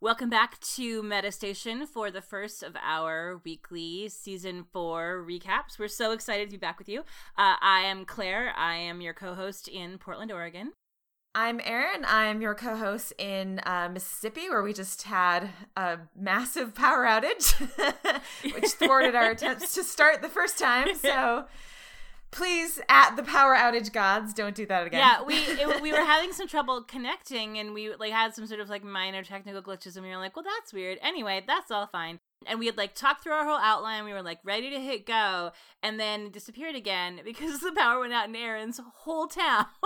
Welcome back to Metastation for the first of our weekly season four recaps. We're so excited to be back with you. Uh, I am Claire. I am your co host in Portland, Oregon. I'm Erin. I'm your co host in uh, Mississippi, where we just had a massive power outage, which thwarted our attempts to start the first time. So please at the power outage gods don't do that again. Yeah we it, we were having some trouble connecting and we like had some sort of like minor technical glitches and we were like well that's weird. Anyway that's all fine. And we had like talked through our whole outline. We were like ready to hit go and then disappeared again because the power went out in Erin's whole town.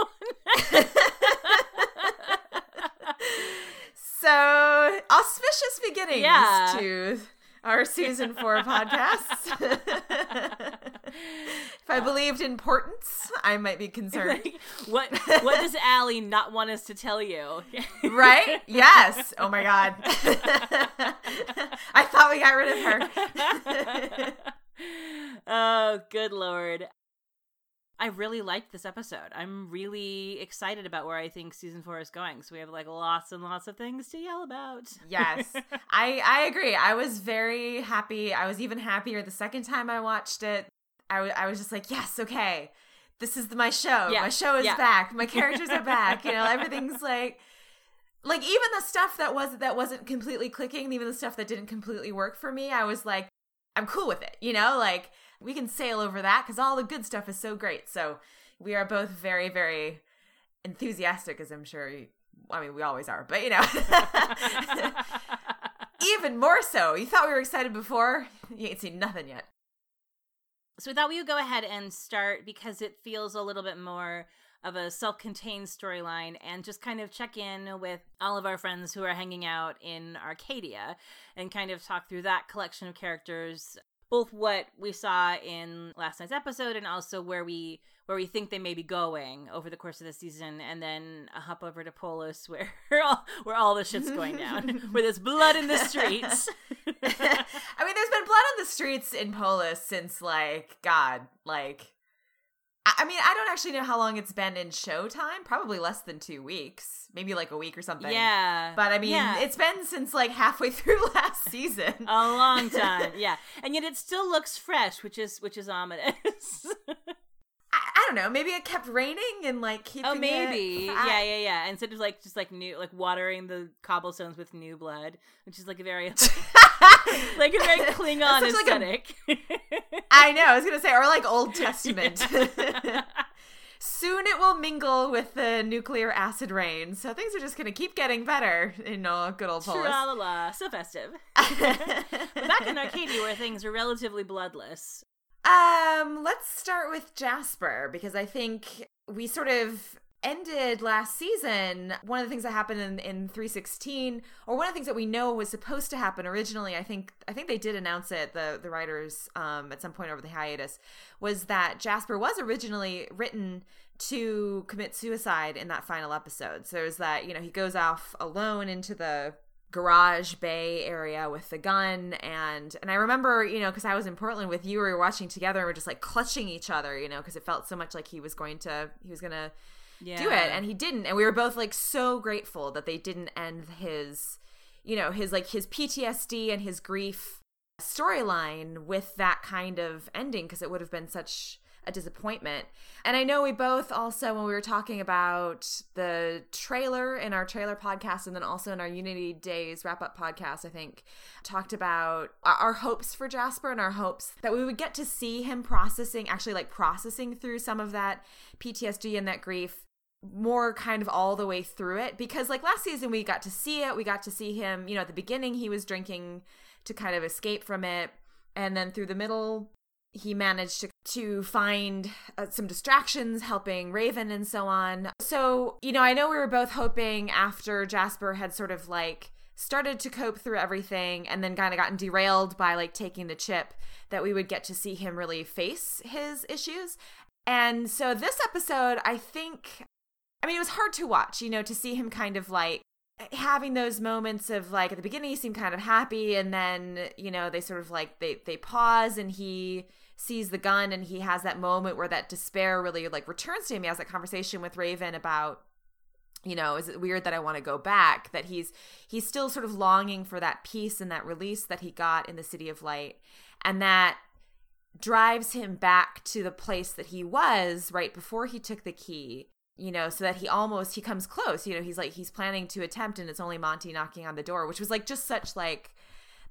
So auspicious beginnings yeah. to our season four podcasts. if I uh, believed in portents, I might be concerned. what what does Allie not want us to tell you? right? Yes. Oh my god. I thought we got rid of her. oh, good lord. I really liked this episode. I'm really excited about where I think season four is going. So we have like lots and lots of things to yell about. yes, I I agree. I was very happy. I was even happier the second time I watched it. I, w- I was just like, yes, okay, this is my show. Yeah. My show is yeah. back. My characters are back. You know, everything's like like even the stuff that was that wasn't completely clicking, even the stuff that didn't completely work for me, I was like, I'm cool with it. You know, like we can sail over that because all the good stuff is so great. So we are both very, very enthusiastic, as I'm sure. You, I mean, we always are, but you know, even more so. You thought we were excited before. You ain't seen nothing yet. So we thought we would go ahead and start because it feels a little bit more of a self-contained storyline and just kind of check in with all of our friends who are hanging out in Arcadia and kind of talk through that collection of characters both what we saw in last night's episode and also where we where we think they may be going over the course of the season, and then a hop over to Polis where all, where all the shit's going down, where there's blood in the streets. I mean, there's been blood on the streets in Polis since like God, like I mean, I don't actually know how long it's been in Showtime. Probably less than two weeks, maybe like a week or something. Yeah. But I mean, yeah. it's been since like halfway through last season. A long time, yeah. And yet it still looks fresh, which is which is ominous. I don't know. Maybe it kept raining and like keeping. Oh, maybe. It, yeah, yeah, yeah. Instead of like just like new, like watering the cobblestones with new blood, which is like a very, like a very Klingon aesthetic. Like a, I know. I was gonna say, or like Old Testament. Soon it will mingle with the nuclear acid rain, so things are just gonna keep getting better in uh, good old Polis. La la la, so festive. back in Arcadia, where things are relatively bloodless, um, let's start with Jasper because I think we sort of ended last season. One of the things that happened in, in 316 or one of the things that we know was supposed to happen originally i think i think they did announce it the the writers um, at some point over the hiatus was that jasper was originally written to commit suicide in that final episode. So there's that you know he goes off alone into the garage bay area with the gun. And and I remember you know because I was in Portland with you we were watching together and we are just like clutching each other you know because it felt so much like he was going to he was gonna yeah. do it. And he didn't. And we were both like so grateful that they didn't end his you know his like his PTSD and his grief storyline with that kind of ending because it would have been such a disappointment. And I know we both also, when we were talking about the trailer in our trailer podcast and then also in our Unity Days wrap up podcast, I think, talked about our hopes for Jasper and our hopes that we would get to see him processing, actually like processing through some of that PTSD and that grief more kind of all the way through it. Because like last season we got to see it. We got to see him you know at the beginning he was drinking to kind of escape from it. And then through the middle he managed to, to find uh, some distractions helping Raven and so on. So, you know, I know we were both hoping after Jasper had sort of like started to cope through everything and then kind of gotten derailed by like taking the chip that we would get to see him really face his issues. And so this episode, I think I mean, it was hard to watch, you know, to see him kind of like having those moments of like at the beginning he seemed kind of happy and then, you know, they sort of like they they pause and he sees the gun and he has that moment where that despair really like returns to him. He has that conversation with Raven about you know is it weird that i want to go back that he's he's still sort of longing for that peace and that release that he got in the city of light and that drives him back to the place that he was right before he took the key you know so that he almost he comes close you know he's like he's planning to attempt and it's only monty knocking on the door which was like just such like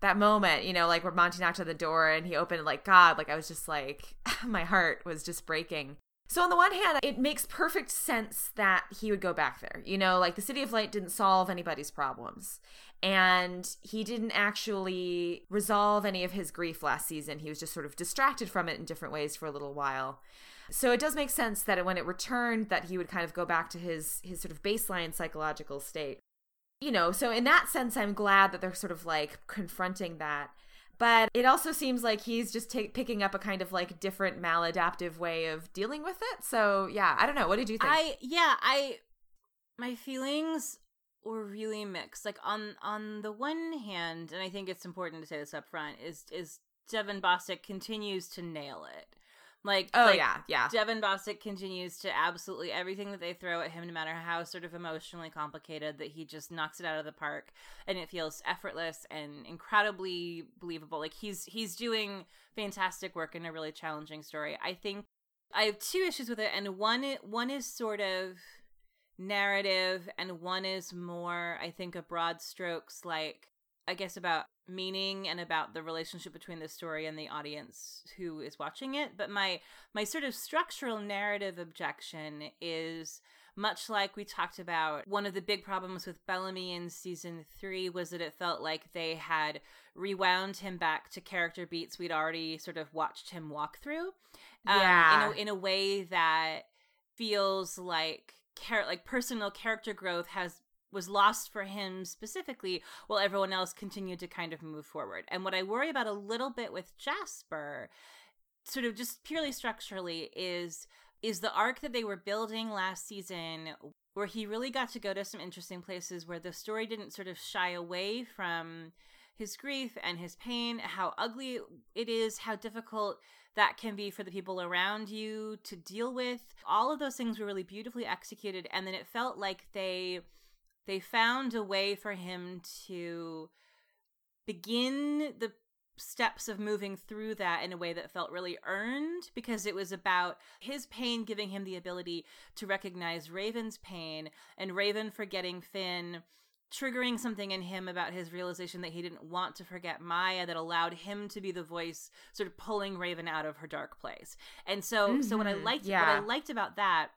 that moment you know like where monty knocked on the door and he opened like god like i was just like my heart was just breaking so on the one hand, it makes perfect sense that he would go back there. You know, like the City of Light didn't solve anybody's problems. And he didn't actually resolve any of his grief last season. He was just sort of distracted from it in different ways for a little while. So it does make sense that when it returned that he would kind of go back to his his sort of baseline psychological state. You know, so in that sense I'm glad that they're sort of like confronting that but it also seems like he's just t- picking up a kind of like different maladaptive way of dealing with it. So yeah, I don't know. What did you think? I yeah, I my feelings were really mixed. Like on on the one hand, and I think it's important to say this up front, is is Devon Bostick continues to nail it. Like, oh like, yeah, yeah. Devon Bostick continues to absolutely everything that they throw at him, no matter how sort of emotionally complicated, that he just knocks it out of the park, and it feels effortless and incredibly believable. Like he's he's doing fantastic work in a really challenging story. I think I have two issues with it, and one one is sort of narrative, and one is more, I think, a broad strokes like I guess about meaning and about the relationship between the story and the audience who is watching it but my my sort of structural narrative objection is much like we talked about one of the big problems with Bellamy in season 3 was that it felt like they had rewound him back to character beats we'd already sort of watched him walk through um, yeah. in, a, in a way that feels like char- like personal character growth has was lost for him specifically while everyone else continued to kind of move forward. And what I worry about a little bit with Jasper, sort of just purely structurally, is is the arc that they were building last season where he really got to go to some interesting places where the story didn't sort of shy away from his grief and his pain, how ugly it is, how difficult that can be for the people around you to deal with. All of those things were really beautifully executed and then it felt like they they found a way for him to begin the steps of moving through that in a way that felt really earned because it was about his pain giving him the ability to recognize Raven's pain and Raven forgetting Finn triggering something in him about his realization that he didn't want to forget Maya that allowed him to be the voice sort of pulling Raven out of her dark place. And so mm-hmm. so what I mm-hmm. liked yeah. what I liked about that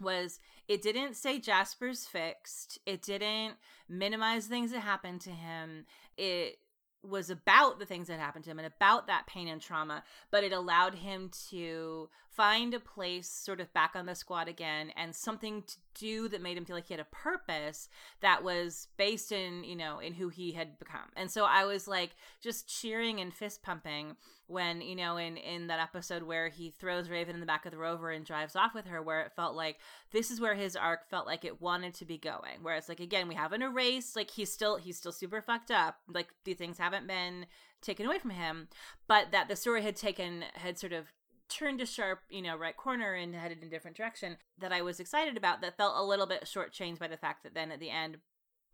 was it didn't say Jasper's fixed. It didn't minimize things that happened to him. It was about the things that happened to him and about that pain and trauma, but it allowed him to find a place sort of back on the squad again and something to do that made him feel like he had a purpose that was based in, you know, in who he had become. And so I was like just cheering and fist pumping when you know in in that episode where he throws raven in the back of the rover and drives off with her where it felt like this is where his arc felt like it wanted to be going where it's like again we haven't erased like he's still he's still super fucked up like the things haven't been taken away from him but that the story had taken had sort of turned a sharp, you know, right corner and headed in a different direction that I was excited about that felt a little bit shortchanged by the fact that then at the end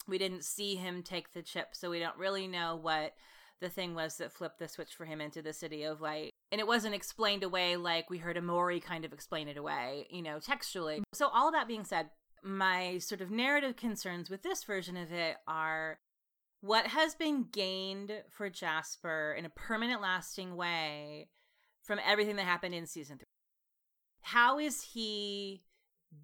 we didn't see him take the chip, so we don't really know what the thing was that flipped the switch for him into the city of light. And it wasn't explained away like we heard Emori kind of explain it away, you know, textually. So, all that being said, my sort of narrative concerns with this version of it are what has been gained for Jasper in a permanent, lasting way from everything that happened in season three. How is he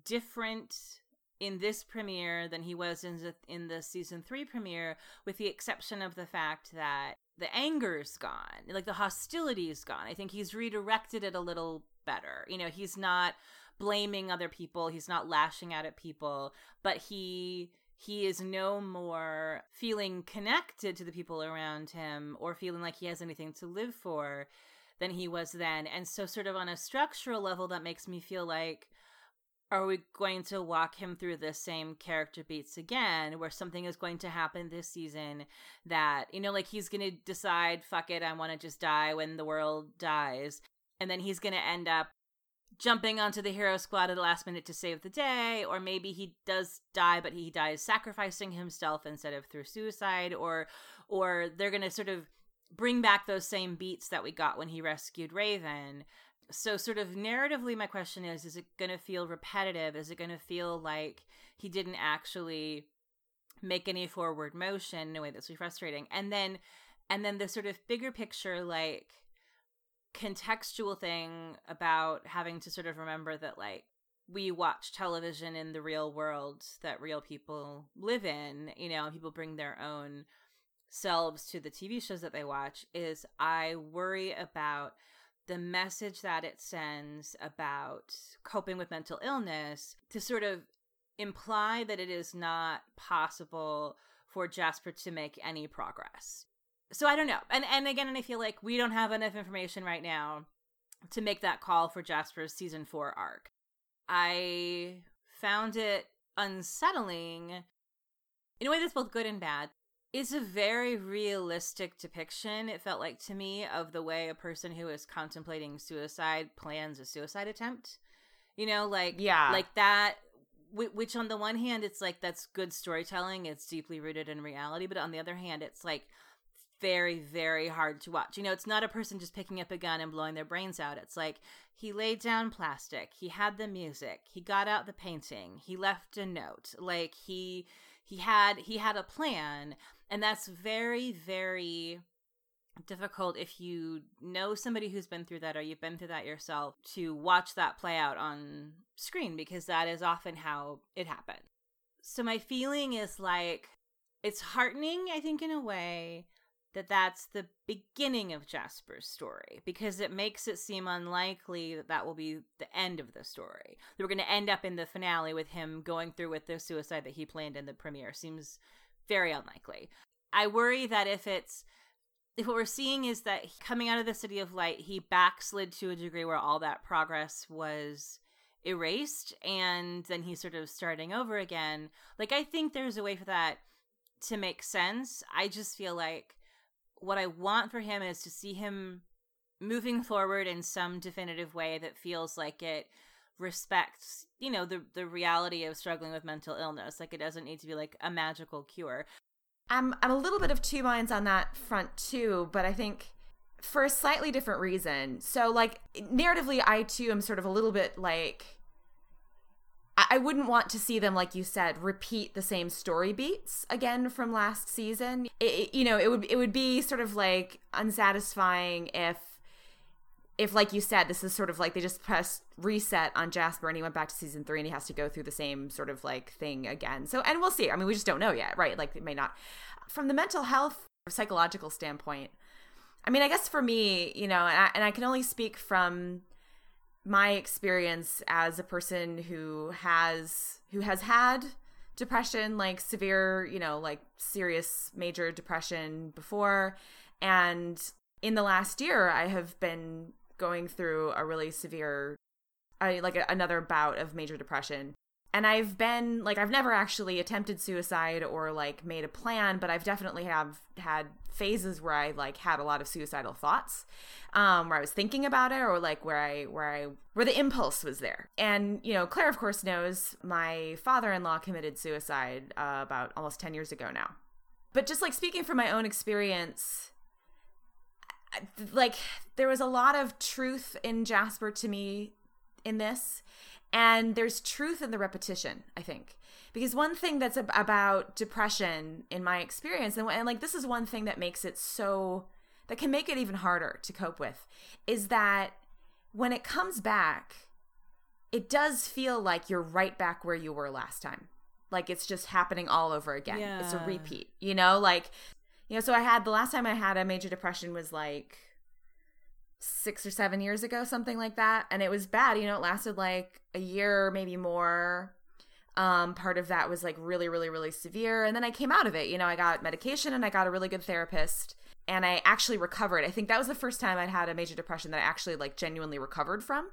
different in this premiere than he was in the, in the season three premiere, with the exception of the fact that the anger's gone, like the hostility's gone. I think he's redirected it a little better. You know, he's not blaming other people, he's not lashing out at people, but he he is no more feeling connected to the people around him or feeling like he has anything to live for than he was then. And so sort of on a structural level that makes me feel like are we going to walk him through the same character beats again where something is going to happen this season that you know like he's going to decide fuck it i want to just die when the world dies and then he's going to end up jumping onto the hero squad at the last minute to save the day, or maybe he does die, but he dies sacrificing himself instead of through suicide, or or they're gonna sort of bring back those same beats that we got when he rescued Raven. So, sort of narratively, my question is: Is it gonna feel repetitive? Is it gonna feel like he didn't actually make any forward motion in a way that's really frustrating? And then, and then the sort of bigger picture, like contextual thing about having to sort of remember that like we watch television in the real world that real people live in, you know, people bring their own selves to the TV shows that they watch is I worry about the message that it sends about coping with mental illness to sort of imply that it is not possible for Jasper to make any progress so I don't know. And and again, and I feel like we don't have enough information right now to make that call for Jasper's season 4 arc. I found it unsettling in a way that's both good and bad. It's a very realistic depiction, it felt like to me, of the way a person who is contemplating suicide plans a suicide attempt. You know, like yeah, like that which on the one hand it's like that's good storytelling it's deeply rooted in reality but on the other hand it's like very very hard to watch. You know it's not a person just picking up a gun and blowing their brains out. It's like he laid down plastic he had the music he got out the painting he left a note like he he had he had a plan and that's very very difficult if you know somebody who's been through that or you've been through that yourself to watch that play out on screen because that is often how it happened. So my feeling is like it's heartening i think in a way that that's the beginning of Jasper's story because it makes it seem unlikely that that will be the end of the story. That we're going to end up in the finale with him going through with the suicide that he planned in the premiere seems very unlikely. I worry that if it's if what we're seeing is that coming out of the city of light, he backslid to a degree where all that progress was erased and then he's sort of starting over again. Like I think there's a way for that to make sense. I just feel like what I want for him is to see him moving forward in some definitive way that feels like it respects, you know, the the reality of struggling with mental illness. Like it doesn't need to be like a magical cure. I'm I'm a little bit of two minds on that front too, but I think for a slightly different reason. So like narratively I too am sort of a little bit like I wouldn't want to see them, like you said, repeat the same story beats again from last season. It, you know, it would it would be sort of like unsatisfying if, if like you said, this is sort of like they just pressed reset on Jasper and he went back to season three and he has to go through the same sort of like thing again. So, and we'll see. I mean, we just don't know yet, right? Like it may not. From the mental health psychological standpoint, I mean, I guess for me, you know, and I, and I can only speak from my experience as a person who has who has had depression like severe you know like serious major depression before. And in the last year i have been going through a really severe I, like a, another bout of major depression and I've been like I've never actually attempted suicide or like made a plan, but I've definitely have had phases where I like had a lot of suicidal thoughts, um, where I was thinking about it or like where I where I where the impulse was there. And you know, Claire of course knows my father-in-law committed suicide uh, about almost ten years ago now. But just like speaking from my own experience, like there was a lot of truth in Jasper to me in this and there's truth in the repetition, I think. Because one thing that's ab- about depression, in my experience, and, and like this is one thing that makes it so, that can make it even harder to cope with, is that when it comes back, it does feel like you're right back where you were last time. Like it's just happening all over again. Yeah. It's a repeat, you know? Like, you know, so I had the last time I had a major depression was like six or seven years ago, something like that. And it was bad. You know, it lasted like a year, maybe more. Um, part of that was like really, really, really severe. And then I came out of it. You know, I got medication and I got a really good therapist and I actually recovered. I think that was the first time I'd had a major depression that I actually like genuinely recovered from.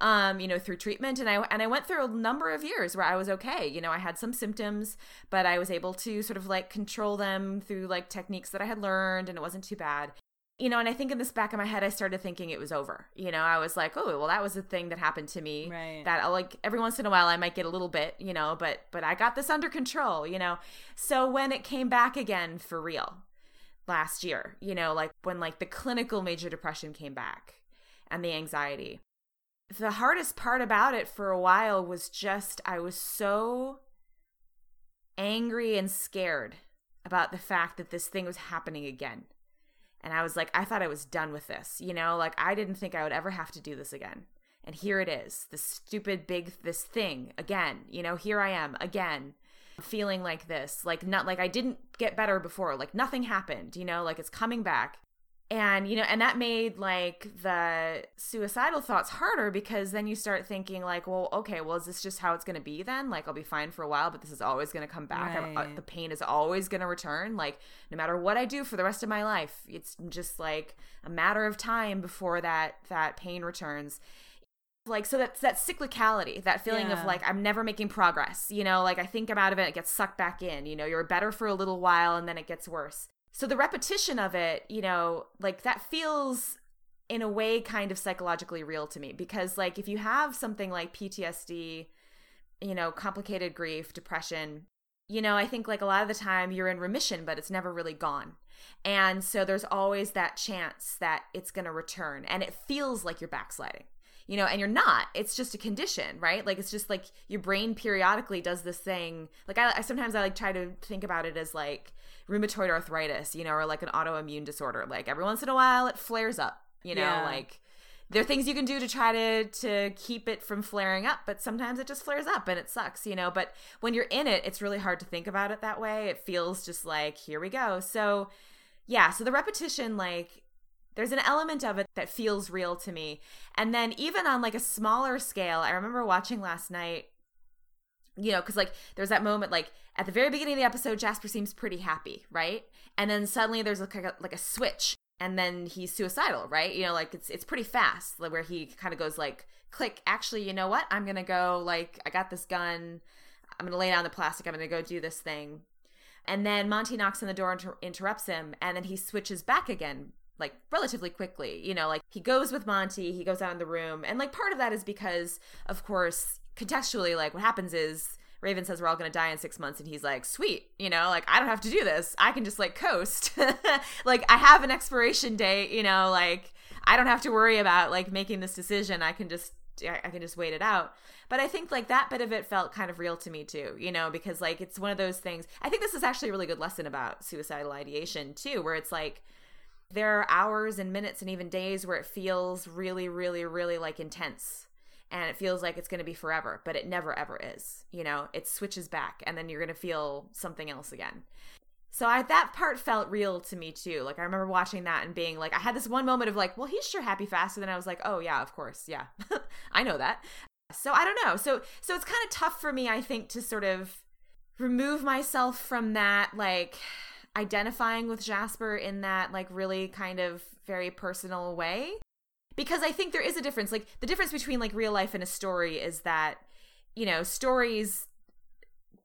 Um, you know, through treatment and I and I went through a number of years where I was okay. You know, I had some symptoms, but I was able to sort of like control them through like techniques that I had learned and it wasn't too bad. You know, and I think in this back of my head, I started thinking it was over. You know, I was like, oh, well, that was a thing that happened to me. Right. That I'll, like every once in a while I might get a little bit, you know, but but I got this under control. You know, so when it came back again for real last year, you know, like when like the clinical major depression came back and the anxiety, the hardest part about it for a while was just I was so angry and scared about the fact that this thing was happening again and I was like, I thought I was done with this. You know, like I didn't think I would ever have to do this again. And here it is, this stupid big this thing again. You know, here I am again feeling like this. Like not like I didn't get better before. Like nothing happened, you know, like it's coming back and you know and that made like the suicidal thoughts harder because then you start thinking like well okay well is this just how it's going to be then? Like i'll be fine for a while but this is always going to come back. Uh, the pain is always going to return. Like no matter what i do for the rest of my life it's just like a matter of time before that that pain returns. Like so that's that cyclicality that feeling yeah. of like i'm never making progress you know? Like i think i'm out of it it gets sucked back in you know? You're better for a little while and then it gets worse so the repetition of it, you know, like that feels in a way kind of psychologically real to me because like if you have something like PTSD, you know, complicated grief, depression, you know, I think like a lot of the time you're in remission but it's never really gone. And so there's always that chance that it's going to return and it feels like you're backsliding you know, and you're not. It's just a condition, right? Like it's just like your brain periodically does this thing. Like I, I sometimes I like try to think about it as like rheumatoid arthritis, you know, or like an autoimmune disorder. Like every once in a while it flares up, you know, yeah. like there are things you can do to try to to keep it from flaring up, but sometimes it just flares up and it sucks, you know, but when you're in it, it's really hard to think about it that way. It feels just like here we go. So yeah, so the repetition like there's an element of it that feels real to me. And then even on like a smaller scale, I remember watching last night you know, because like there's that moment like at the very beginning of the episode, Jasper seems pretty happy, right? And then suddenly there's like a, like a switch, and then he's suicidal, right? You know, like it's it's pretty fast, like where he kind of goes like, click. Actually, you know what? I'm gonna go. Like I got this gun. I'm gonna lay down the plastic. I'm gonna go do this thing. And then Monty knocks on the door and inter- interrupts him, and then he switches back again like relatively quickly. You know, like he goes with Monty, he goes out in the room, and like part of that is because, of course, contextually, like what happens is Raven says we're all going to die in six months, and he's like, sweet, you know, like I don't have to do this. I can just like coast. like I have an expiration date, you know, like I don't have to worry about like making this decision. I can just I can just wait it out. But I think like that bit of it felt kind of real to me too, you know, because like it's one of those things. I think this is actually a really good lesson about suicidal ideation too, where it's like there are hours and minutes and even days where it feels really, really, really like intense and it feels like it's going to be forever, but it never ever is. You know, it switches back and then you're going to feel something else again. So I, that part felt real to me too. Like I remember watching that and being like, I had this one moment of like, well, he's sure happy faster than I was like, oh yeah, of course, yeah, I know that. So I don't know. So so it's kind of tough for me, I think, to sort of remove myself from that like identifying with Jasper in that like really kind of very personal way because I think there is a difference. Like the difference between like real life and a story is that you know stories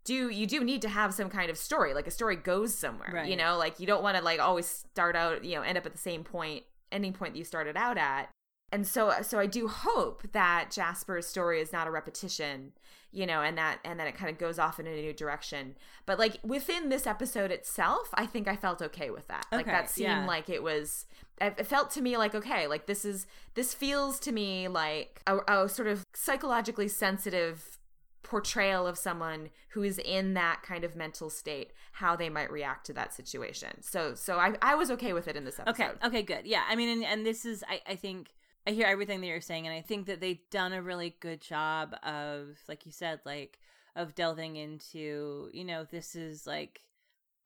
do you do need to have some kind of story. Like a story goes somewhere. Right. You know, like you don't want to like always start out you know end up at the same point ending point that you started out at. And so uh, so I do hope that Jasper's story is not a repetition you know and that and then it kind of goes off in a new direction. But like within this episode itself i think i felt okay with that. Okay, like that seemed yeah. like it was it felt to me like okay like this is this feels to me like a, a sort of psychologically sensitive portrayal of someone who is in that kind of mental state how they might react to that situation. So so i, I was okay with it in this episode. okay okay good. Yeah i mean and, and this is i i think I hear everything that you're saying, and I think that they've done a really good job of, like you said, like of delving into, you know, this is like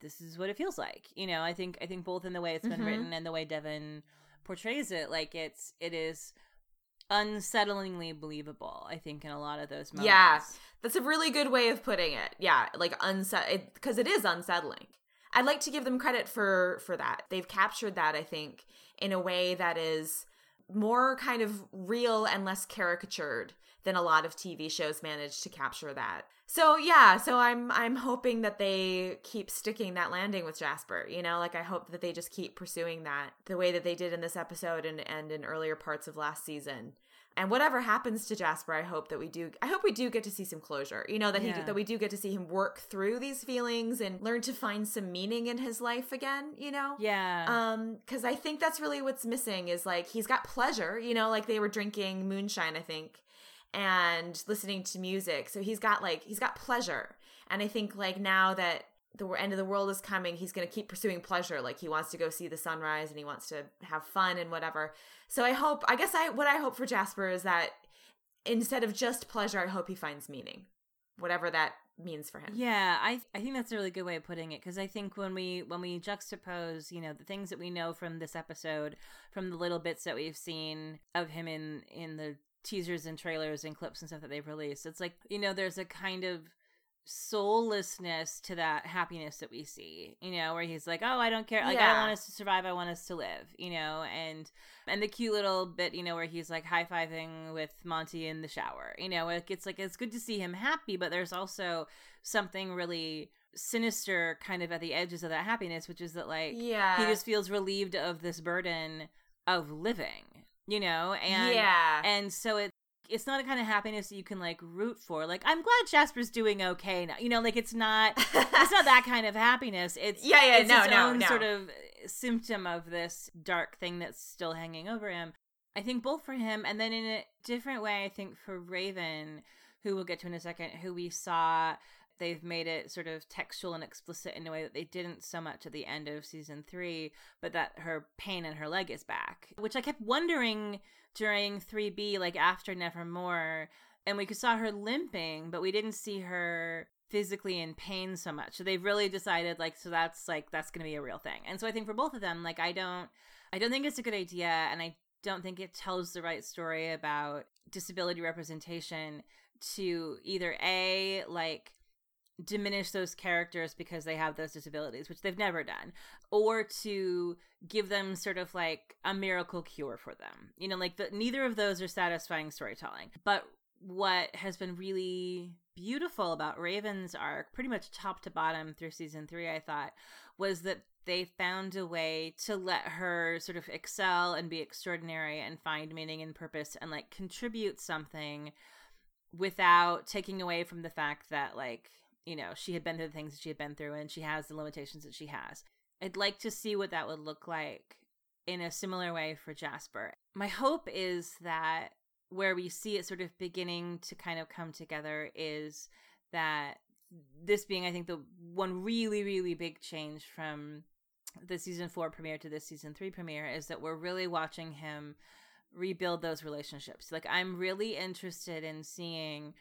this is what it feels like. You know, I think I think both in the way it's been mm-hmm. written and the way Devon portrays it, like it's it is unsettlingly believable. I think in a lot of those moments. Yeah, that's a really good way of putting it. Yeah, like unset because it, it is unsettling. I'd like to give them credit for for that. They've captured that I think in a way that is more kind of real and less caricatured than a lot of TV shows manage to capture that. So yeah, so I'm I'm hoping that they keep sticking that landing with Jasper. You know, like I hope that they just keep pursuing that the way that they did in this episode and and in earlier parts of last season. And whatever happens to Jasper, I hope that we do. I hope we do get to see some closure. You know that Yeah. he that we do get to see him work through these feelings and learn to find some meaning in his life again. You know, Yeah. um because i think that's really what's missing is like he's got pleasure you know like they were drinking moonshine i think and listening to music so he's got like he's got pleasure and i think like now that the end of the world is coming he's going to keep pursuing pleasure like he wants to go see the sunrise and he wants to have fun and whatever. So i hope i guess i what i hope for jasper is that instead of just pleasure i hope he finds meaning whatever that means for him. Yeah, I I think that's a really good way of putting it because I think when we when we juxtapose, you know, the things that we know from this episode, from the little bits that we've seen of him in in the teasers and trailers and clips and stuff that they've released, it's like you know, there's a kind of soullessness to that happiness that we see you know where he's like oh i don't care like i Yeah. don't want us to survive i want us to live you know and and the cute little bit you know where he's like high-fiving with monty in the shower you know like it's like it's good to see him happy but there's also something really sinister kind of at the edges of that happiness which is that like yeah he just feels relieved of this burden of living you know and yeah and so it it's not a kind of happiness that you can like root for. Like i'm glad jasper's doing okay now. You know like it's not it's not that kind of happiness. It's Yeah, yeah, it's no, no, own no. sort of symptom of this dark thing that's still hanging over him. I think both for him and then in a different way i think for raven who we'll get to in a second who we saw they've made it sort of textual and explicit in a way that they didn't so much at the end of season three, but that her pain in her leg is back, which I kept wondering during 3B, like after Nevermore, and we saw her limping, but we didn't see her physically in pain so much. So they've really decided like so that's like that's going to be a real thing. And so I think for both of them, like I don't I don't think it's a good idea and I don't think it tells the right story about disability representation to either a like diminish those characters because they have those disabilities, which they've never done, or to give them sort of like a miracle cure for them. You know, like the, neither of those are satisfying storytelling. But what has been really beautiful about Raven's arc, pretty much top to bottom through season three, I thought, was that they found a way to let her sort of excel and be extraordinary and find meaning and purpose and like contribute something without taking away from the fact that like you know she had been through the things that she had been through and she has the limitations that she has i'd like to see what that would look like in a similar way for jasper my hope is that where we see it sort of beginning to kind of come together is that this being i think the one really really big change from the season four premiere to this season three premiere is that we're really watching him rebuild those relationships. Like I'm really interested in seeing,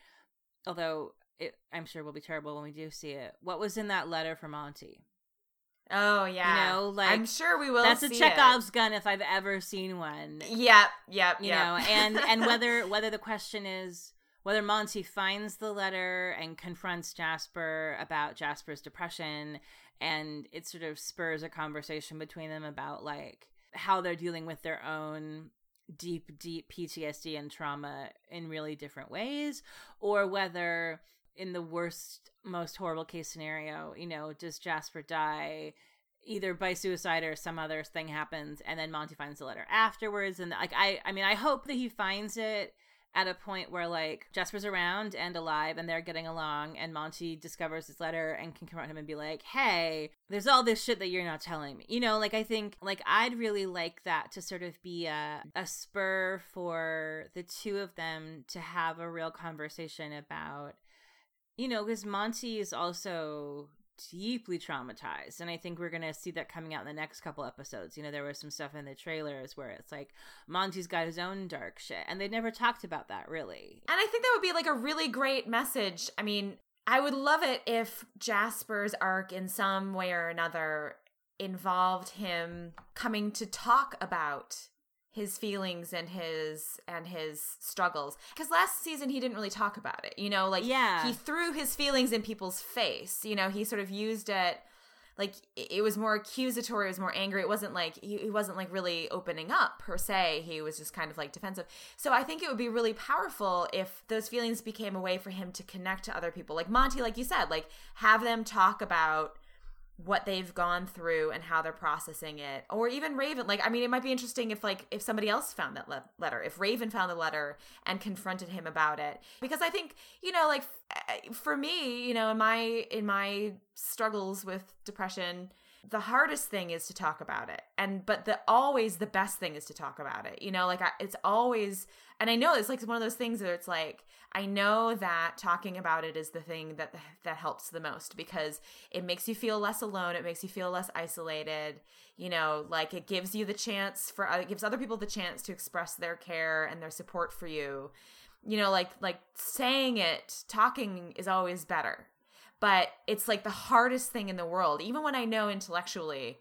although it, I'm sure will be terrible when we do see it. What was in that letter for Monty? oh yeah know, like, i'm sure we will That's a Chekhov's gun if I've ever seen one. it. yep yep You yep. know, and and whether whether the question is whether Monty finds the letter and confronts Jasper about Jasper's depression and it sort of spurs a conversation between them about like how they're dealing with their own deep deep PTSD and trauma in really different ways or whether in the worst most horrible case scenario you know does Jasper die either by suicide or some other thing happens and then Monty finds the letter afterwards and like I I mean I hope that he finds it at a point where like Jasper's around and alive and they're getting along and Monty discovers his letter and can confront him and be like, "Hey, there's all this shit that you're not telling me." You know, like I think like I'd really like that to sort of be a a spur for the two of them to have a real conversation about you know, because Monty is also deeply traumatized and i think we're gonna see that coming out in the next couple episodes you know there was some stuff in the trailers where it's like monty's got his own dark shit and they never talked about that really And I think that would be like a really great message. I mean, I would love it if Jasper's arc in some way or another involved him coming to talk about his feelings and his and his struggles. Because last season he didn't really talk about it you know like Yeah. he threw his feelings in people's face you know he sort of used it like it was more accusatory it was more angry. It wasn't like he, he wasn't like really opening up per se. He was just kind of like defensive. So i think it would be really powerful if those feelings became a way for him to connect to other people. Like monty like you said like have them talk about what they've gone through and how they're processing it or even raven. Like i mean it might be interesting if like if somebody else found that le- letter if raven found the letter and confronted him about it. Because i think you know like f- eh, for me you know in my in my struggles with depression the hardest thing is to talk about it. And but the always the best thing is to talk about it you know like I, it's always and i know it's like one of those things where it's like i know that talking about it is the thing that that helps the most because it makes you feel less alone. It makes you feel less isolated you know like it gives you the chance for it gives other people the chance to express their care and their support for you. You know like like saying it talking is always better but it's like the hardest thing in the world even when i know intellectually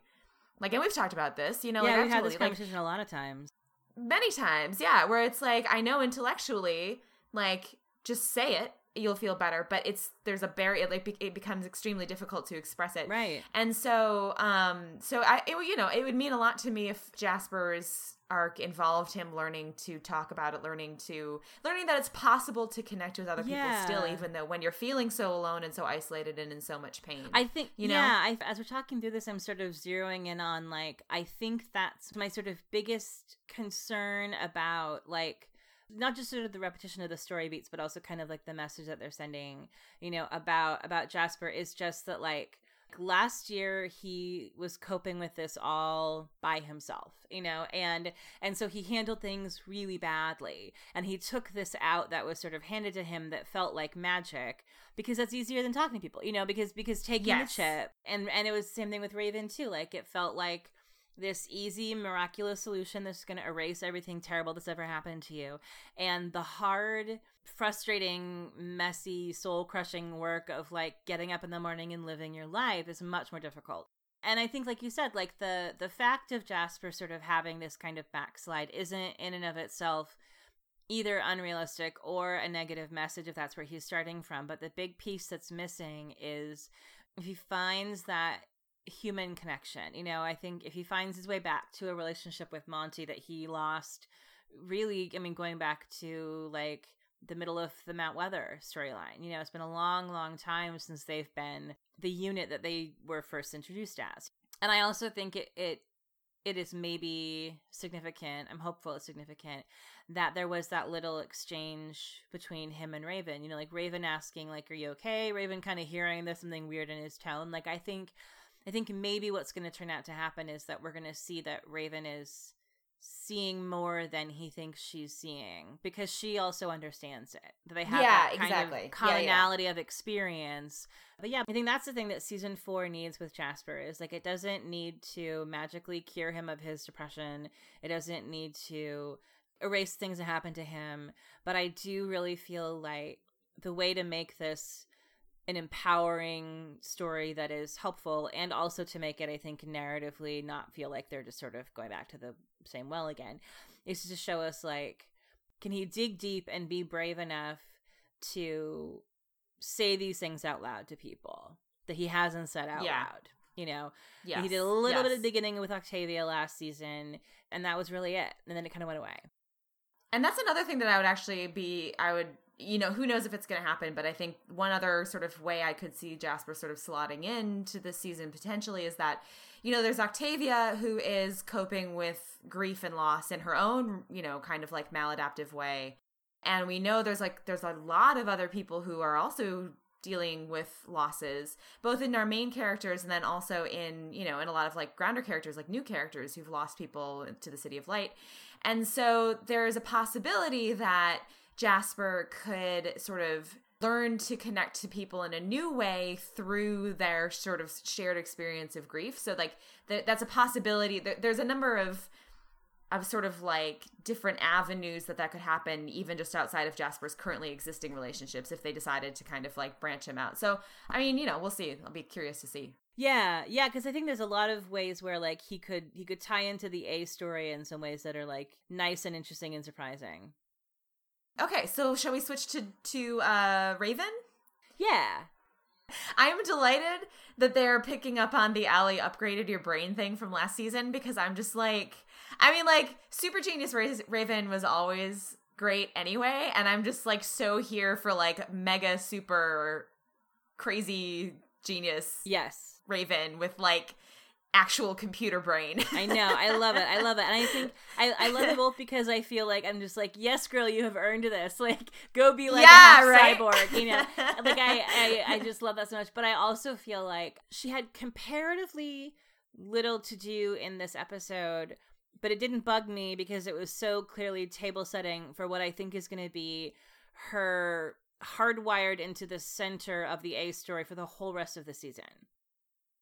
like and we've talked about this you know yeah like, we've had this actually, like, conversation a lot of times. Many times yeah where it's like i know intellectually like just say it you'll feel better but it's there's a barrier like be- it becomes extremely difficult to express it. Right. And so um so i it, you know it would mean a lot to me if jasper's arc involved him learning to talk about it learning to learning that it's possible to connect with other people still even though when you're feeling so alone and so isolated and in so much pain I think, You know? yeah, I, as we're talking through this, I'm sort of zeroing in on like, I think that's my sort of biggest concern about like, not just sort of the repetition of the story beats, but also kind of like the message that they're sending, you know, about about Jasper is just that like last year he was coping with this all by himself you know and and so he handled things really badly and he took this out that was sort of handed to him that felt like magic because that's easier than talking to people you know because because taking Yes. the chip and and it was the same thing with raven too like it felt like this easy miraculous solution that's going to erase everything terrible that's ever happened to you. And the hard frustrating messy soul crushing work of like getting up in the morning and living your life is much more difficult. And i think like you said like the the fact of jasper sort of having this kind of backslide isn't in and of itself either unrealistic or a negative message if that's where he's starting from. But the big piece that's missing is if he finds that human connection you know i think if he finds his way back to a relationship with monty that he lost really i mean going back to like the middle of the mount weather storyline you know it's been a long long time since they've been the unit that they were first introduced as. And i also think it it it is maybe significant i'm hopeful it's significant that there was that little exchange between him and raven you know like raven asking like are you okay? Raven kind of hearing there's something weird in his tone like i think i think maybe what's going to turn out to happen is that we're going to see that raven is seeing more than he thinks she's seeing because she also understands it that they have Yeah, that kind exactly. of Yeah, yeah. commonality of experience but yeah i think that's the thing that season four needs with jasper is like it doesn't need to magically cure him of his depression it doesn't need to erase things that happened to him but i do really feel like the way to make this an empowering story that is helpful and also to make it i think narratively not feel like they're just sort of going back to the same well again is to show us like can he dig deep and be brave enough to say these things out loud to people that he hasn't said out Yeah. loud you know yes. he did a little bit yes. at the beginning with octavia last season and that was really it and then it kind of went away And that's another thing that I would actually be, I would, you know, who knows if it's going to happen, but I think one other sort of way I could see Jasper sort of slotting into this season potentially is that, you know, there's Octavia who is coping with grief and loss in her own, you know, kind of like maladaptive way. And we know there's like, there's a lot of other people who are also dealing with losses both in our main characters and then also in you know in a lot of like grounder characters like new characters who've lost people to the city of light and so there's a possibility that jasper could sort of learn to connect to people in a new way through their sort of shared experience of grief so like th- that's a possibility There- there's a number of of sort of like different avenues that that could happen even just outside of Jasper's currently existing relationships if they decided to kind of like branch him out. So, I mean, you know, we'll see. I'll be curious to see. Yeah, yeah, because I think there's a lot of ways where like he could he could tie into the A story in some ways that are like nice and interesting and surprising. Okay, so shall we switch to to uh Raven? Yeah. I'm delighted that they're picking up on the Allie upgraded your brain thing from last season because I'm just like, I mean, like, Super Genius Raven was always great anyway, and I'm just like so here for like mega super crazy genius. Yes. Raven with like actual computer brain. I know. I love it. I love it. And I think I, I love it both because I feel like I'm just like, yes, girl, you have earned this. Like, go be like yeah, a right? cyborg. You know, like I, I I just love that so much. But I also feel like she had comparatively little to do in this episode. But it didn't bug me because it was so clearly table setting for what I think is going to be her hardwired into the center of the A story for the whole rest of the season.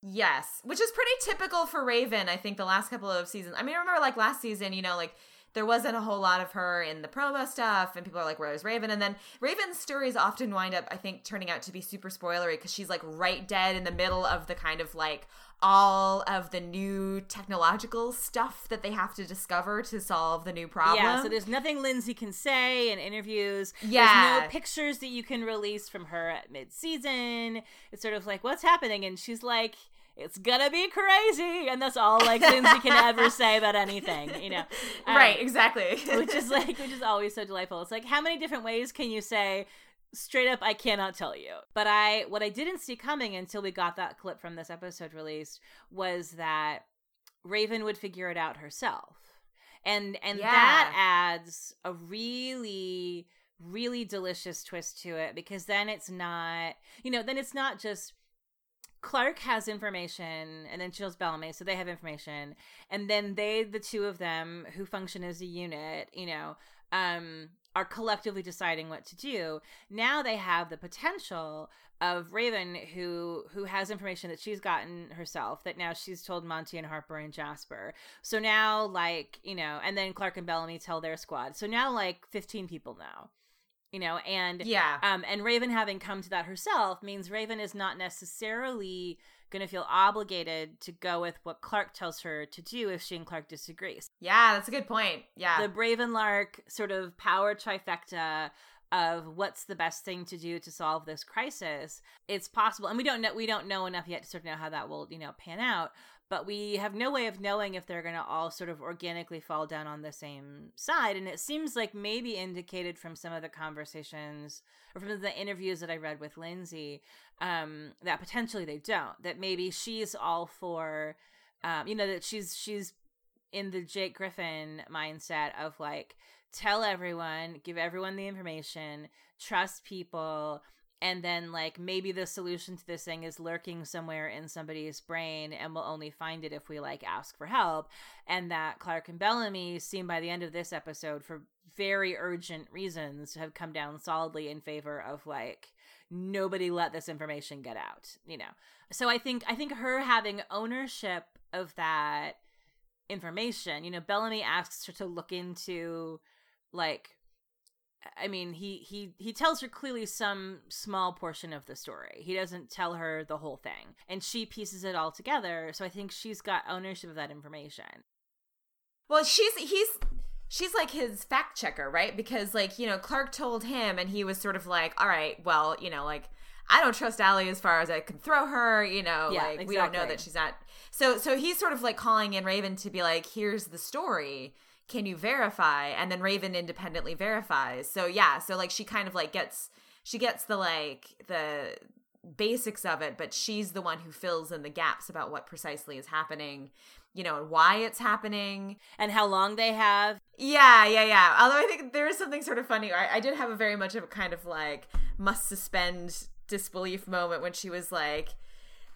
Yes, which is pretty typical for Raven. I think the last couple of seasons. I mean, I remember like last season, you know, like there wasn't a whole lot of her in the promo stuff, and people are like, "Where's Raven?" And then Raven's stories often wind up, I think, turning out to be super spoilery because she's like right dead in the middle of the kind of like all of the new technological stuff that they have to discover to solve the new problem. Yeah, so there's nothing Lindsey can say in interviews. Yeah. There's no pictures that you can release from her at mid season. It's sort of like, what's happening? And she's like, it's gonna be crazy and that's all like lindsey can ever say about anything you know um, right exactly which is like which is always so delightful it's like how many different ways can you say straight up i cannot tell you. But i what i didn't see coming until we got that clip from this episode released was that raven would figure it out herself. And and yeah. that adds a really really delicious twist to it because then it's not you know then it's not just Clarke has information, and then Chills Bellamy, so they have information, and then they, the two of them, who function as a unit, you know, um, are collectively deciding what to do. Now they have the potential of Raven, who who has information that she's gotten herself, that now she's told Monty and Harper and Jasper. So now, like you know, and then Clarke and Bellamy tell their squad. So now, like fifteen people now you know and yeah um and raven having come to that herself means raven is not necessarily going to feel obligated to go with what clarke tells her to do if she and clarke disagrees. Yeah that's a good point. Yeah. The braven lark sort of power trifecta of what's the best thing to do to solve this crisis it's possible and we don't know we don't know enough yet to sort of know how that will you know pan out but we have no way of knowing if they're going to all sort of organically fall down on the same side. And it seems like maybe indicated from some of the conversations or from the interviews that I read with Lindsey um, that potentially they don't. That maybe she's all for, um, you know, that she's she's in the Jake Griffin mindset of like tell everyone, give everyone the information, trust people and then like maybe the solution to this thing is lurking somewhere in somebody's brain and we'll only find it if we like ask for help and that clarke and bellamy seem by the end of this episode for very urgent reasons have come down solidly in favor of like nobody let this information get out you know? So i think i think her having ownership of that information you know bellamy asks her to look into like I mean, he he he tells her clearly some small portion of the story. He doesn't tell her the whole thing, and she pieces it all together. So I think she's got ownership of that information. Well, she's he's she's like his fact checker, right? Because like you know, Clarke told him, and he was sort of like, "All right, well, you know, like." I don't trust ALIE as far as I can throw her, you know, yeah, like exactly. we don't know that she's not. So so he's sort of like calling in Raven to be like, here's the story can you verify? And then raven independently verifies. So yeah so like she kind of like gets she gets the like the basics of it but she's the one who fills in the gaps about what precisely is happening you know and why it's happening. And how long they have. Yeah yeah yeah. Although i think there is something sort of funny I, I did have a very much of a kind of like must suspend disbelief moment when she was like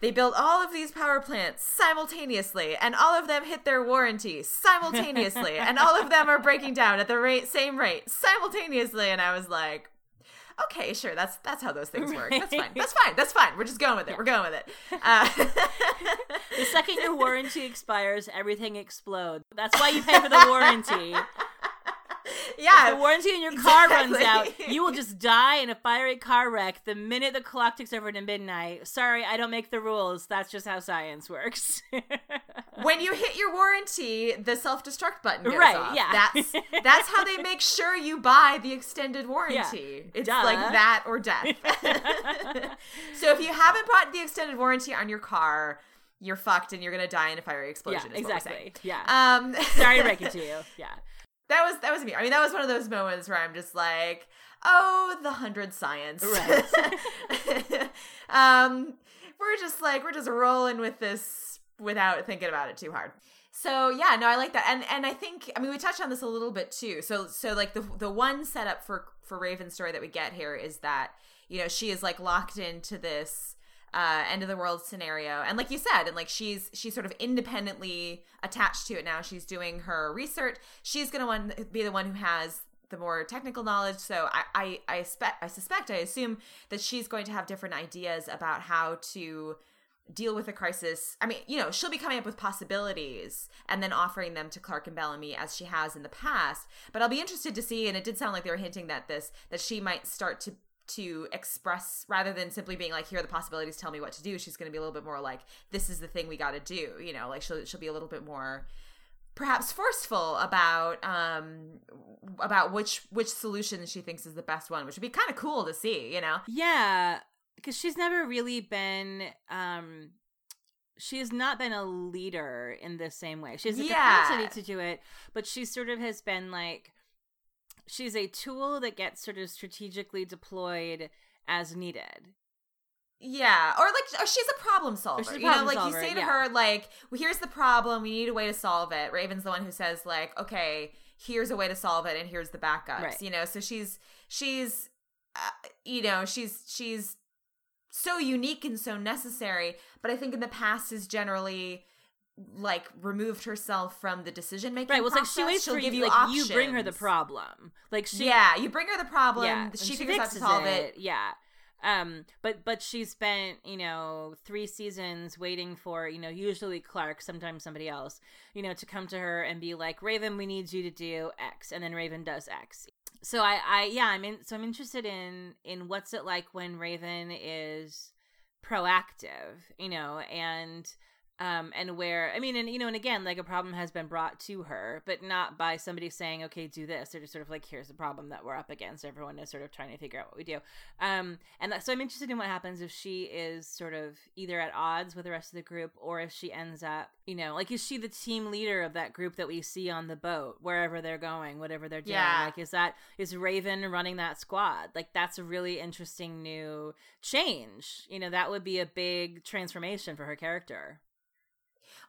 they built all of these power plants simultaneously, and all of them hit their warranty simultaneously, and all of them are breaking down at the rate, same rate simultaneously. And I was like, okay, sure, that's that's how those things work. That's fine. That's fine. That's fine. We're just going with it. Yeah. We're going with it. Uh, the second your warranty expires, everything explodes. That's why you pay for the warranty yeah. If the warranty in your car exactly. runs out, you will just die in a fiery car wreck the minute the clock ticks over to midnight. Sorry, I don't make the rules. That's just how science works. when you hit your warranty, the self destruct button goes Right, off. yeah. That's that's how they make sure you buy the extended warranty. It's Duh. like that or death. so if you haven't bought the extended warranty on your car, you're fucked and you're gonna die in a fiery yeah, explosion. we're exactly. Yeah. Um, Sorry to break it to you. Yeah. That was that was me. I mean, that was one of those moments where I'm just like, oh, the hundred science. Right. um, we're just like we're just rolling with this without thinking about it too hard. So yeah, no, I like that, and and I think I mean we touched on this a little bit too. So so like the the one setup for for Raven's story that we get here is that you know she is like locked into this uh, end of the world scenario. And like you said and like she's she's sort of independently attached to it now. She's doing her research. She's gonna one be the one who has the more technical knowledge. So i i i, expect, I suspect i assume that she's going to have different ideas about how to deal with a crisis. I mean you know she'll be coming up with possibilities and then offering them to clarke and bellamy as she has in the past. But i'll be interested to see and it did sound like they were hinting that this that she might start to to express rather than simply being like here are the possibilities tell me what to do she's going to be a little bit more like this is the thing we got to do you know like she'll she'll be a little bit more perhaps forceful about um about which which solution she thinks is the best one which would be kind of cool to see you know Yeah, because she's never really been. um She has not been a leader in the same way. She has the Yeah. capacity to do it, but she sort of has been like. She's a tool that gets sort of strategically deployed as needed. Yeah, or like or she's a problem solver. she's a you know, like solver, you say to yeah. her, like, well, "Here's the problem. We need a way to solve it." Raven's the one who says, like, "Okay, here's a way to solve it, and here's the backups." Right. You know, so she's she's, uh, you know, she's she's so unique and so necessary. But I think in the past is generally like removed herself from the decision making. Right. Well, it's like she waits She'll for give you. Like you bring her the problem. Like she. yeah, you bring her the problem. Yeah. she, figures out to solve it. Yeah. Um, but but she spent you know three seasons waiting for you know usually Clarke, sometimes somebody else, you know, to come to her and be like, Raven, we need you to do X, and then Raven does X. So I I yeah I'm in so I'm interested in in what's it like when Raven is proactive, you know, and um and where i mean and you know and again like a problem has been brought to her but not by somebody saying okay do this. They're just sort of like here's the problem that we're up against. Everyone is sort of trying to figure out what we do. Um and so i'm interested in what happens if she is sort of either at odds with the rest of the group or if she ends up you know like is she the team leader of that group that we see on the boat wherever they're going whatever they're doing? Yeah. like is that is raven running that squad? Like that's a really interesting new change. You know that would be a big transformation for her character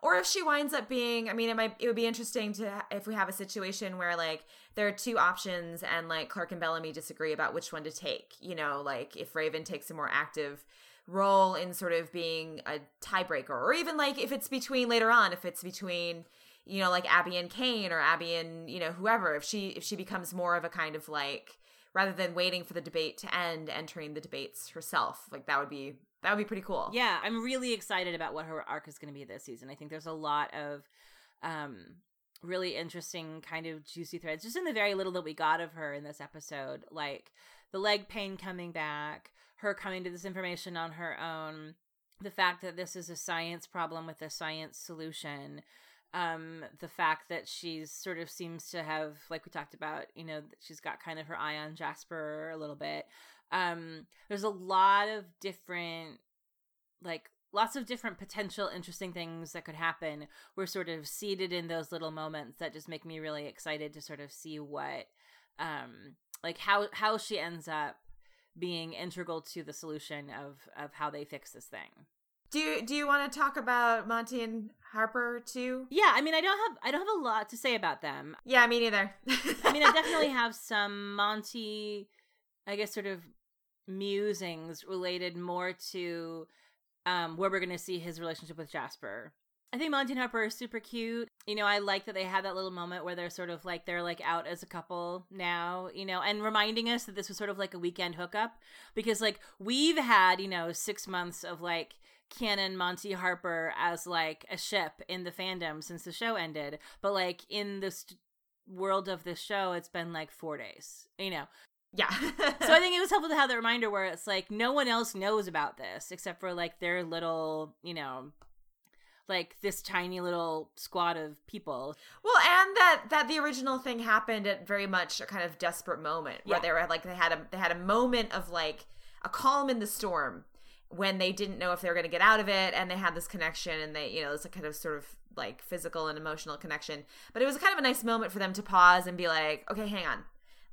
or if she winds up being i mean it might it would be interesting to if we have a situation where like there are two options and like clarke and bellamy disagree about which one to take you know like if raven takes a more active role in sort of being a tiebreaker or even like if it's between later on if it's between you know like abby and kane or abby and you know whoever if she if she becomes more of a kind of like rather than waiting for the debate to end entering the debates herself like that would be that would be pretty cool Yeah, I'm really excited about what her arc is going to be this season. I think there's a lot of um really interesting kind of juicy threads just in the very little that we got of her in this episode, like the leg pain coming back, her coming to this information on her own, the fact that this is a science problem with a science solution. Um, the fact that she's sort of seems to have, like we talked about, you know, she's got kind of her eye on Jasper a little bit um there's a lot of different like lots of different potential interesting things that could happen. Were sort of seated in those little moments that just make me really excited to sort of see what um like how how she ends up being integral to the solution of of how they fix this thing. Do you do you want to talk about monty and harper too? Yeah i mean i don't have i don't have a lot to say about them. Yeah, me neither. I mean, I definitely have some Monty, I guess, sort of musings related more to um, where we're going to see his relationship with Jasper. I think Monty and Harper are super cute. You know, I like that they had that little moment where they're sort of like they're like out as a couple now, you know, and reminding us that this was sort of like a weekend hookup because like we've had, you know, 6 months of like canon Monty Harper as like a ship in the fandom since the show ended, but like in this world of this show it's been like 4 days, you know. Yeah. So I think it was helpful to have that reminder where it's like no one else knows about this except for like their little, you know, like this tiny little squad of people. Well, and that that the original thing happened at very much a kind of desperate moment where Yeah. they were like they had a they had a moment of like a calm in the storm when they didn't know if they were going to get out of it and they had this connection and they you know it's a kind of sort of like physical and emotional connection but it was kind of a nice moment for them to pause and be like okay hang on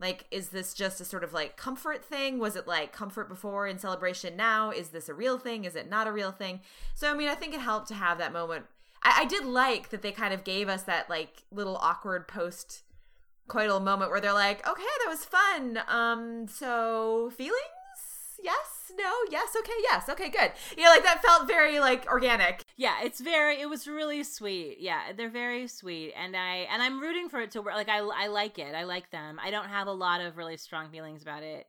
like is this just a sort of like comfort thing? Was it like comfort before and celebration now? Is this a real thing? Is it not a real thing? So i mean i think it helped to have that moment. I, I did like that they kind of gave us that like little awkward post coital moment where they're like okay that was fun. Um so feelings? Yes no yes okay yes okay good you know like that felt very like organic Yeah, it's very it was really sweet. Yeah, they're very sweet and I and I'm rooting for it to work. Like I I like it. I like them. I don't have a lot of really strong feelings about it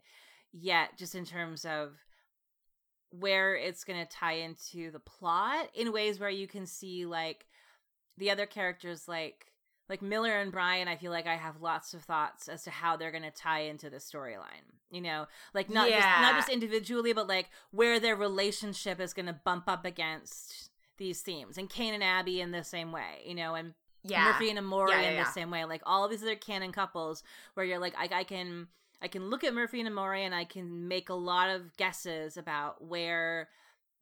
yet just in terms of where it's going to tie into the plot in ways where you can see like the other characters like like Miller and Bryan, I feel like I have lots of thoughts as to how they're going to tie into the storyline. You know, like not just not just individually, but like where their relationship is going to bump up against these themes. And Kane and Abby in the same way, you know, and yeah Murphy and Emori Yeah, yeah, in yeah. the same way. Like all of these other canon couples where you're like, I, I can I can look at Murphy and Emori and I can make a lot of guesses about where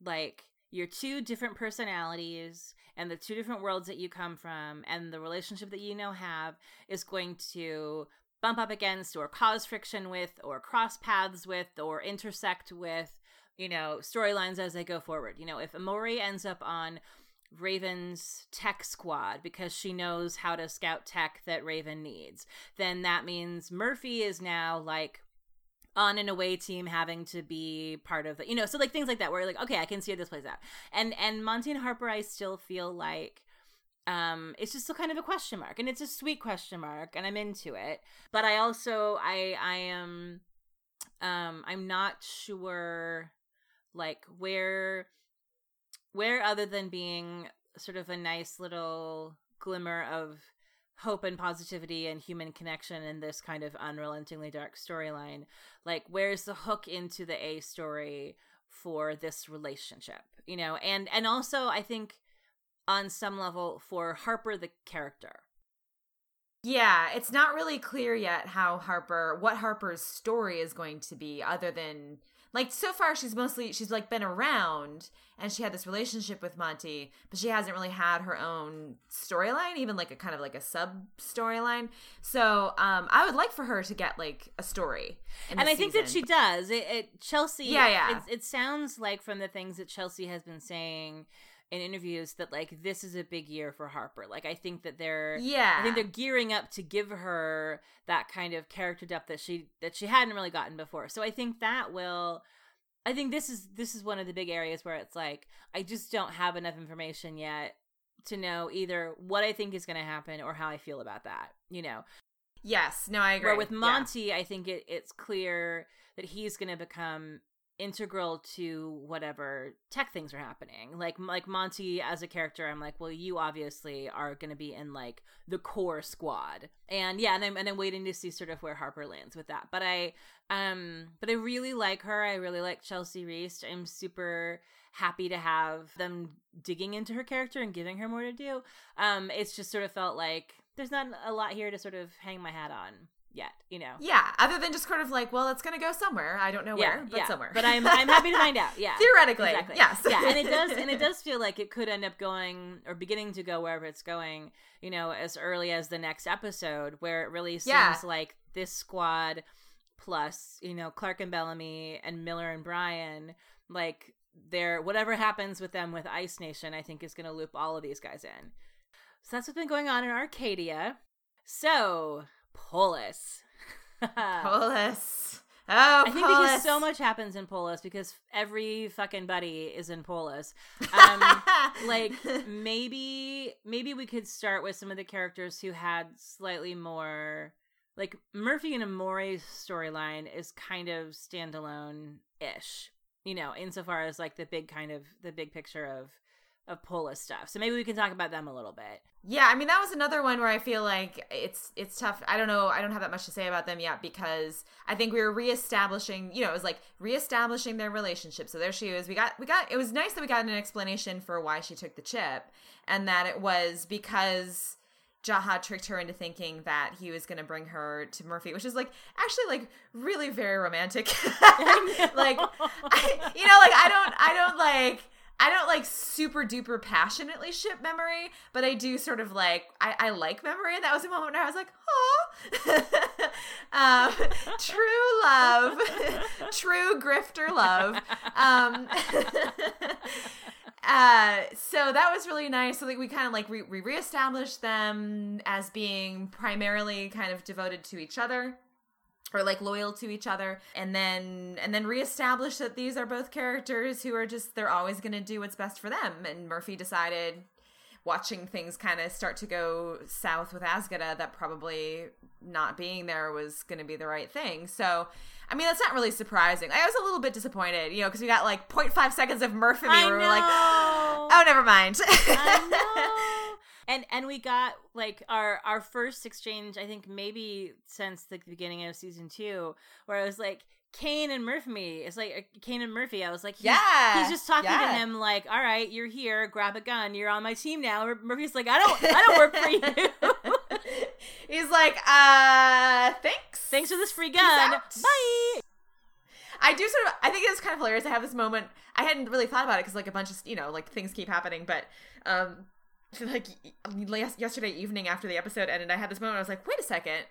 like your two different personalities and the two different worlds that you come from and the relationship that you now have is going to bump up against or cause friction with or cross paths with or intersect with you know storylines as they go forward you know if emori ends up on Raven's tech squad because she knows how to scout tech that Raven needs. Then that means Murphy is now like on an away team having to be part of the you know, so like things like that where like, okay, I can see how this plays out. And and Monty and Harper I still feel like um it's just still kind of a question mark and it's a sweet question mark and I'm into it. But I also I I am um I'm not sure like where where other than being sort of a nice little glimmer of hope and positivity and human connection in this kind of unrelentingly dark storyline. Like where's the hook into the a story for this relationship you know? And and also i think on some level for harper the character. Yeah, it's not really clear yet how Harper, what Harper's story is going to be, other than like so far she's mostly she's like been around and she had this relationship with Monty, but she hasn't really had her own storyline, even like a kind of like a sub storyline. So um, I would like for her to get like a story, and I think that she does. It, it Chelsey. Yeah, yeah. It, it sounds like from the things that Chelsey has been saying in interviews that like this is a big year for Harper. Like I think that they're. yeah, I think they're gearing up to give her that kind of character depth that she that she hadn't really gotten before. So I think that will. I think this is this is one of the big areas where it's like I just don't have enough information yet to know either what I think is going to happen or how I feel about that. You know, yes, no, I agree. where with Yeah. Monty, I think it, it's clear that he's going to become integral to whatever tech things are happening. Like like Monty as a character, I'm like, well, you obviously are going to be in like the core squad, and yeah, and I'm and I'm waiting to see sort of where Harper lands with that. But I um, but I really like her. I really like Chelsey Reist. I'm super happy to have them digging into her character and giving her more to do. Um, it's just sort of felt like there's not a lot here to sort of hang my hat on yet, you know. Yeah, other than just kind of like, well, it's gonna go somewhere. I don't know where, but somewhere. But I'm I'm happy to find out. Yeah. theoretically, Exactly. yes, yeah, and it does and it does feel like it could end up going or beginning to go wherever it's going, you know, as early as the next episode where it really seems Yeah. like this squad plus, you know, Clarke and Bellamy and Miller and Bryan, like they're whatever happens with them with Ice Nation, I think is gonna loop all of these guys in. So that's what's been going on in Arcadia. So, Polis. Polis. Oh, I think Polis. because so much happens in Polis because every fucking buddy is in Polis. Um, like maybe maybe we could start with some of the characters who had slightly more like Murphy and Emori's storyline is kind of standalone ish, you know, insofar as like the big kind of the big picture of of Pola stuff. So maybe we can talk about them a little bit. Yeah, I mean that was another one where I feel like it's it's tough. I don't know. I don't have that much to say about them yet because I think we were reestablishing. You know, it was like reestablishing their relationship. So there she is. We got we got. It was nice that we got an explanation for why she took the chip, and that it was because Jaha tricked her into thinking that he was going to bring her to Murphy, which is like actually like really very romantic. like, I, you know, like I don't, I don't like. I don't like super duper passionately ship Memori, but I do sort of like I, I like Memori, and that was a moment where I was like, oh, um, true love, true grifter love. Um, uh, so that was really nice. So like we kind of like re- we reestablished them as being primarily kind of devoted to each other or like loyal to each other and then and then reestablish that these are both characters who are just they're always going to do what's best for them and murphy decided watching things kind of start to go south with Azgeda that probably not being there was going to be the right thing so I mean, that's not really surprising. I was a little bit disappointed, you know, because we got like 0.5 seconds of Murphy. I we were like, oh, never mind. And and we got like our our first exchange, I think maybe since the beginning of season two, where I was like, Kane and Murphy. It's like uh, Kane and Murphy. I was like, he's, Yeah, he's just talking yeah. to him like, all right, you're here, grab a gun, you're on my team now. Murphy's like, I don't, I don't work for you. He's like, uh, thanks. Thanks for this free gun. Bye. I do sort of. I think it's kind of hilarious. I have this moment. I hadn't really thought about it because like a bunch of you know like things keep happening, but um, like yesterday evening after the episode ended, I had this moment. I was like, wait a second.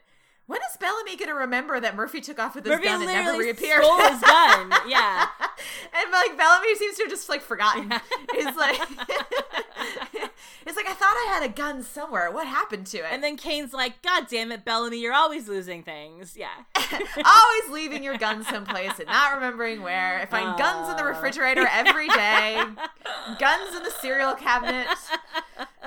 When is Bellamy going to remember that Murphy took off with his Murphy gun and never reappeared? stole his gun. Yeah. and like Bellamy seems to have just like forgotten. It's like, it's like I thought I had a gun somewhere. What happened to it? And then Kane's like, God damn it, Bellamy, you're always losing things. Yeah. Always leaving your gun someplace and not remembering where. I find guns in the refrigerator every day. guns in the cereal cabinet.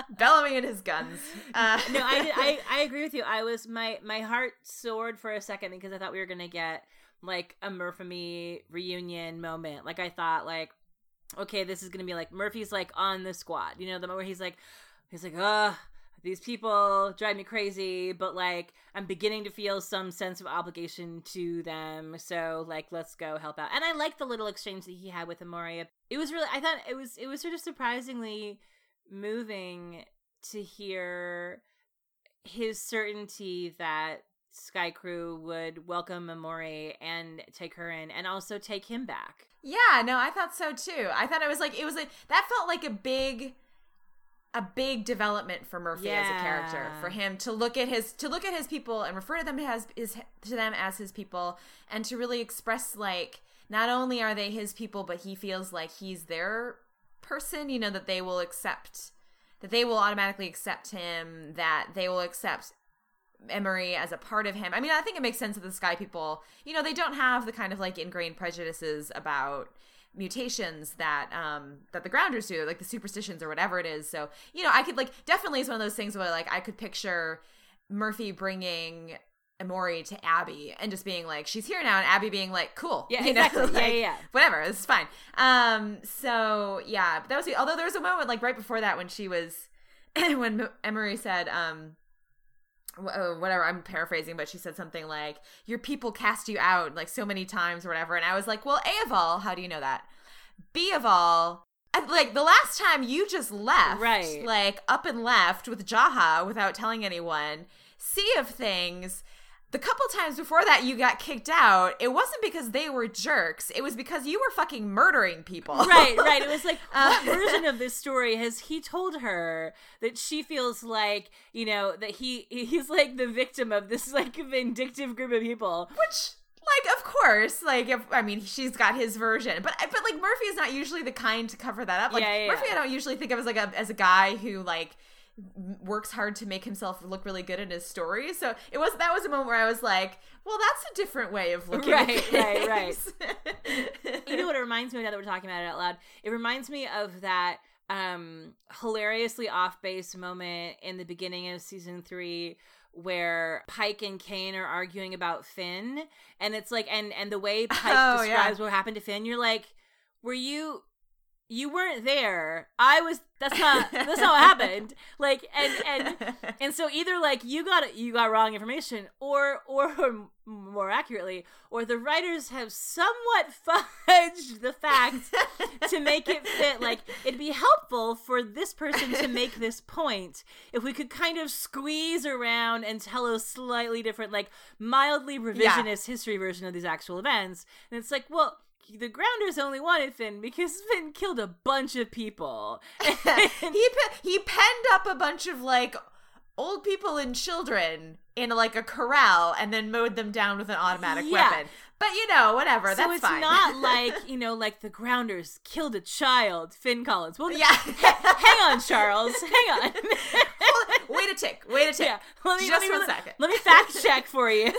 Bellamy and his guns. Uh, no, I, did, I I agree with you. I was my my heart soared for a second because I thought we were gonna get like a Murphy reunion moment. Like I thought, like okay, this is gonna be like Murphy's like on the squad. You know, the moment where he's like he's like, ugh. These people drive me crazy, but like I'm beginning to feel some sense of obligation to them. So like let's go help out. And I like the little exchange that he had with Amoria. It was really I thought it was it was sort of surprisingly moving to hear his certainty that Skaikru would welcome Emori and take her in and also take him back. yeah, no, I thought so too. I thought it was like it was a that felt like a big a big development for Murphy as a character. For him to look at his to look at his people and refer to them as is to them as his people and to really express like not only are they his people but he feels like he's their person, you know, that they will accept that they will automatically accept him, that they will accept Emori as a part of him. I mean, I think it makes sense that the Sky People, you know, they don't have the kind of like ingrained prejudices about mutations that um that the grounders do like the superstitions or whatever it is so you know i could like definitely it's one of those things where like i could picture murphy bringing Emori to Abby and just being like, she's here now, and Abby being like, cool. Yeah, you exactly. Yeah, like, yeah, yeah. Whatever, this is fine. Um, so yeah, but that was, although there was a moment like right before that when she was, when Emori said, um, uh, whatever i'm paraphrasing but she said something like your people cast you out like so many times or whatever and i was like well a of all how do you know that b of all like the last time you just left Right. like up and left with jaha without telling anyone c of things the couple times before that you got kicked out it wasn't because they were jerks it was because you were fucking murdering people right, right. It was like, Uh, what version of this story has he told her that she feels like, you know, that he he's like the victim of this like vindictive group of people? Which, like, of course, like, if I mean, she's got his version, but but like Murphy is not usually the kind to cover that up. Like Yeah, yeah, Murphy, yeah. I don't usually think of as like a as a guy who like works hard to make himself look really good in his stories. So it was that was a moment where I was like, well, that's a different way of looking Right, at right, right. You know what it reminds me of now that we're talking about it out loud? It reminds me of that um hilariously off base moment in the beginning of season three where Pike and Kane are arguing about Finn and it's like and and the way Pike Oh, yeah. describes what happened to Finn, you're like, were you you weren't there. I was. That's not. That's not what happened. Like, and and and so either like you got you got wrong information, or or more accurately, or the writers have somewhat fudged the facts to make it fit. Like, it'd be helpful for this person to make this point if we could kind of squeeze around and tell a slightly different, like mildly revisionist yeah. history version of these actual events. And it's like, well the grounders only wanted Finn because Finn killed a bunch of people. he he penned up a bunch of like old people and children in like a corral and then mowed them down with an automatic yeah. weapon. But you know, whatever. So that's it's fine. not like you know, like the grounders killed a child. Finn Collins. Well, yeah. hang on, Charles. Hang on. wait a tick. Wait a tick. Yeah. Let me, Just let me, one second. Let me fact check for you.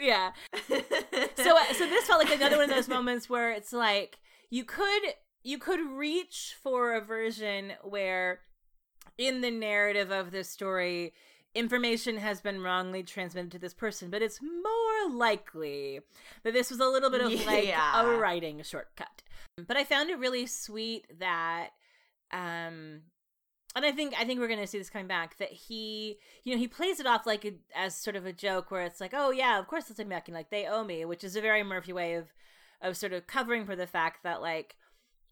yeah. So, uh, so this felt like another one of those moments where it's like you could you could reach for a version where in the narrative of this story information has been wrongly transmitted to this person, but it's more likely that this was a little bit of like a writing shortcut. But I found it really sweet that um and I think I think we're going to see this coming back that he, you know, he plays it off like a, as sort of a joke where it's like, "Oh yeah, of course it's back and like they owe me," which is a very Murphy way of of sort of covering for the fact that like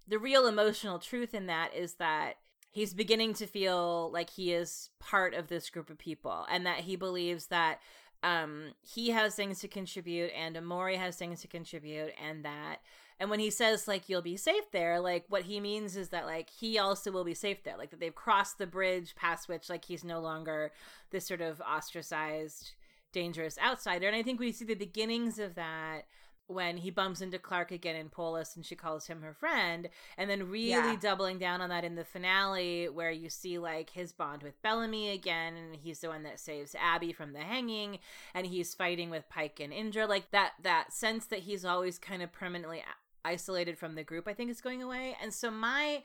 the real emotional truth in that is that he's beginning to feel like he is part of this group of people and that he believes that um he has things to contribute and Emori has things to contribute and that and when he says like you'll be safe there like what he means is that like he also will be safe there like that they've crossed the bridge past which like he's no longer this sort of ostracized dangerous outsider and i think we see the beginnings of that when he bumps into Clarke again in Polis and she calls him her friend, and then really yeah. doubling down on that in the finale where you see like his bond with Bellamy again, and he's the one that saves Abby from the hanging, and he's fighting with Pike and Indra, like that that sense that he's always kind of permanently isolated from the group, I think is going away. And so my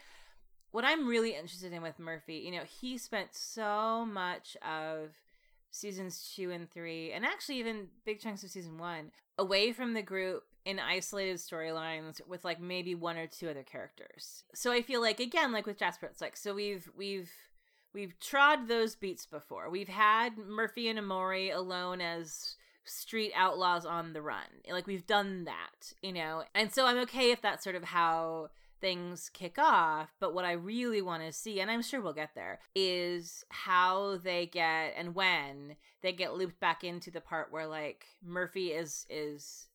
what I'm really interested in with Murphy, you know, he spent so much of seasons two and three, and actually even big chunks of season one, away from the group in isolated storylines with like maybe one or two other characters. So I feel like again, like with Jasper, it's like so we've we've we've trod those beats before. We've had Murphy and Emori alone as street outlaws on the run. Like we've done that, you know. And so I'm okay if that's sort of how things kick off, but what I really want to see, and I'm sure we'll get there, is how they get and when they get looped back into the part where like Murphy is is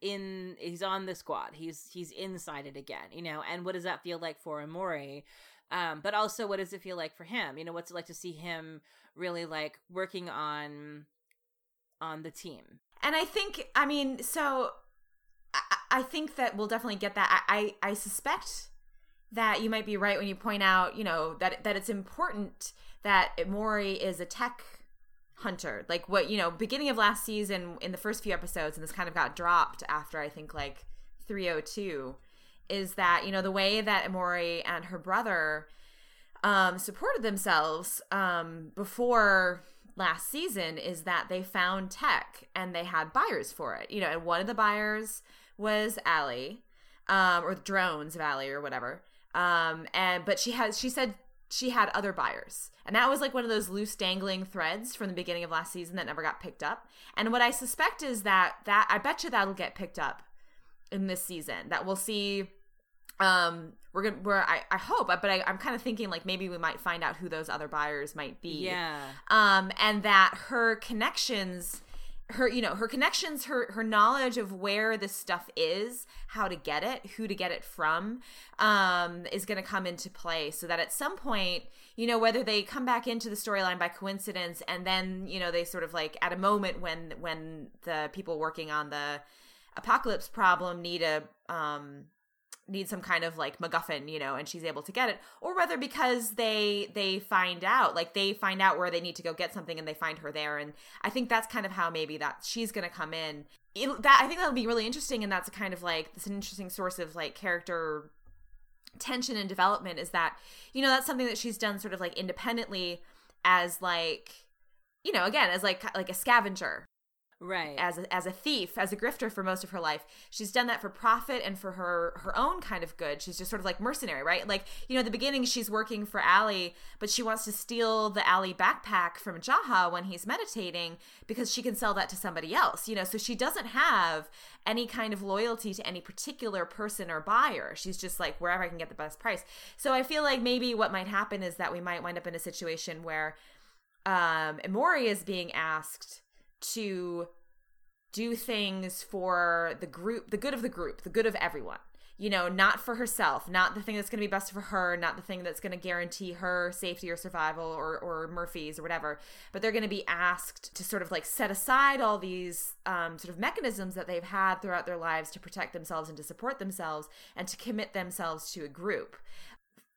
in he's on the squad. He's he's inside it again, you know. And what does that feel like for Emori? Um, but also what does it feel like for him? You know, what's it like to see him really like working on on the team? And I think I mean, so I, think that we'll definitely get that. I, I, I suspect that you might be right when you point out, you know, that that it's important that Mori is a tech hunter. Like what, you know, beginning of last season in the first few episodes, and this kind of got dropped after I think like 302, is that, you know, the way that Mori and her brother um supported themselves um before last season is that they found tech and they had buyers for it. You know, and one of the buyers was ALIE, um, or drones of ALIE or whatever. Um, and but she has she said she had other buyers. And that was like one of those loose dangling threads from the beginning of last season that never got picked up. And what I suspect is that that I bet you that'll get picked up in this season. That we'll see um we're gonna we're I, I hope but I, i'm kind of thinking like maybe we might find out who those other buyers might be yeah um and that her connections her you know her connections her her knowledge of where this stuff is how to get it who to get it from um is going to come into play so that at some point you know whether they come back into the storyline by coincidence and then you know they sort of like at a moment when when the people working on the apocalypse problem need a um need some kind of like MacGuffin, you know, and she's able to get it, or whether because they they find out, like they find out where they need to go get something and they find her there, and I think that's kind of how maybe that she's gonna come in. It, that I think that'll be really interesting, and that's a kind of like it's an interesting source of like character tension and development. Is that you know that's something that she's done sort of like independently as like you know again as like like a scavenger right. as a, as a thief as a grifter for most of her life. She's done that for profit and for her her own kind of good. She's just sort of like mercenary right? Like you know at the beginning she's working for ALIE but she wants to steal the ALIE backpack from jaha when he's meditating because she can sell that to somebody else you know? So she doesn't have any kind of loyalty to any particular person or buyer. She's just like wherever i can get the best price. So i feel like maybe what might happen is that we might wind up in a situation where um Emori is being asked to do things for the group, the good of the group, the good of everyone. You know, not for herself, not the thing that's going to be best for her, not the thing that's going to guarantee her safety or survival or, or Murphy's or whatever, but they're going to be asked to sort of like set aside all these um, sort of mechanisms that they've had throughout their lives to protect themselves and to support themselves and to commit themselves to a group.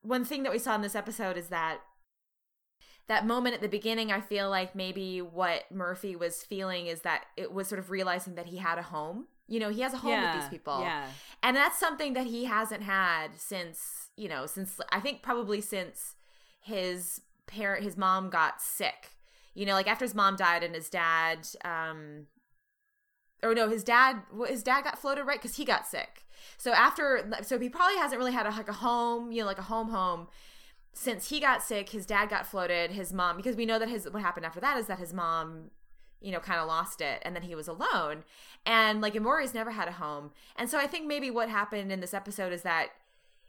One thing that we saw in this episode is that that moment at the beginning, I feel like maybe what Murphy was feeling is that it was sort of realizing that he had a home. You know, he has a home yeah, with these people. Yeah. And that's something that he hasn't had since, you know, since I think probably since his parent his mom got sick. You know, like after his mom died and his dad um or no, his dad his dad got floated right cuz he got sick. So after so he probably hasn't really had a, like a home, you know, like a home home since he got sick, his dad got floated, his mom because we know that his what happened after that is that his mom you know, kind of lost it and then he was alone. And like Emori's never had a home. And so I think maybe what happened in this episode is that,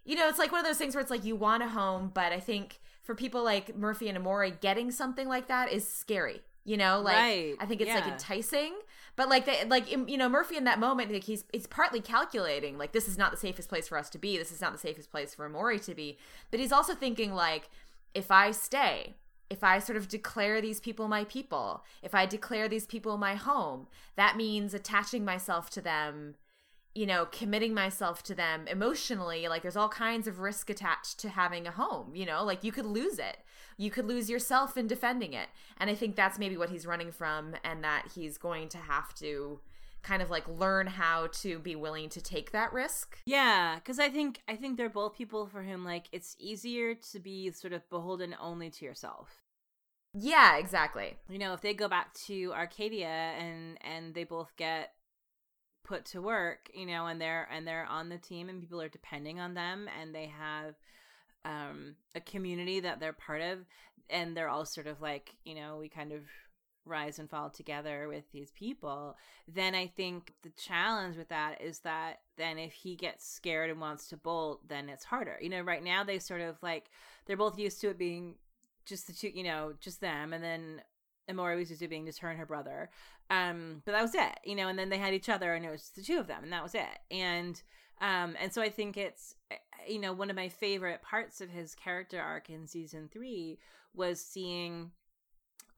you know, it's like one of those things where it's like you want a home, but I think for people like Murphy and Emori, getting something like that is scary. You know, like right. I think it's yeah. like enticing, but like they, like you know Murphy in that moment, like he's he's partly calculating like this is not the safest place for us to be. This is not the safest place for Emori to be. But he's also thinking like if I stay, if I sort of declare these people my people, if I declare these people my home, that means attaching myself to them you know, committing myself to them emotionally, like there's all kinds of risk attached to having a home, you know, like you could lose it. You could lose yourself in defending it. And I think that's maybe what he's running from and that he's going to have to kind of like learn how to be willing to take that risk. Yeah, cuz I think I think they're both people for whom like it's easier to be sort of beholden only to yourself. Yeah, exactly. You know, if they go back to Arcadia and and they both get put to work, you know, and they're and they're on the team and people are depending on them and they have um a community that they're part of and they're all sort of like, you know, we kind of rise and fall together with these people, then I think the challenge with that is that then if he gets scared and wants to bolt, then it's harder. You know, right now they sort of like they're both used to it being just the two, you know, just them, and then Emori was used to being just her and her brother. Um, but that was it, you know, and then they had each other and it was the two of them and that was it. And um, and so I think it's you know, one of my favorite parts of his character arc in season three was seeing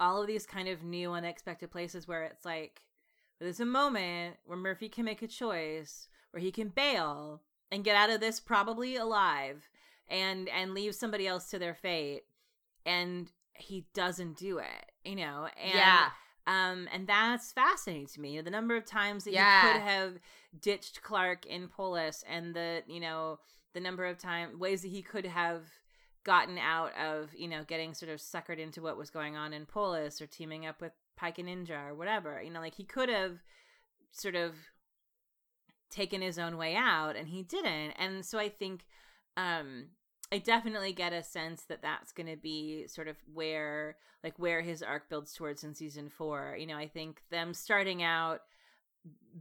all of these kind of new unexpected places where it's like there's a moment where Murphy can make a choice where he can bail and get out of this probably alive and and leave somebody else to their fate and he doesn't do it you know and yeah um and that's fascinating to me the number of times that Yeah. he could have ditched clarke in polis and the you know the number of time ways that he could have gotten out of you know getting sort of suckered into what was going on in polis or teaming up with pike and ninja or whatever. You know like he could have sort of taken his own way out and he didn't. And so i think um i definitely get a sense that that's going to be sort of where like where his arc builds towards in season four. You know i think them starting out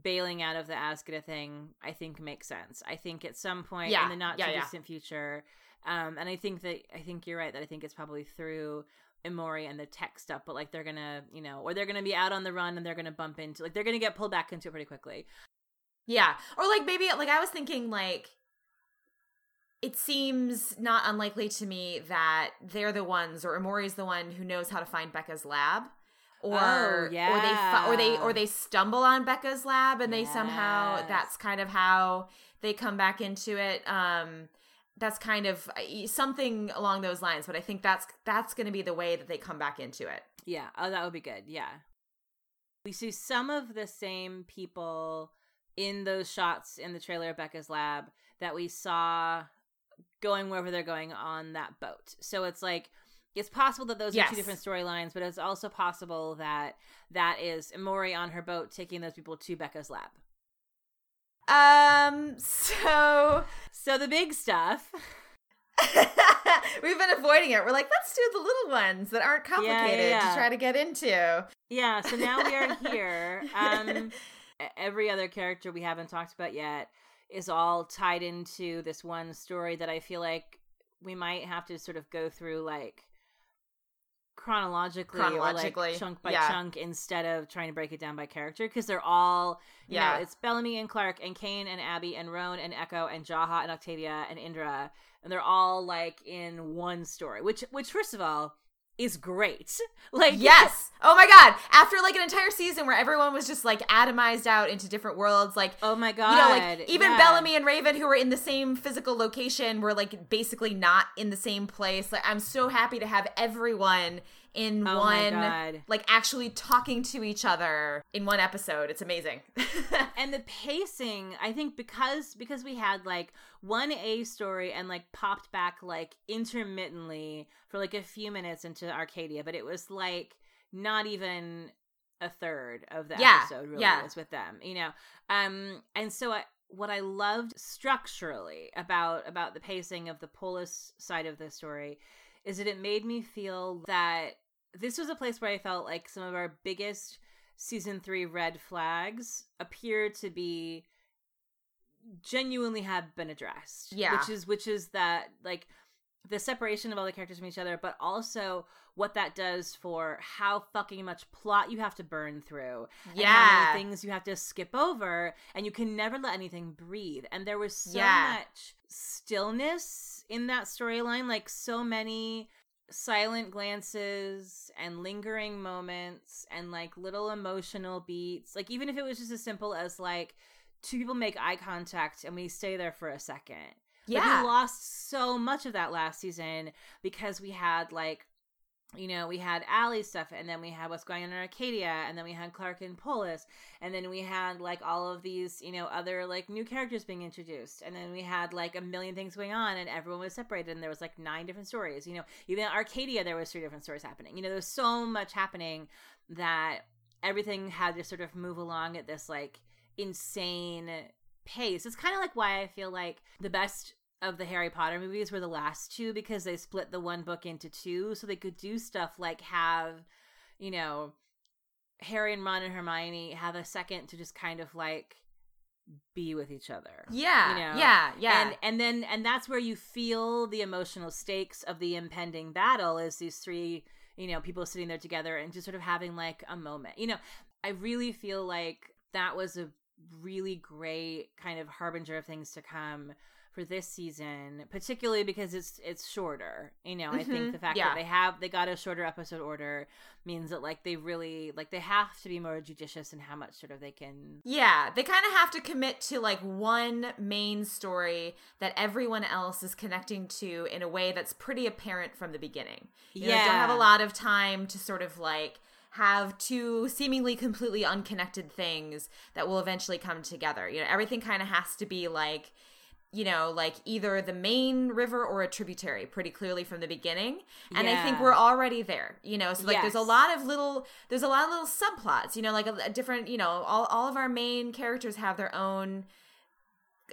bailing out of the Azgeda thing i think makes sense i think at some point Yeah, in the not yeah, too yeah. distant future um and i think that i think you're right that i think it's probably through Emori and the tech stuff, but like they're gonna, you know, or they're gonna be out on the run and they're gonna bump into, like they're gonna get pulled back into it pretty quickly. Yeah. Or like maybe like I was thinking like it seems not unlikely to me that they're the ones or Emori's the one who knows how to find Becca's lab. Or Oh, or they or they or they stumble on Becca's lab and they somehow that's kind of how they come back into it. Um that's kind of uh, something along those lines, but I think that's that's going to be the way that they come back into it. Yeah. Oh, that would be good. Yeah. We see some of the same people in those shots in the trailer of Becca's lab that we saw going wherever they're going on that boat. So it's like it's possible that those Yes. are two different storylines, but it's also possible that that is Mori on her boat taking those people to Becca's lab. Um, so So the big stuff. we've been avoiding it. We're like, let's do the little ones that aren't Yeah, yeah, complicated yeah. to try to get into. Yeah, so now we are here. Um, every other character we haven't talked about yet is all tied into this one story that I feel like we might have to sort of go through like chronologically, Chronologically, or like chunk by yeah. chunk instead of trying to break it down by character because they're all you Yeah. know it's Bellamy and Clarke and Kane and Abby and Roan and Echo and Jaha and Octavia and Indra and they're all like in one story which which first of all is great like Yes. Oh my god. After like an entire season where everyone was just like atomized out into different worlds, like oh my god you know, like even yeah. Bellamy and Raven, who were in the same physical location, were like basically not in the same place. Like, I'm so happy to have everyone in Oh one, like actually talking to each other in one episode. It's amazing. and the pacing i think because because we had like one a story and like popped back like intermittently for like a few minutes into arcadia but it was like not even a third of the Yeah, episode really yeah. was with them you know um and so I, what i loved structurally about about the pacing of the polis side of the story is that it made me feel that this was a place where i felt like some of our biggest season three red flags appear to be genuinely have been addressed. Yeah. Which is which is that like the separation of all the characters from each other, but also what that does for how fucking much plot you have to burn through. Yeah. many things you have to skip over and you can never let anything breathe. And there was so Yeah. much stillness in that storyline, like so many silent glances and lingering moments and like little emotional beats. Like even if it was just as simple as like two people make eye contact and we stay there for a second. Like, yeah. we lost so much of that last season because we had like you know, we had ALIE stuff, and then we had what's going on in Arcadia, and then we had Clarke and Polis, and then we had like all of these, you know, other like new characters being introduced, and then we had like a million things going on, and everyone was separated, and there was like nine different stories. You know, even Arcadia, there was three different stories happening. You know, there was so much happening that everything had to sort of move along at this like insane pace. It's kind of like why I feel like the best of the Harry Potter movies were the last two because they split the one book into two so they could do stuff like have, you know, Harry and Ron and Hermione have a second to just kind of like be with each other. yeah. you know, yeah. Yeah. And and then and that's where you feel the emotional stakes of the impending battle is these three, you know, people sitting there together and just sort of having like a moment. You know, I really feel like that was a really great kind of harbinger of things to come for this season, particularly because it's it's shorter. You know, I think Mhm, the fact yeah. that they have they got a shorter episode order means that like they really like they have to be more judicious in how much sort of they can Yeah, they kind of have to commit to like one main story that everyone else is connecting to in a way that's pretty apparent from the beginning. You know, don't have a lot of time to sort of like have two seemingly completely unconnected things that will eventually come together. You know, everything kind of has to be like you know, like either the main river or a tributary pretty clearly from the beginning. And I think we're already there, you know, so like there's a lot of little, there's a lot of little subplots, you know, like a, a different, you know, all, all of our main characters have their own,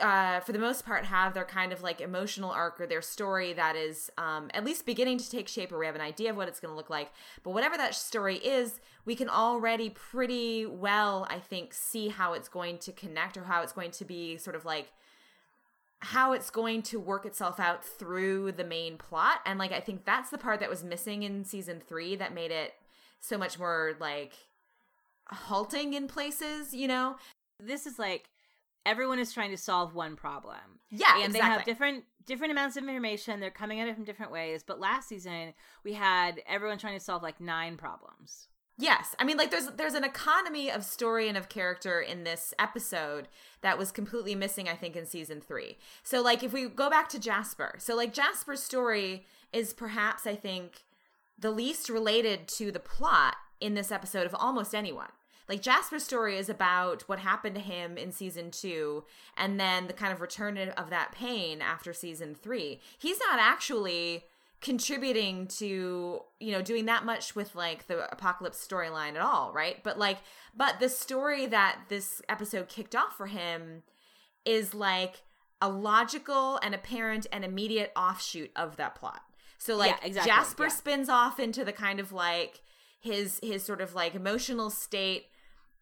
uh, for the most part, have their kind of like emotional arc or their story that is um, at least beginning to take shape, or we have an idea of what it's going to look like. But whatever that story is, we can already pretty well, I think, see how it's going to connect or how it's going to be sort of like how it's going to work itself out through the main plot. And like I think that's the part that was missing in season 3 that made it so much more like halting in places, you know? this is like everyone is trying to solve one problem. Yeah, and exactly. they have different different amounts of information. They're coming at it from different ways. But last season we had everyone trying to solve like nine problems. Yes, I mean like there's there's an economy of story and of character in this episode that was completely missing I think in season 3. So like if we go back to Jasper. So like Jasper's story is perhaps I think the least related to the plot in this episode of almost anyone. Like Jasper's story is about what happened to him in season 2 and then the kind of return of that pain after season 3. He's not actually contributing to you know doing that much with like the apocalypse storyline at all right? But like but the story that this episode kicked off for him is like a logical and apparent and immediate offshoot of that plot. So like Yeah, exactly, jasper yeah. spins off into the kind of like his his sort of like emotional state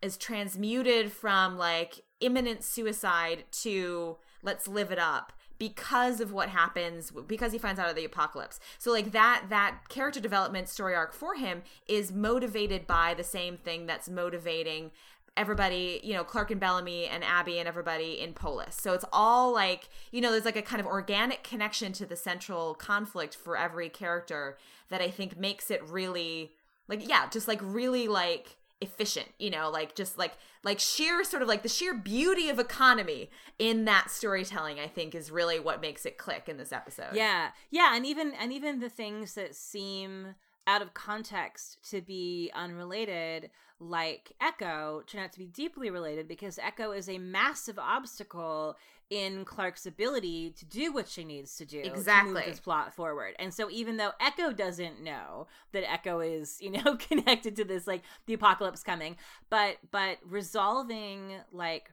is transmuted from like imminent suicide to let's live it up because of what happens because he finds out of the apocalypse. So like that that character development story arc for him is motivated by the same thing that's motivating everybody you know clarke and bellamy and abby and everybody in polis. So it's all like you know there's like a kind of organic connection to the central conflict for every character that i think makes it really like yeah just like really like efficient you know like just like like sheer sort of like the sheer beauty of economy in that storytelling i think is really what makes it click in this episode. Yeah, yeah, and even and even the things that seem out of context to be unrelated, like Echo, turn out to be deeply related because Echo is a massive obstacle in Clarke's ability to do what she needs to do to Exactly. move this plot forward. And so even though Echo doesn't know that Echo is, you know, connected to this like the apocalypse coming, but but resolving like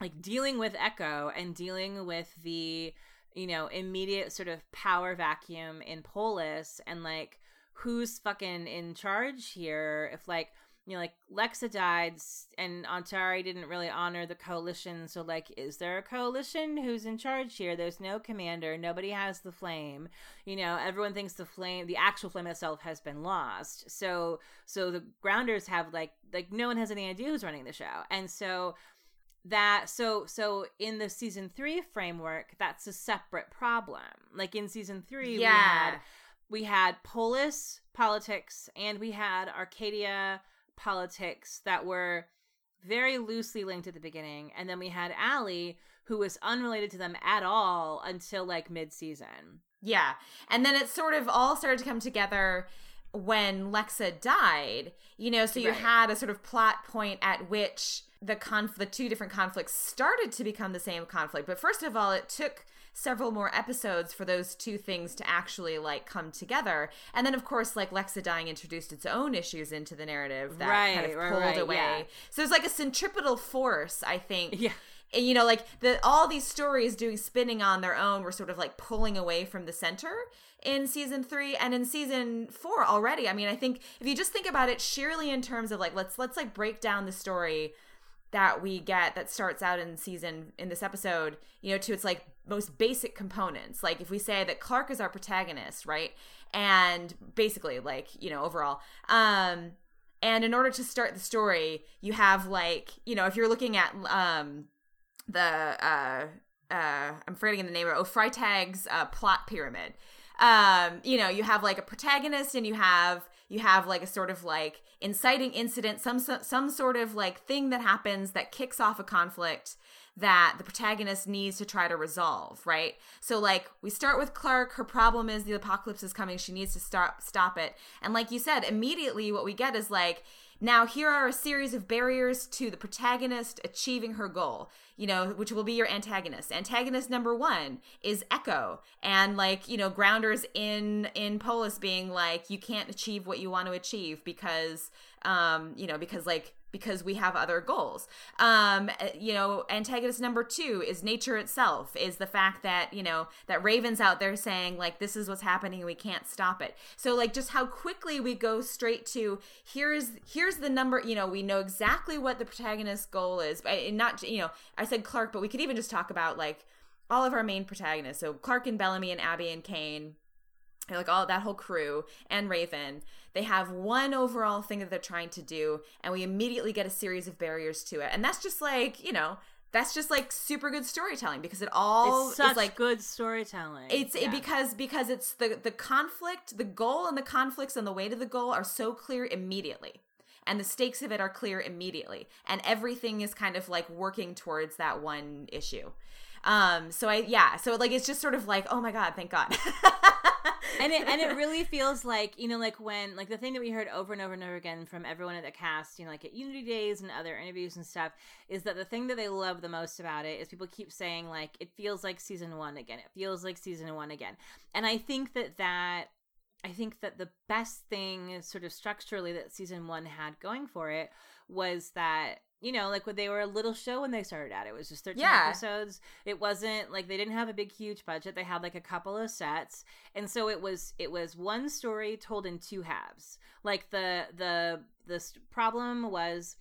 like dealing with Echo and dealing with the you know immediate sort of power vacuum in Polis and like who's fucking in charge here? If like you know like Lexa died and Ontari didn't really honor the coalition so like is there a coalition who's in charge here? There's no commander. Nobody has the flame. You know everyone thinks the flame the actual flame itself has been lost. So so the grounders have like like no one has any idea who's running the show. And so that so so in the season three framework that's a separate problem. Like in season three we Yeah. had we had polis politics and we had arcadia politics that were very loosely linked at the beginning and then we had ALIE who was unrelated to them at all until like mid-season Yeah. And then it sort of all started to come together when Lexa died. You know, so you Right. had a sort of plot point at which the conf the two different conflicts started to become the same conflict. But first of all, it took several more episodes for those two things to actually like come together. And then of course like Lexa dying introduced its own issues into the narrative that right, kind of right, pulled right, away. yeah. So it's like a centripetal force, I think, yeah and, you know like the all these stories doing spinning on their own were sort of like pulling away from the center in season three and in season four already i mean i think if you just think about it sheerly in terms of like let's let's like break down the story that we get that starts out in season in this episode you know to its like most basic components. Like if we say that clarke is our protagonist right? And basically like you know overall. Um and in order to start the story you have like you know if you're looking at um the uh uh i'm forgetting the name of it oh Freytag's uh plot pyramid. Um you know you have like a protagonist and you have you have like a sort of like inciting incident some some sort of like thing that happens that kicks off a conflict that the protagonist needs to try to resolve, right? So like we start with Clarke, her problem is the apocalypse is coming, she needs to stop stop it. And like you said, immediately what we get is like now here are a series of barriers to the protagonist achieving her goal, you know, which will be your antagonist. Antagonist number 1 is Echo and like, you know, grounders in in Polis being like you can't achieve what you want to achieve because um, you know, because like because we have other goals. Um, you know, antagonist number two is nature itself, is the fact that, you know, that Raven's out there saying, like, this is what's happening we can't stop it. So, like, just how quickly we go straight to here's here's the number, you know, we know exactly what the protagonist's goal is. And not, you know, I said Clarke, but we could even just talk about like all of our main protagonists. So Clarke and Bellamy and Abby and Kane like all that whole crew and Raven, they have one overall thing that they're trying to do, and we immediately get a series of barriers to it. And that's just like, you know, that's just like super good storytelling because it all it's such is like good storytelling it's Yeah. it because because it's the the conflict, the goal and the conflicts and the way to the goal are so clear immediately. And the stakes of it are clear immediately. And everything is kind of like working towards that one issue. Um so I yeah, so like it's just sort of like, oh my god, thank God. and it and it really feels like you know like when like the thing that we heard over and over and over again from everyone at the cast you know like at unity days and other interviews and stuff is that the thing that they love the most about it is people keep saying like it feels like season one again it feels like season one again and i think that that i think that the best thing sort of structurally that season one had going for it was that you know, like when they were a little show when they started out. It was just 13 yeah. episodes. It wasn't like they didn't have a big huge budget. They had like a couple of sets. And so it was it was one story told in two halves. Like the the the problem was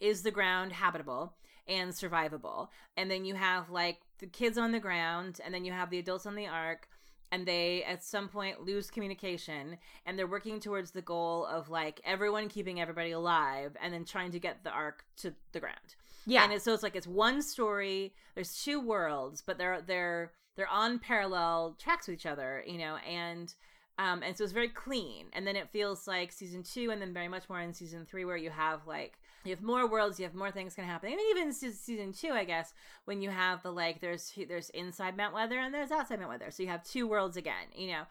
is the ground habitable and survivable? And then you have like the kids on the ground and then you have the adults on the ark and they at some point lose communication and they're working towards the goal of like everyone keeping everybody alive and then trying to get the ark to the ground. Yeah. And so it's like it's one story there's two worlds but they're they're they're on parallel tracks with each other you know and um and so it's very clean. And then it feels like season two and then very much more in season three where you have like you have more worlds you have more things can happen. I mean, even season two i guess when you have the like there's there's inside mount weather and there's outside mount weather. So you have two worlds again you know?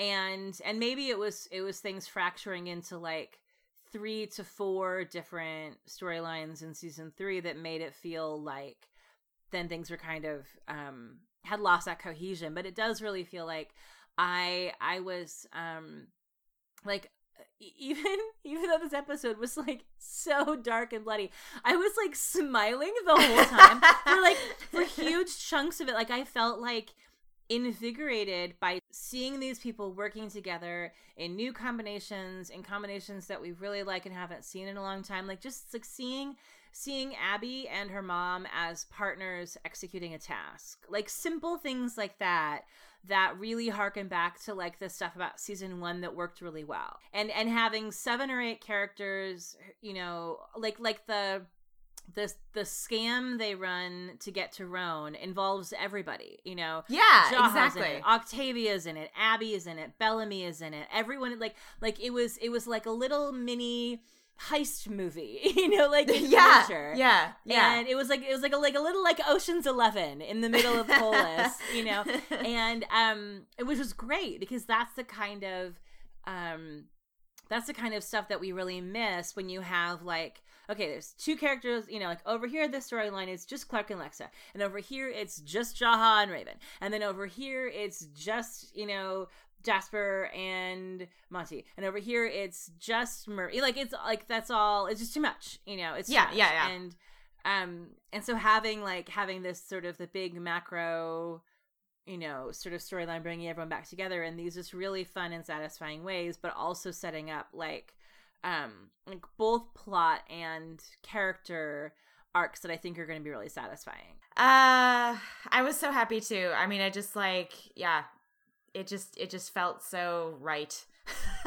And and maybe it was it was things fracturing into like three to four different storylines in season three that made it feel like then things were kind of um had lost that cohesion. But it does really feel like i i was um like even even though this episode was like so dark and bloody i was like smiling the whole time for like for huge chunks of it. Like i felt like invigorated by seeing these people working together in new combinations in combinations that we really like and haven't seen in a long time. Like just like seeing seeing abby and her mom as partners executing a task. Like simple things like that that really harken back to like the stuff about season one that worked really well and and having seven or eight characters you know like like the the the scam they run to get to Roan involves everybody, you know. Yeah, Jaha's exactly. In Octavia's in it, Abby is in it, Bellamy is in it. Everyone like like it was it was like a little mini heist movie, you know, like yeah, yeah, yeah. And it was like it was like a like a little like Ocean's Eleven in the middle of Polis, you know, and um, which was great because that's the kind of um, that's the kind of stuff that we really miss when you have like okay, there's two characters, you know, like over here, the storyline is just Clarke and Lexa, and over here, it's just Jaha and Raven, and then over here, it's just, you know, Jasper and Monty, and over here it's just Murphy. Like it's like that's all. It's just too much, you know. It's yeah, yeah, yeah. And um, and so having like having this sort of the big macro, you know, sort of storyline bringing everyone back together in these just really fun and satisfying ways, but also setting up like um like both plot and character arcs that I think are going to be really satisfying. Uh I was so happy too. I mean, I just like yeah, it just it just felt so right.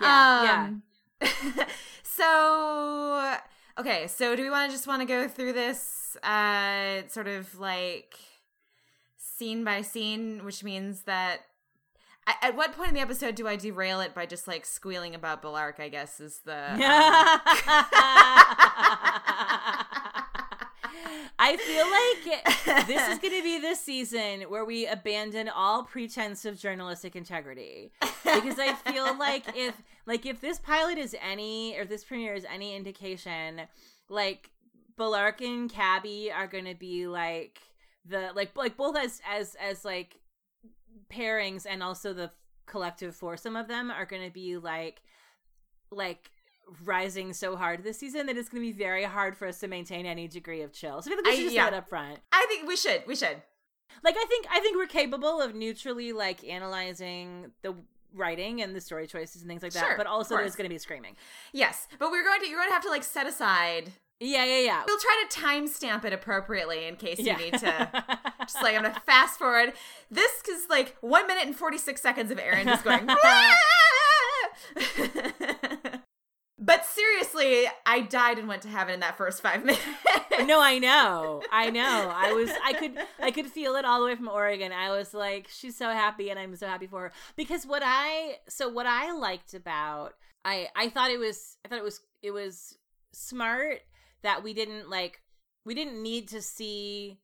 yeah, um, yeah. so okay, so do we want to just want to go through this uh sort of like scene by scene, which means that at what point in the episode do I derail it by just like squealing about Bellarke? I guess is the. Um... I feel like this is going to be the season where we abandon all pretense of journalistic integrity. Because I feel like if like if this pilot is any or this premiere is any indication, like Bellarke and Cabby are going to be like the like like both as as as like pairings and also the collective foursome of them are going to be like like rising so hard this season that it's going to be very hard for us to maintain any degree of chill. So I think we should I, just yeah. say it up front. I think we should. We should. Like I think I think we're capable of neutrally like analyzing the writing and the story choices and things like that. Sure, but also there's going to be screaming. Yes, but we're going to you're going to have to like set aside. Yeah, yeah, yeah. We'll try to timestamp it appropriately in case yeah. you need to. just like I'm gonna fast forward. This is like one minute and forty six seconds of Erin just going. But seriously, I died and went to heaven in that first five minutes. no, I know. I know. I was I could I could feel it all the way from Oregon. I was like, she's so happy and I'm so happy for her. Because what I so what I liked about I I thought it was I thought it was it was smart that we didn't like we didn't need to see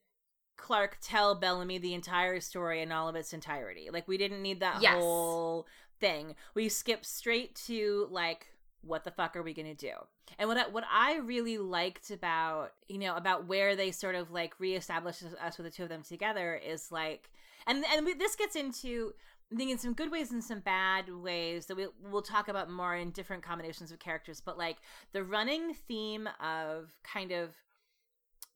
Clarke tell Bellamy the entire story in all of its entirety. Like we didn't need that Yes. whole thing. We skipped straight to like what the fuck are we going to do? And what I, what I really liked about, you know, about where they sort of like reestablished us with the two of them together is like and and we, this gets into I think in some good ways and some bad ways that we we'll talk about more in different combinations of characters, but like the running theme of kind of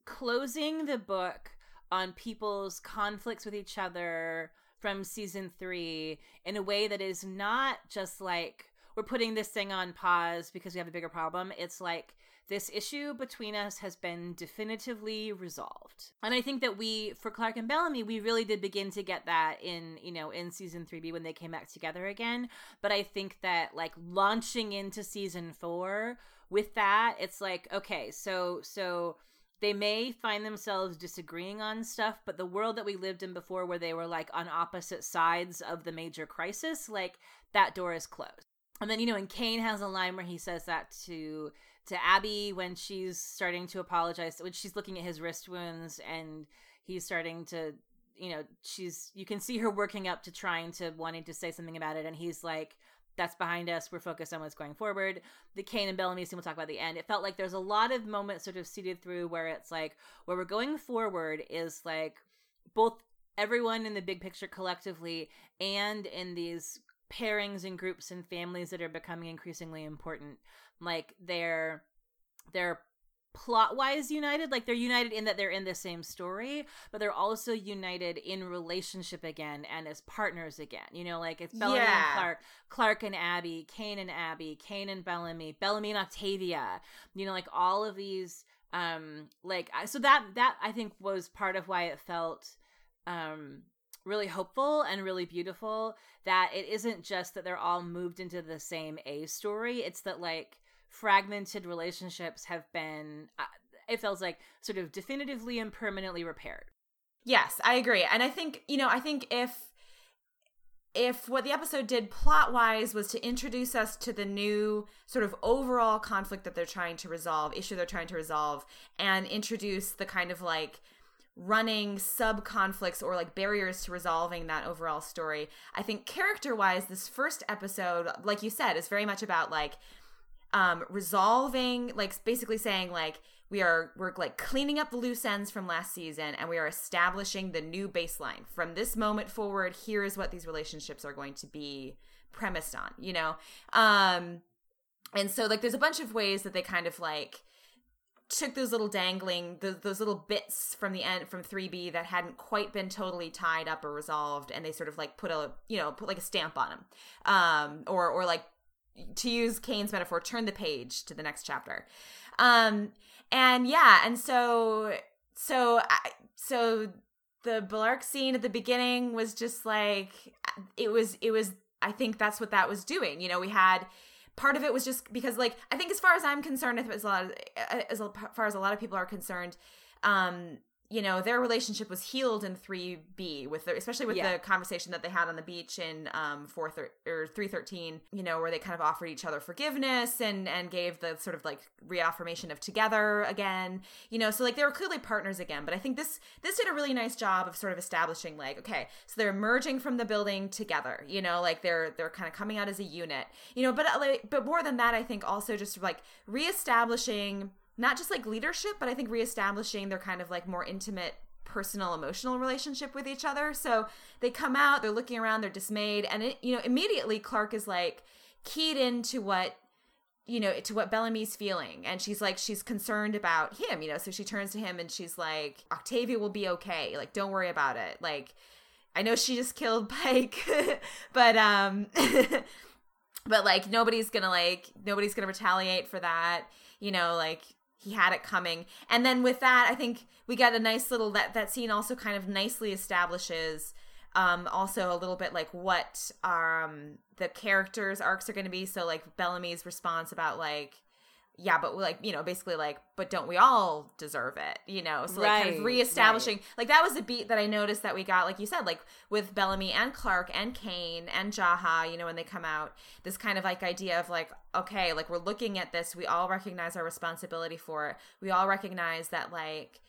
closing the book on people's conflicts with each other from season three in a way that is not just like we're putting this thing on pause because we have a bigger problem. It's like this issue between us has been definitively resolved. And I think that we, for Clarke and Bellamy, we really did begin to get that in, you know, in season 3B when they came back together again. But I think that, like, launching into season four with that, it's like, okay, so, so they may find themselves disagreeing on stuff, but the world that we lived in before, where they were like on opposite sides of the major crisis, like that door is closed. And then you know, and Kane has a line where he says that to to Abby when she's starting to apologize, when she's looking at his wrist wounds, and he's starting to, you know, she's you can see her working up to trying to wanting to say something about it, and he's like, that's behind us. We're focused on what's going forward. The Kane and Bellamy scene we'll talk about the end. It felt like there's a lot of moments sort of seeded through where it's like where we're going forward is like both everyone in the big picture collectively and in these pairings and groups and families that are becoming increasingly important. Like they're they're plot wise united like they're united in that they're in the same story but they're also united in relationship again and as partners again you know like it's bellamy and clarke clarke and abby kane and abby kane and bellamy bellamy and octavia you know like all of these um like so that that i think was part of why it felt um really hopeful and really beautiful that it isn't just that they're all moved into the same a story it's that like fragmented relationships have been uh, it feels like sort of definitively and permanently repaired Yes, I agree. And I think, you know, I think if if what the episode did plot wise was to introduce us to the new sort of overall conflict that they're trying to resolve, issue they're trying to resolve, and introduce the kind of like running sub conflicts or like barriers to resolving that overall story. I think character wise, this first episode, like you said, is very much about like um resolving like basically saying like we are we're like cleaning up the loose ends from last season and we are establishing the new baseline from this moment forward here is what these relationships are going to be premised on you know um and so like there's a bunch of ways that they kind of like took those little dangling those, those little bits from the end from 3b that hadn't quite been totally tied up or resolved and they sort of like put a you know put like a stamp on them um or or like to use Kane's metaphor, turn the page to the next chapter. Um, and yeah, and so so I, so the Bellarke scene at the beginning was just like it was it was I think that's what that was doing. You know, we had part of it was just because like I think as far as I'm concerned, as a lot of, as far as a lot of people are concerned, um, you know, their relationship was healed in 3B with the, especially with Yeah. the conversation that they had on the beach in um 4 thir- or 313, you know, where they kind of offered each other forgiveness and and gave the sort of like reaffirmation of together again. You know, so like they were clearly partners again, but I think this this did a really nice job of sort of establishing like okay, so they're emerging from the building together, you know, like they're they're kind of coming out as a unit. You know, but like but more than that, I think also just like reestablishing not just like leadership, but I think reestablishing their kind of like more intimate personal emotional relationship with each other. So they come out, they're looking around, they're dismayed, and it, you know, immediately Clarke is like keyed into what you know, to what Bellamy's feeling. And she's like, she's concerned about him, you know, so she turns to him and she's like, Octavia will be okay. Like, don't worry about it. Like, I know she just killed Pike, but, um, but like, nobody's gonna, like, nobody's gonna retaliate for that. You know, like, he had it coming. And then with that, I think we got a nice little, that, that scene also kind of nicely establishes um also a little bit like what um the characters arcs are going to be so like bellamy's response about like yeah but like you know basically like but don't we all deserve it? You know so like kind of Right, reestablishing like that was a beat that i noticed that we got like you said like with bellamy and clarke and kane and jaha you know when they come out this kind of like idea of like okay like we're looking at this we all recognize our responsibility for it we all recognize that like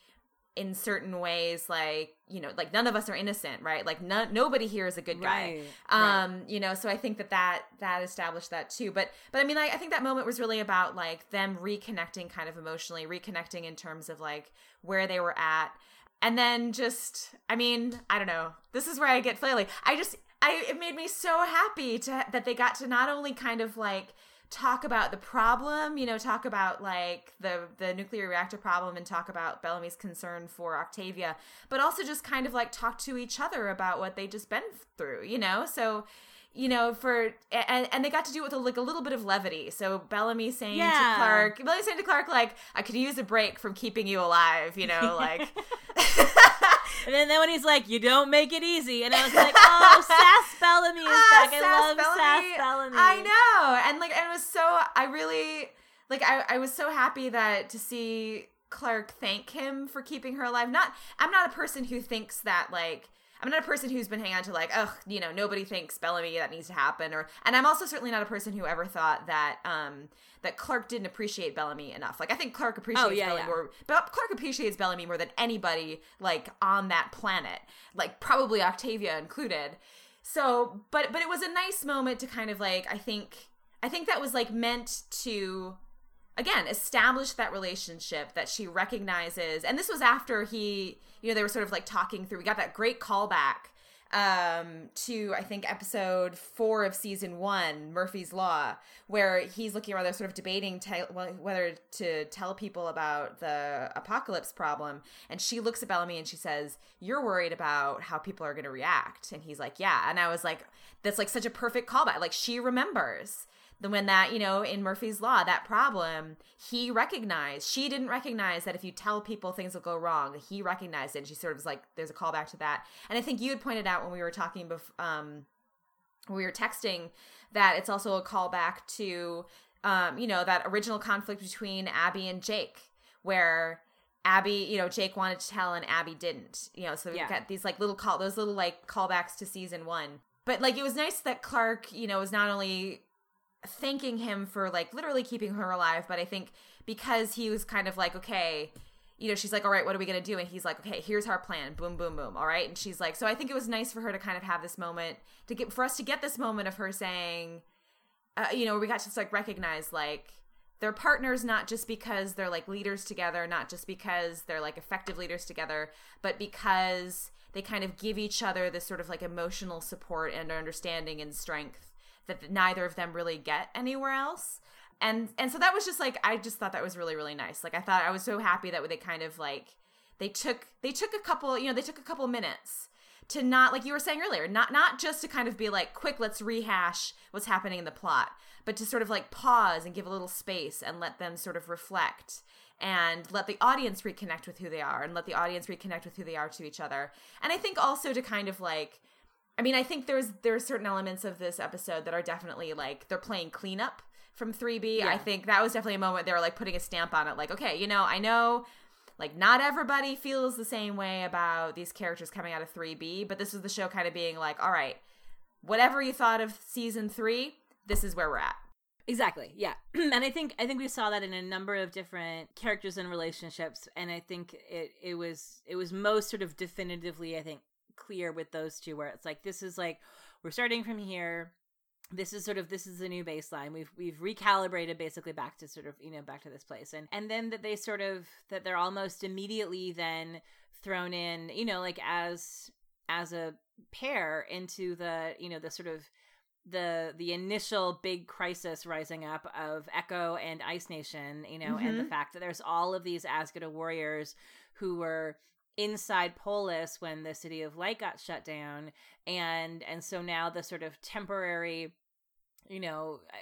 in certain ways like you know like none of us are innocent right? Like no, nobody here is a good guy. Right, um you know so i think that that that established that too. But but i mean I, I think that moment was really about like them reconnecting kind of emotionally reconnecting in terms of like where they were at. And then just i mean i don't know. This is where i get flaily i just i it made me so happy to that they got to not only kind of like talk about the problem, you know, talk about like the the nuclear reactor problem and talk about Bellamy's concern for Octavia, but also just kind of like talk to each other about what they just been through, you know? So you know, for and, and they got to do it with a, like a little bit of levity. So Bellamy saying Yeah. to Clarke, Bellamy saying to Clarke, like, "I could use a break from keeping you alive," you know, like. And then, then when he's like, "You don't make it easy," and I was like, "Oh, Sass Bellamy is Ah, back. I love Bellamy. Sass Bellamy." I know, and like, it was so. I really like. I I was so happy that to see Clarke thank him for keeping her alive. Not. I'm not a person who thinks that like. I'm not a person who's been hanging on to like, oh, you know, nobody thinks Bellamy that needs to happen, or and I'm also certainly not a person who ever thought that um that Clarke didn't appreciate Bellamy enough. Like I think Clarke appreciates Oh, yeah, Bellamy yeah. more, but Clarke appreciates Bellamy more than anybody like on that planet, like probably Octavia included. So, but but it was a nice moment to kind of like I think I think that was like meant to again establish that relationship that she recognizes and this was after he you know they were sort of like talking through. We got that great callback um to i think episode four of season one murphy's law where he's looking around they're sort of debating whether to tell people about the apocalypse problem. And she looks at bellamy and she says you're worried about how people are going to react. And he's like yeah. And i was like that's like such a perfect callback. Like she remembers when that you know in murphy's law that problem he recognized she didn't recognize that if you tell people things will go wrong he recognized it and she sort of was like there's a callback to that and i think you had pointed out when we were talking before um we were texting that it's also a callback to um you know that original conflict between abby and jake where abby you know jake wanted to tell and abby didn't you know so we've Yeah. got these like little call those little like callbacks to season one but like it was nice that clarke you know was not only thanking him for like literally keeping her alive but i think because he was kind of like okay you know she's like all right what are we gonna do? And he's like okay here's our plan. Boom boom boom. All right? And she's like so i think it was nice for her to kind of have this moment to get for us to get this moment of her saying uh, you know we got to just like recognize like they're partners not just because they're like leaders together not just because they're like effective leaders together but because they kind of give each other this sort of like emotional support and understanding and strength that neither of them really get anywhere else. And and so that was just like i just thought that was really really nice. Like i thought i was so happy that they kind of like they took they took a couple you know they took a couple minutes to not like you were saying earlier not not just to kind of be like quick let's rehash what's happening in the plot but to sort of like pause and give a little space and let them sort of reflect and let the audience reconnect with who they are and let the audience reconnect with who they are to each other. And i think also to kind of like I mean, I think there's there's certain elements of this episode that are definitely like they're playing cleanup from 3B. I Yeah. think that was definitely a moment they were like putting a stamp on it like, okay, you know, I know like not everybody feels the same way about these characters coming out of 3B, but this was the show kind of being like, all right, whatever you thought of season 3, this is where we're at. Exactly. Yeah. and I think I think we saw that in a number of different characters and relationships and I think it it was it was most sort of definitively I think clear with those two where it's like this is like we're starting from here. This is sort of this is the new baseline. We've we've recalibrated basically back to sort of you know back to this place. And and then that they sort of that they're almost immediately then thrown in you know like as as a pair into the you know the sort of the the initial big crisis rising up of Echo and Ice Nation, you know, and the Mhm. fact that there's all of these Azgeda warriors who were inside Polis when the City of Light got shut down, and and so now the sort of temporary, you know, uh,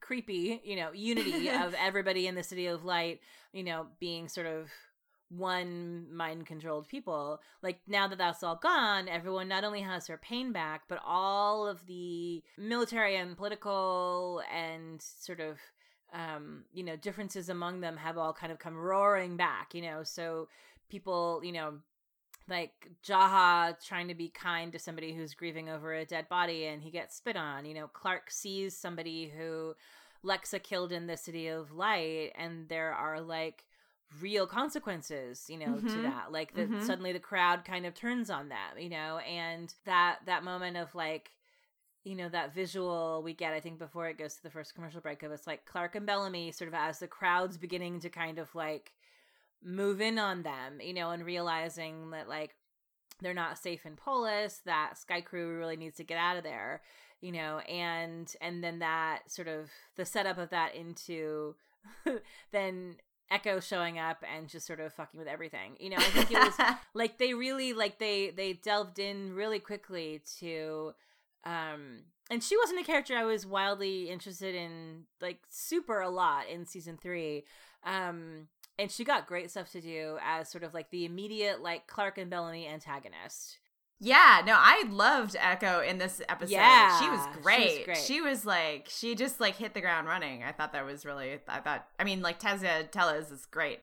creepy, you know, unity of everybody in the City of Light, you know, being sort of one mind controlled people like now that that's all gone everyone not only has their pain back but all of the military and political and sort of um you know differences among them have all kind of come roaring back you know? So people you know like Jaha trying to be kind to somebody who's grieving over a dead body and he gets spit on. You know, Clarke sees somebody who Lexa killed in the City of Light and there are like real consequences you know mm-hmm. to that like that mm-hmm. suddenly the crowd kind of turns on them you know and that that moment of like you know that visual we get i think before it goes to the first commercial break of it's like clarke and bellamy sort of as the crowd's beginning to kind of like move in on them you know and realizing that like they're not safe in polis that Skaikru really needs to get out of there you know and and then that sort of the setup of that into then echo showing up and just sort of fucking with everything you know i think it was like they really like they they delved in really quickly to um and she wasn't a character i was wildly interested in like super a lot in season three um and she got great stuff to do as sort of like the immediate like clarke and bellamy antagonist yeah, no, I loved Echo in this episode. Yeah, she was great. She was, great. She was like, she just like hit the ground running. I thought that was really. I thought. I mean, like Tasya Teles is great.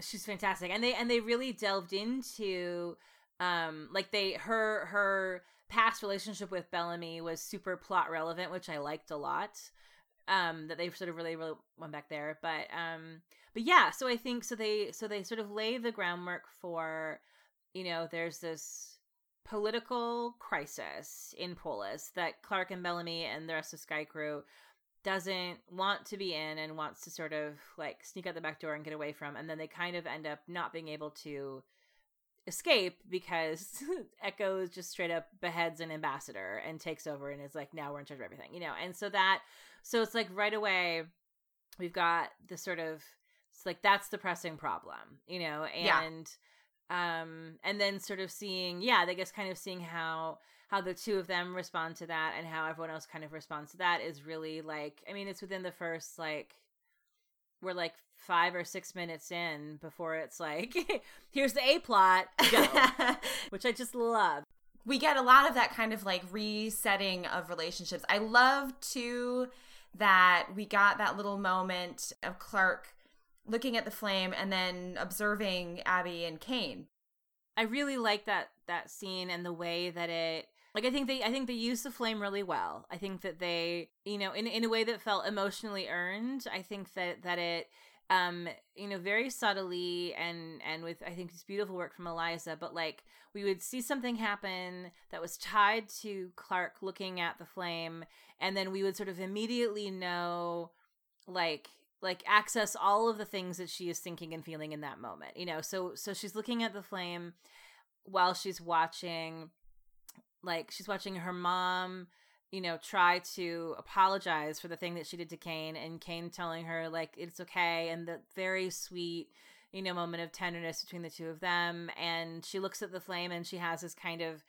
She's fantastic, and they and they really delved into, um, like they her her past relationship with Bellamy was super plot relevant, which I liked a lot. Um, that they sort of really really went back there, but um, but yeah. So I think so they so they sort of lay the groundwork for, you know, there's this political crisis in Polis that Clarke and Bellamy and the rest of Skaikru doesn't want to be in and wants to sort of like sneak out the back door and get away from and then they kind of end up not being able to escape because Echo just straight up beheads an ambassador and takes over and is like now we're in charge of everything you know and so that so it's like right away we've got the sort of it's like that's the pressing problem you know and yeah um and then sort of seeing yeah i guess kind of seeing how how the two of them respond to that and how everyone else kind of responds to that is really like i mean it's within the first like we're like five or six minutes in before it's like here's the a plot go. which i just love. We get a lot of that kind of like resetting of relationships. I love too that we got that little moment of clarke looking at the flame and then observing Abby and Kane. I really like that that scene and the way that it like I think they I think they used the flame really well. I think that they, you know, in in a way that felt emotionally earned. I think that that it um you know very subtly and and with i think this beautiful work from eliza but like we would see something happen that was tied to clarke looking at the flame and then we would sort of immediately know like like access all of the things that she is thinking and feeling in that moment you know? So so she's looking at the flame while she's watching like she's watching her mom you know try to apologize for the thing that she did to Kane and Kane telling her like it's okay and the very sweet you know moment of tenderness between the two of them and she looks at the flame and she has this kind of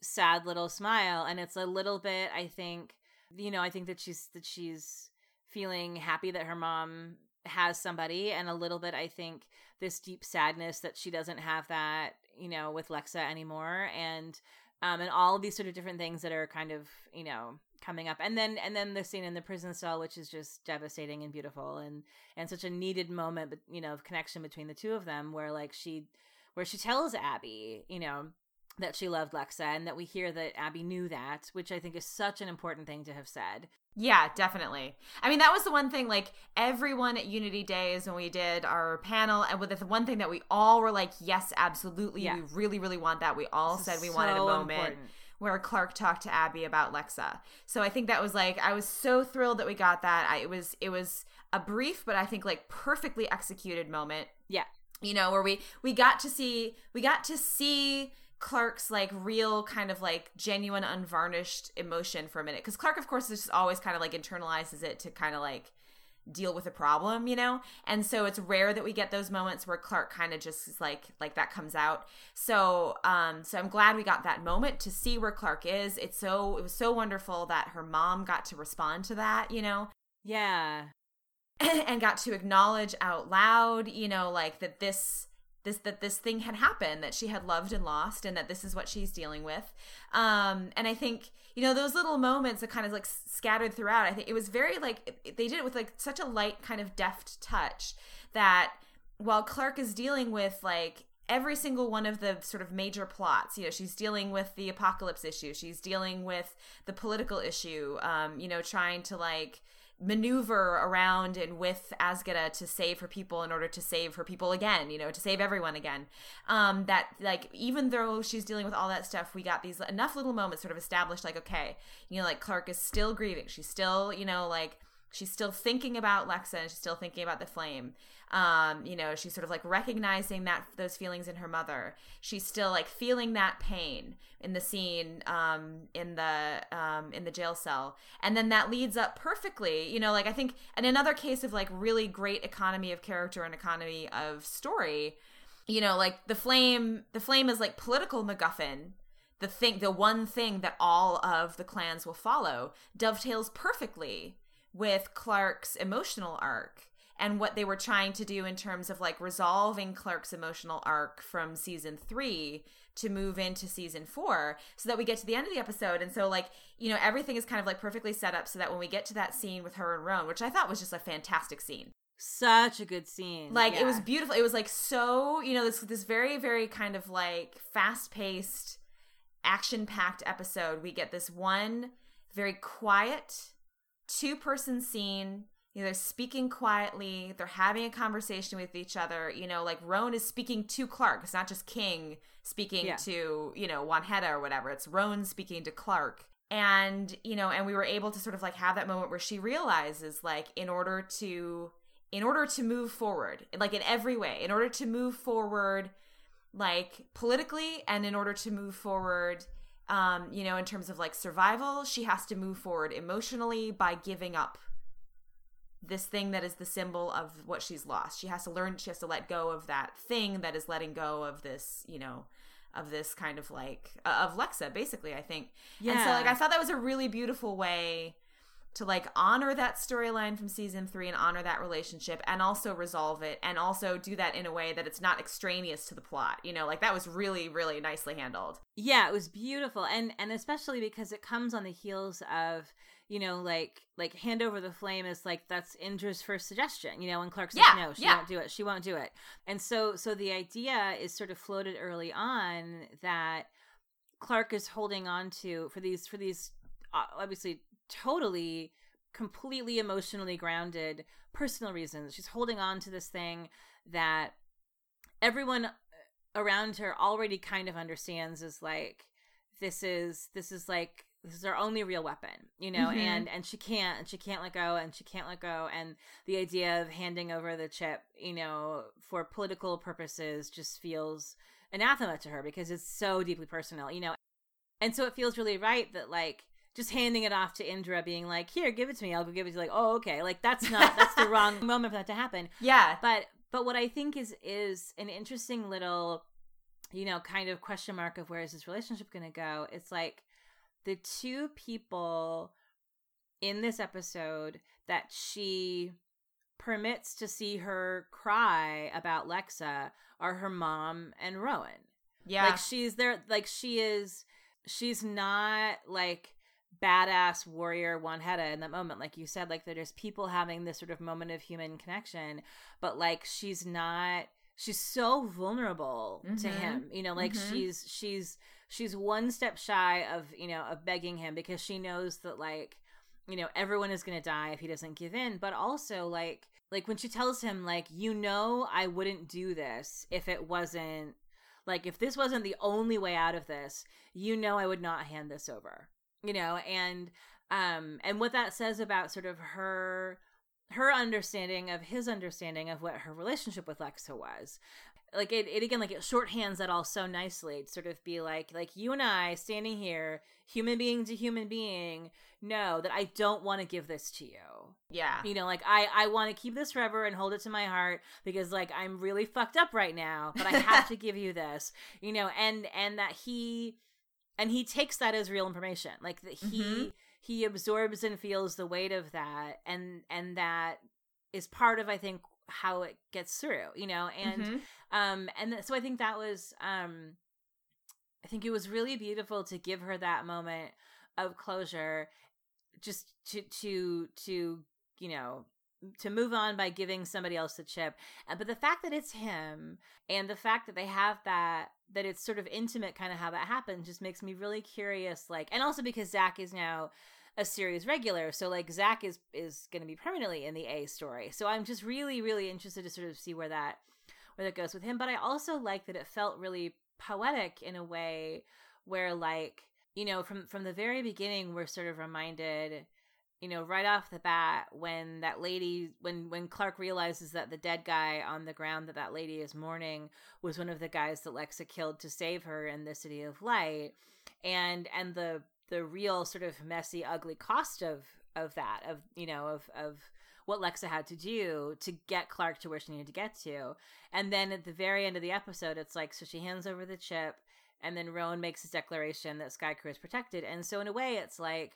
sad little smile and it's a little bit i think you know i think that she's that she's feeling happy that her mom has somebody and a little bit i think this deep sadness that she doesn't have that you know with lexa anymore and um and all these sort of different things that are kind of you know coming up. And then and then the scene in the prison cell which is just devastating and beautiful and and such a needed moment but you know of connection between the two of them where like she where she tells abby you know that she loved lexa and that we hear that abby knew that which i think is such an important thing to have said yeah, definitely. I mean, that was the one thing, like, everyone at Unity Days when we did our panel, and with the one thing that we all were like, yes, absolutely, yeah. we really, really want that. We all this said we so wanted a moment important. where Clarke talked to Abby about Lexa. So I think that was like, I was so thrilled that we got that. I, it was, it was a brief, but I think like perfectly executed moment. Yeah. You know, where we, we got to see, we got to see Clarke's like real kind of like genuine unvarnished emotion for a minute because Clarke of course is just always kind of like internalizes it to kind of like deal with a problem, you know? And so it's rare that we get those moments where Clarke kind of just is like like that comes out. So um so I'm glad we got that moment to see where Clarke is. It's so it was so wonderful that her mom got to respond to that, you know? Yeah. and got to acknowledge out loud, you know, like that this this that this thing had happened that she had loved and lost and that this is what she's dealing with. Um and i think you know those little moments that kind of like scattered throughout i think it was very like they did it with like such a light kind of deft touch that while clarke is dealing with like every single one of the sort of major plots you know she's dealing with the apocalypse issue she's dealing with the political issue um you know trying to like maneuver around and with Azgeda to save her people in order to save her people again, you know, to save everyone again. Um, that like even though she's dealing with all that stuff, we got these enough little moments sort of established like, okay, you know, like Clarke is still grieving. She's still, you know, like she's still thinking about Lexa and she's still thinking about the flame. Um, you know, she's sort of like recognizing that those feelings in her mother. She's still like feeling that pain in the scene um, in the um, in the jail cell, and then that leads up perfectly. You know, like I think, and another case of like really great economy of character and economy of story. You know, like the flame. The flame is like political MacGuffin the thing the one thing that all of the clans will follow dovetails perfectly with Clarke's emotional arc and what they were trying to do in terms of like resolving Clarke's emotional arc from season three to move into season four so that we get to the end of the episode. And so, like, you know, everything is kind of like perfectly set up so that when we get to that scene with her and Roan, which I thought was just a fantastic scene. Such a good scene. Like, yeah. it was beautiful. It was like so, you know, this, this very, very kind of like fast paced, action packed episode. We get this one very quiet two person scene you know, they're speaking quietly they're having a conversation with each other you know like roan is speaking to clarke. It's not just king speaking yeah. to you know wanheda or whatever. It's roan speaking to clarke. And you know and we were able to sort of like have that moment where she realizes like in order to in order to move forward like in every way in order to move forward like politically and in order to move forward um, you know, in terms of like survival, she has to move forward emotionally by giving up this thing that is the symbol of what she's lost. She has to learn, she has to let go of that thing that is letting go of this, you know, of this kind of like, uh, of Lexa, basically, I think. Yeah. And so, like, I thought that was a really beautiful way to like honor that storyline from season three and honor that relationship and also resolve it and also do that in a way that it's not extraneous to the plot you know? Like that was really really nicely handled. Yeah it was beautiful. And and especially because it comes on the heels of you know like like hand over the flame is like that's indra's first suggestion you know when clarke's yeah, like no she yeah. won't do it she won't do it. And so so the idea is sort of floated early on that clarke is holding on to for these for these uh, obviously totally completely emotionally grounded personal reasons she's holding on to this thing that everyone around her already kind of understands is like this is this is like this is our only real weapon you know mm-hmm. and and she can't and she can't let go and she can't let go and the idea of handing over the chip you know for political purposes just feels anathema to her because it's so deeply personal you know and so it feels really right that like just handing it off to Indra, being like, "Here, give it to me. I'll go give it to you." Like, oh, okay. Like that's not that's the wrong moment for that to happen. Yeah. But but what I think is is an interesting little, you know, kind of question mark of where is this relationship going to go? It's like the two people in this episode that she permits to see her cry about Lexa are her mom and Roan. Yeah. Like she's there like she is she's not like badass warrior Wanheda in that moment like you said like there's people having this sort of moment of human connection but like she's not she's so vulnerable mm-hmm. to him you know like mm-hmm. she's she's she's one step shy of you know of begging him because she knows that like you know everyone is going to die if he doesn't give in but also like like when she tells him like you know I wouldn't do this if it wasn't like if this wasn't the only way out of this you know I would not hand this over you know and um and what that says about sort of her her understanding of his understanding of what her relationship with Lexa was. Like it, it again like it shorthands that all so nicely to sort of be like like you and i standing here human being to human being know that i don't want to give this to you. Yeah. You know like i i want to keep this forever and hold it to my heart because like i'm really fucked up right now but i have to give you this you know and and that he and he takes that as real information like that he mm-hmm. he absorbs and feels the weight of that and and that is part of i think how it gets through you know and mm-hmm. um and th- so i think that was um i think it was really beautiful to give her that moment of closure just to to to you know to move on by giving somebody else the chip. But the fact that it's him and the fact that they have that that it's sort of intimate kind of how that happened just makes me really curious like and also because Zach is now a series regular. So like Zach is is going to be permanently in the A story. So I'm just really really interested to sort of see where that where that goes with him. But I also like that it felt really poetic in a way where like you know from from the very beginning we're sort of reminded you know right off the bat when that lady when when clarke realizes that the dead guy on the ground that that lady is mourning was one of the guys that lexa killed to save her in the city of light and and the the real sort of messy ugly cost of of that of you know of of what Lexa had to do to get Clarke to where she needed to get to. And then at the very end of the episode, it's like, so she hands over the chip, and then Roan makes his declaration that Skaikru is protected. And so, in a way, it's like,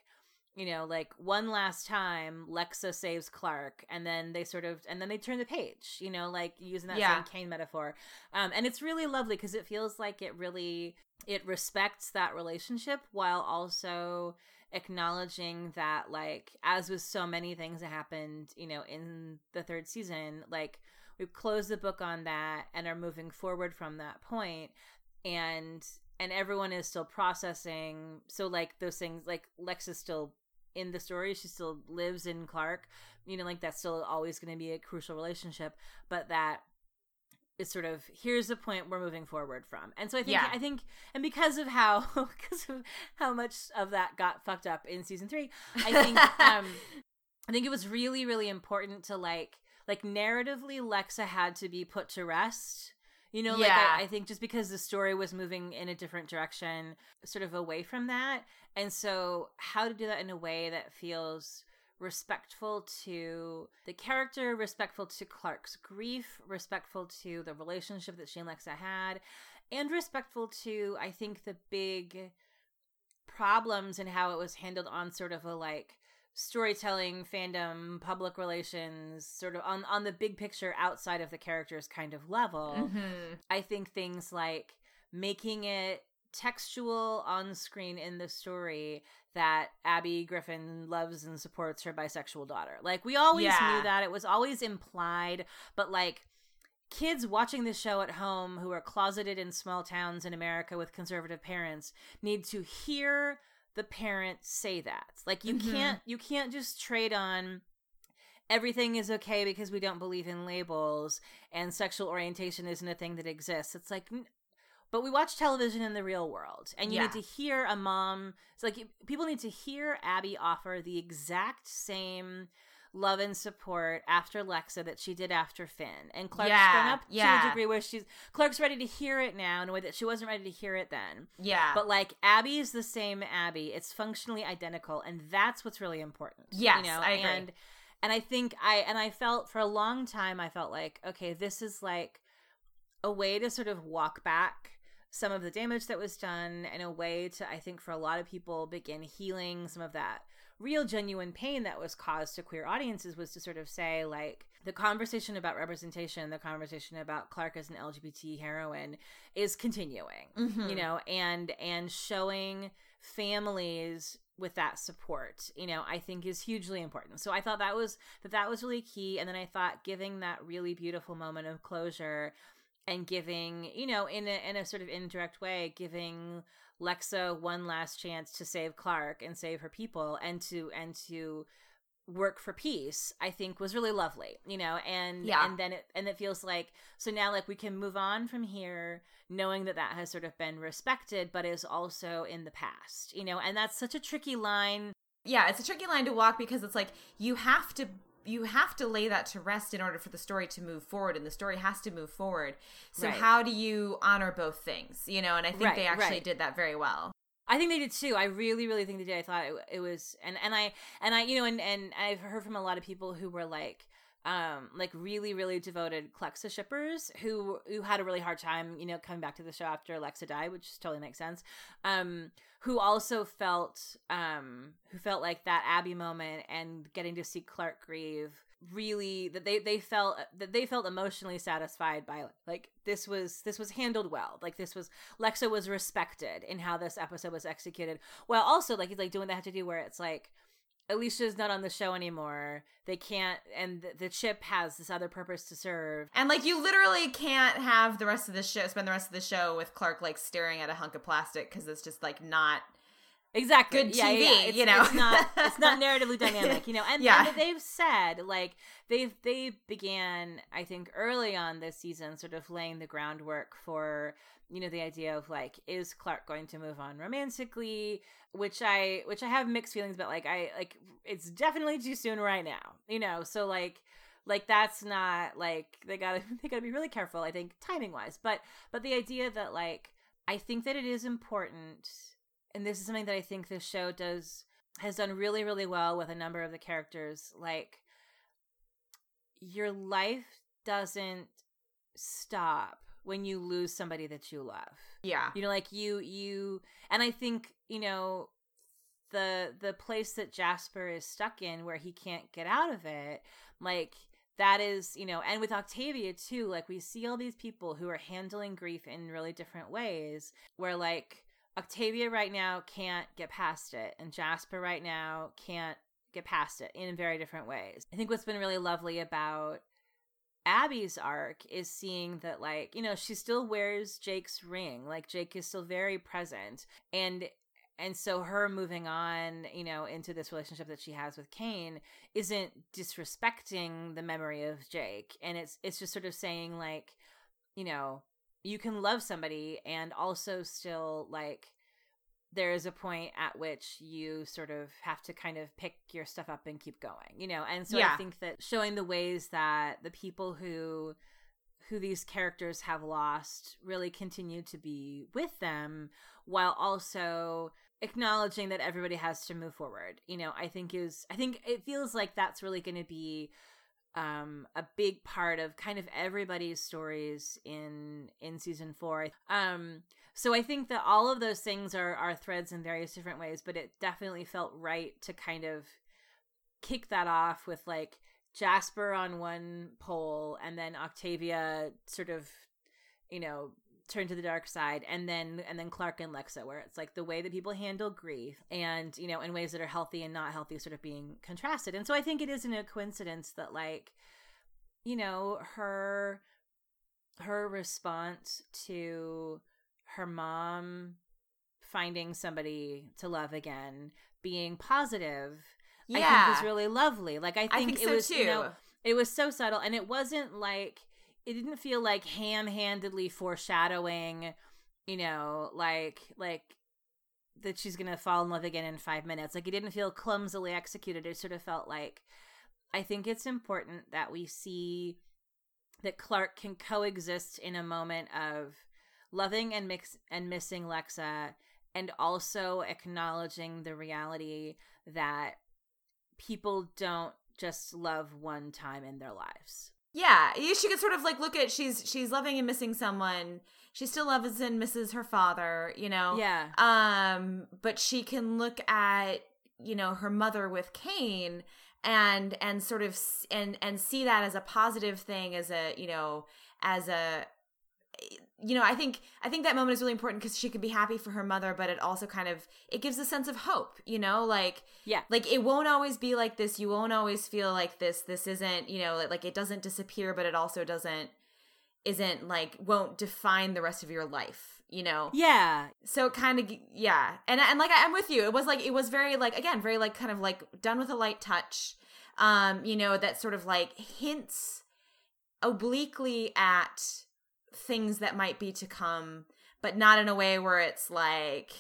you know, like one last time, Lexa saves Clarke, and then they sort of, and then they turn the page, you know, like using that yeah. same Kane metaphor. Um, and it's really lovely because it feels like it really it respects that relationship while also acknowledging that like as with so many things that happened you know in the third season like we've closed the book on that and are moving forward from that point and and everyone is still processing so like those things like lex is still in the story she still lives in clarke you know like that's still always going to be a crucial relationship but that is sort of here's the point we're moving forward from. And so I think yeah. I think and because of how because of how much of that got fucked up in season 3, I think um I think it was really really important to like like narratively Lexa had to be put to rest. You know, like I, I think just because the story was moving in a different direction, sort of away from that. And so how to do that in a way that feels respectful to the character, respectful to Clarke's grief, respectful to the relationship that she and Lexa had, and respectful to, I think, the big problems and how it was handled on sort of a like storytelling fandom public relations sort of on on the big picture outside of the characters kind of level mm-hmm. i think things like making it textual on screen in the story that Abby Griffin loves and supports her bisexual daughter. Like we always yeah. knew that. It was always implied, but like kids watching the show at home who are closeted in small towns in America with conservative parents need to hear the parent say that. Like you mm-hmm. can't you can't just trade on everything is okay because we don't believe in labels and sexual orientation isn't a thing that exists. It's like but we watch television in the real world and you yeah. need to hear a mom it's like people need to hear abby offer the exact same love and support after lexa that she did after finn. And clarke's yeah, grown up yeah. to a degree where she's clarke's ready to hear it now in a way that she wasn't ready to hear it then. Yeah. But like abby is the same abby. It's functionally identical and that's what's really important yes you know? I agree. and and i think i and i felt for a long time i felt like okay this is like a way to sort of walk back some of the damage that was done and a way to, I think, for a lot of people, begin healing some of that real genuine pain that was caused to queer audiences was to sort of say, like, the conversation about representation, the conversation about Clarke as an LGBT heroine is continuing, mm-hmm. you know, and and showing families with that support you know i think is hugely important so i thought that was that that was really key and then i thought giving that really beautiful moment of closure and giving, you know, in a in a sort of indirect way, giving Lexa one last chance to save Clarke and save her people and to and to work for peace i think was really lovely you know and yeah. and then it and it feels like so now like we can move on from here knowing that that has sort of been respected but is also in the past you know and that's such a tricky line. Yeah it's a tricky line to walk because it's like you have to you have to lay that to rest in order for the story to move forward and the story has to move forward so right. how do you honor both things you know and i think right, they actually right. did that very well I think they did too. I really, really think they did. I thought it, it was, and and I and I, you know, and and I've heard from a lot of people who were like, um, like really, really devoted Clexa shippers who who had a really hard time, you know, coming back to the show after Alexa died, which totally makes sense. Um, who also felt um who felt like that Abby moment and getting to see Clarke grieve really that they they felt that they felt emotionally satisfied by like this was this was handled well like this was lexa was respected in how this episode was executed while also like he's like doing that to do where it's like Alycia's not on the show anymore. They can't, and the, the, chip has this other purpose to serve. And like, you literally can't have the rest of the show, spend the rest of the show with Clarke like staring at a hunk of plastic because it's just like not exactly good yeah, TV, yeah, yeah. It's, you know? it's not it's not narratively dynamic, you know. And, Yeah. and they've said like they've they began I think early on this season sort of laying the groundwork for you know the idea of like is Clarke going to move on romantically, which I which I have mixed feelings about. Like I like it's definitely too soon right now, you know. So like like that's not like they gotta they gotta be really careful i think timing wise but but the idea that like i think that it is important and this is something that i think this show does has done really really well with a number of the characters like your life doesn't stop when you lose somebody that you love Yeah. you know like you you and i think you know the the place that jasper is stuck in where he can't get out of it like that is you know and with octavia too like we see all these people who are handling grief in really different ways where like octavia right now can't get past it and jasper right now can't get past it in very different ways i think what's been really lovely about Abby's arc is seeing that like, you know, she still wears Jake's ring. Like Jake is still very present. And and so her moving on, you know, into this relationship that she has with Kane isn't disrespecting the memory of Jake. And it's it's just sort of saying like, you know, you can love somebody and also still like there is a point at which you sort of have to kind of pick your stuff up and keep going, you know. And so Yeah. I think that showing the ways that the people who who these characters have lost really continue to be with them while also acknowledging that everybody has to move forward. You know, I think is I think it feels like that's really going to be um a big part of kind of everybody's stories in in season 4 um so i think that all of those things are are threads in various different ways but it definitely felt right to kind of kick that off with like jasper on one pole and then octavia sort of you know turn to the dark side and then and then clarke and lexa where it's like the way that people handle grief and you know in ways that are healthy and not healthy sort of being contrasted and so i think it isn't a coincidence that like you know her her response to her mom finding somebody to love again being positive i Yeah. think is really lovely like i think, I think it so was too. you know it was so subtle and it wasn't like it didn't feel like ham-handedly foreshadowing you know like like that she's gonna fall in love again in five minutes. Like it didn't feel clumsily executed. It sort of felt like i think it's important that we see that clarke can coexist in a moment of loving and mix and missing lexa and also acknowledging the reality that people don't just love one time in their lives Yeah, she could sort of like look at she's she's loving and missing someone. She still loves and misses her father, you know. yeah Um, but she can look at you know her mother with Kane and and sort of and and see that as a positive thing, as a you know as a you know i think i think that moment is really important because she could be happy for her mother but it also kind of it gives a sense of hope you know like yeah. like it won't always be like this. You won't always feel like this. This isn't you know like it doesn't disappear but it also doesn't isn't like won't define the rest of your life you know? Yeah. So it kind of yeah. And and like I, i'm with you. It was like it was very like again very like kind of like done with a light touch um you know that sort of like hints obliquely at things that might be to come but not in a way where it's like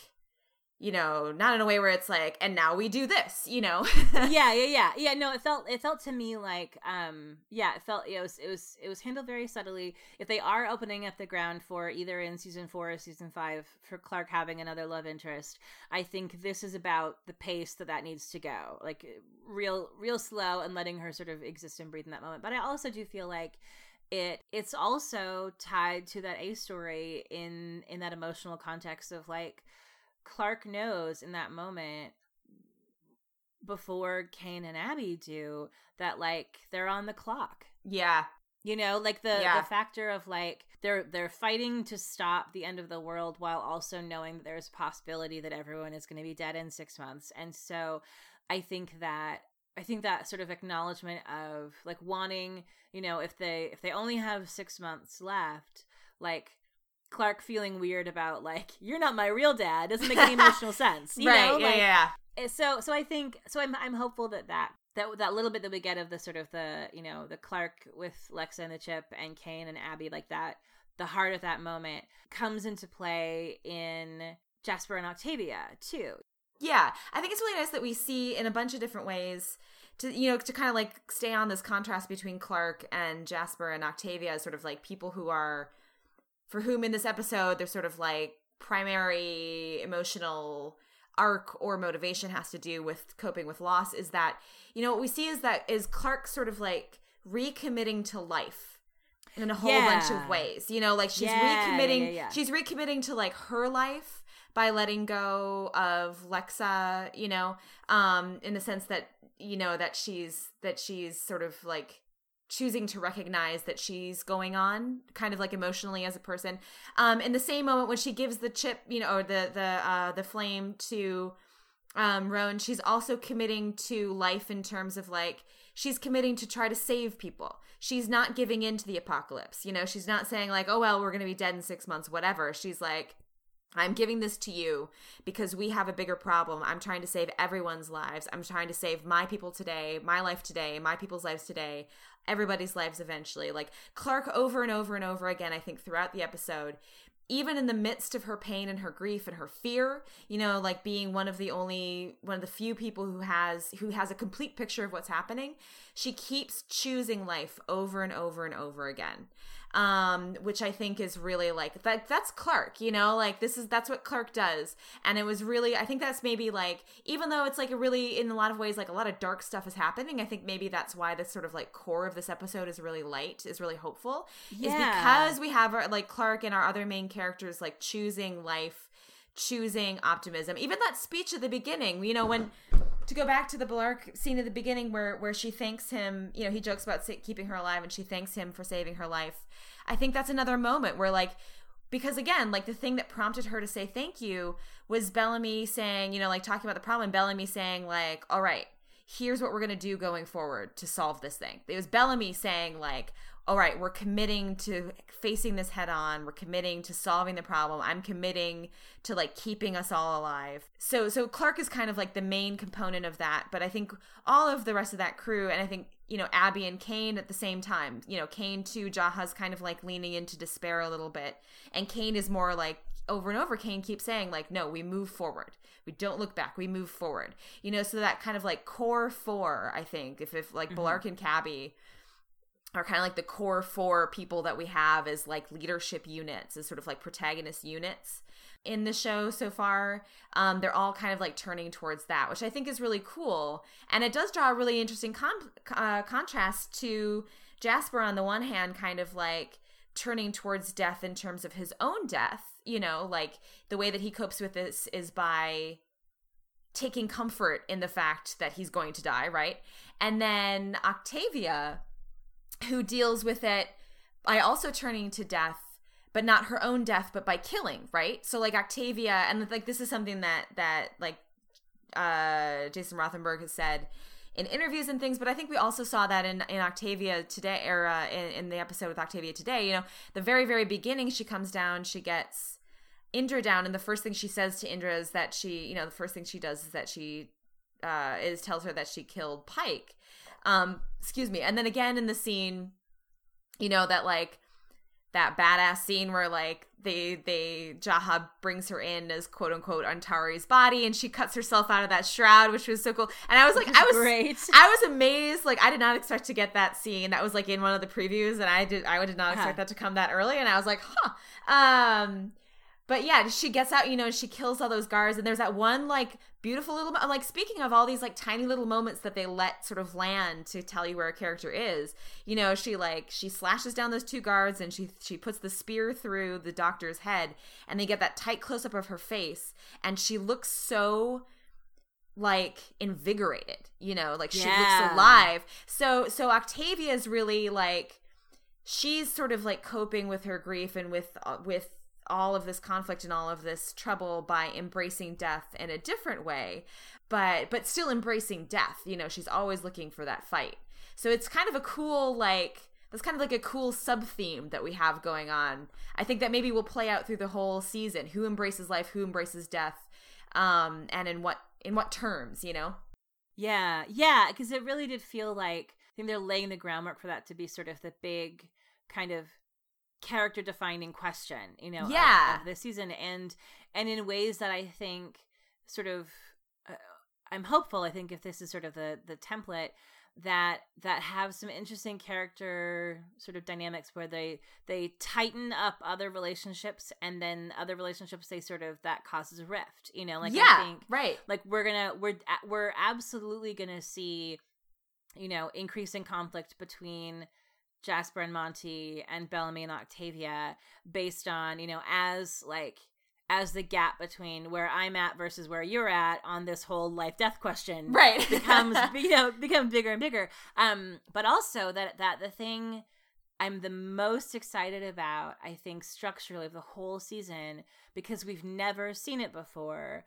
you know not in a way where it's like and now we do this you know yeah, yeah, yeah, yeah. No, it felt it felt to me like, um, yeah, it felt it was it was it was handled very subtly. If they are opening up the ground for either in season four or season five for Clarke having another love interest, I think this is about the pace that that needs to go, like real, real slow, and letting her sort of exist and breathe in that moment. But I also do feel like it it's also tied to that A story in in that emotional context of like Clarke knows in that moment before Kane and Abby do that like they're on the clock. yeah You know, like the Yeah. the factor of like they're they're fighting to stop the end of the world while also knowing that there's a possibility that everyone is going to be dead in 6 months. And so I think that I think that sort of acknowledgement of like wanting, you know, if they if they only have 6 months left, like Clarke feeling weird about like you're not my real dad doesn't make any emotional sense. You right? Know? Yeah, like, yeah. Eh, so so I think so I'm I'm hopeful that that that that little bit that we get of the sort of the you know the Clarke with Lexa and the chip and Kane and Abby like that the heart of that moment comes into play in Jasper and Octavia too. Yeah, I think it's really nice that we see in a bunch of different ways to you know to kind of like stay on this contrast between Clarke and Jasper and Octavia as sort of like people who are for whom in this episode they're sort of like primary emotional arc or motivation has to do with coping with loss is that you know what we see is that is Clarke sort of like recommitting to life in a whole Yeah. bunch of ways. You know, like she's Yeah, recommitting yeah, she's recommitting to like her life by letting go of Lexa, you know, um in the sense that you know that she's that she's sort of like choosing to recognize that she's going on kind of like emotionally as a person. Um in the same moment when she gives the chip you know or the the uh the flame to um roan she's also committing to life in terms of like she's committing to try to save people. She's not giving in to the apocalypse you know? She's not saying like oh well we're gonna be dead in six months whatever. She's like I'm giving this to you because we have a bigger problem. I'm trying to save everyone's lives. I'm trying to save my people today, my life today, my people's lives today, everybody's lives eventually. Like Clarke over and over and over again, I think throughout the episode, even in the midst of her pain and her grief and her fear, you know, like being one of the only one of the few people who has who has a complete picture of what's happening, she keeps choosing life over and over and over again um which i think is really like that that's clarke you know? Like this is that's what clarke does. And it was really i think that's maybe like even though it's like a really in a lot of ways like a lot of dark stuff is happening i think maybe that's why this sort of like core of this episode is really light is really hopeful is because we have our like clarke and our other main characters like choosing life choosing optimism. Even that speech at the beginning you know when to go back to the Bellarke scene at the beginning where where she thanks him, you know, he jokes about keeping her alive and she thanks him for saving her life. I think that's another moment where like because again, like the thing that prompted her to say thank you was Bellamy saying, you know, like talking about the problem, Bellamy saying like, "All right, here's what we're going to do going forward to solve this thing." It was Bellamy saying like, "All right, we're committing to facing this head on. We're committing to solving the problem. I'm committing to like keeping us all alive." So so Clarke is kind of like the main component of that, but I think all of the rest of that crew and I think, you know, Abby and Kane at the same time. You know, Kane too, Jaha's kind of like leaning into despair a little bit. And Kane is more like over and over Kane keeps saying like no we move forward we don't look back we move forward you know so that kind of like core four I think if if like mm-hmm. Bellarke and Kabby are kind of like the core four people that we have as like leadership units as sort of like protagonist units in the show so far. Um, they're all kind of like turning towards that which i think is really cool. And it does draw a really interesting uh, contrast to jasper on the one hand kind of like turning towards death in terms of his own death you know like the way that he copes with this is by taking comfort in the fact that he's going to die right? And then octavia who deals with it by also turning to death but not her own death but by killing right? So like octavia and like this is something that that like uh jason rothenberg has said in interviews and things but i think we also saw that in in octavia today era in, in the episode with octavia today you know the very very beginning she comes down she gets indra down and the first thing she says to indra is that she you know the first thing she does is that she uh is tells her that she killed pike um excuse me. And then again in the scene you know that like that badass scene where like they they Jaha brings her in as quote unquote Ontari's body and she cuts herself out of that shroud which was so cool. And I was like I was great. I was amazed. Like I did not expect to get that scene. That was like in one of the previews and I did I did not expect Huh. that to come that early. And I was like huh. Um but yeah, she gets out, you know, she kills all those guards, and there's that one like beautiful little, like speaking of all these like tiny little moments that they let sort of land to tell you where a character is. You know, she like she slashes down those two guards, and she she puts the spear through the doctor's head, and they get that tight close up of her face, and she looks so like invigorated you know like she Yeah. looks alive so so octavia is really like she's sort of like coping with her grief and with uh, with all of this conflict and all of this trouble by embracing death in a different way but but still embracing death you know she's always looking for that fight so it's kind of a cool like that's kind of like a cool sub theme that we have going on. I think that maybe will play out through the whole season. Who embraces life? Who embraces death? Um, and in what in what terms? You know? Yeah, yeah, because it really did feel like I think they're laying the groundwork for that to be sort of the big kind of character defining question, you know, yeah. of, of this season, and and in ways that I think sort of uh, I'm hopeful. I think if this is sort of the the template that that have some interesting character sort of dynamics where they they tighten up other relationships and then other relationships they sort of that causes a rift you know like yeah I think, right like we're gonna we're we're absolutely gonna see you know increasing conflict between jasper and monty and bellamy and octavia based on you know as like as the gap between where I'm at versus where you're at on this whole life death question right. becomes you know becomes bigger and bigger. Um but also that that the thing I'm the most excited about I think structurally of the whole season because we've never seen it before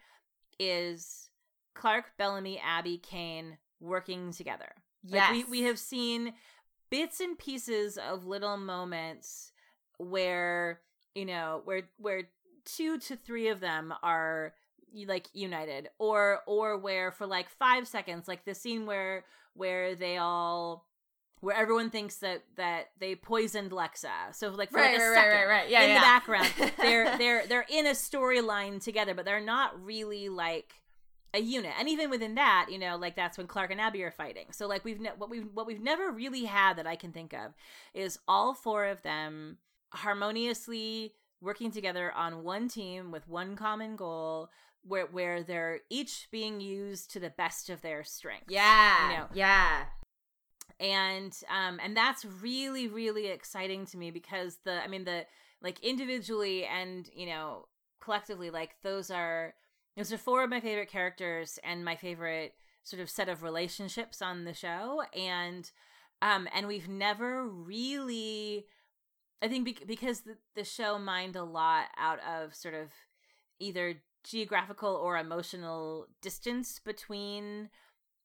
is Clarke Bellamy Abby Kane working together. Yes. like we we have seen bits and pieces of little moments where you know where where two to three of them are like united or or where for like five seconds like the scene where where they all where everyone thinks that that they poisoned Lexa. So like for right, like a right, second right, right, Yeah, in yeah. the background, they're they're they're in a storyline together, but they're not really like a unit. And even within that, you know, like that's when clarke and Abby are fighting. So like we've ne- what we've what we've never really had that I can think of is all four of them harmoniously working together on one team with one common goal where where they're each being used to the best of their strength. Yeah. You know, yeah. and um and that's really really exciting to me because the i mean the like individually and you know collectively like those are those are four of my favorite characters and my favorite sort of set of relationships on the show and um and we've never really i think bec- because the, the show mined a lot out of sort of either geographical or emotional distance between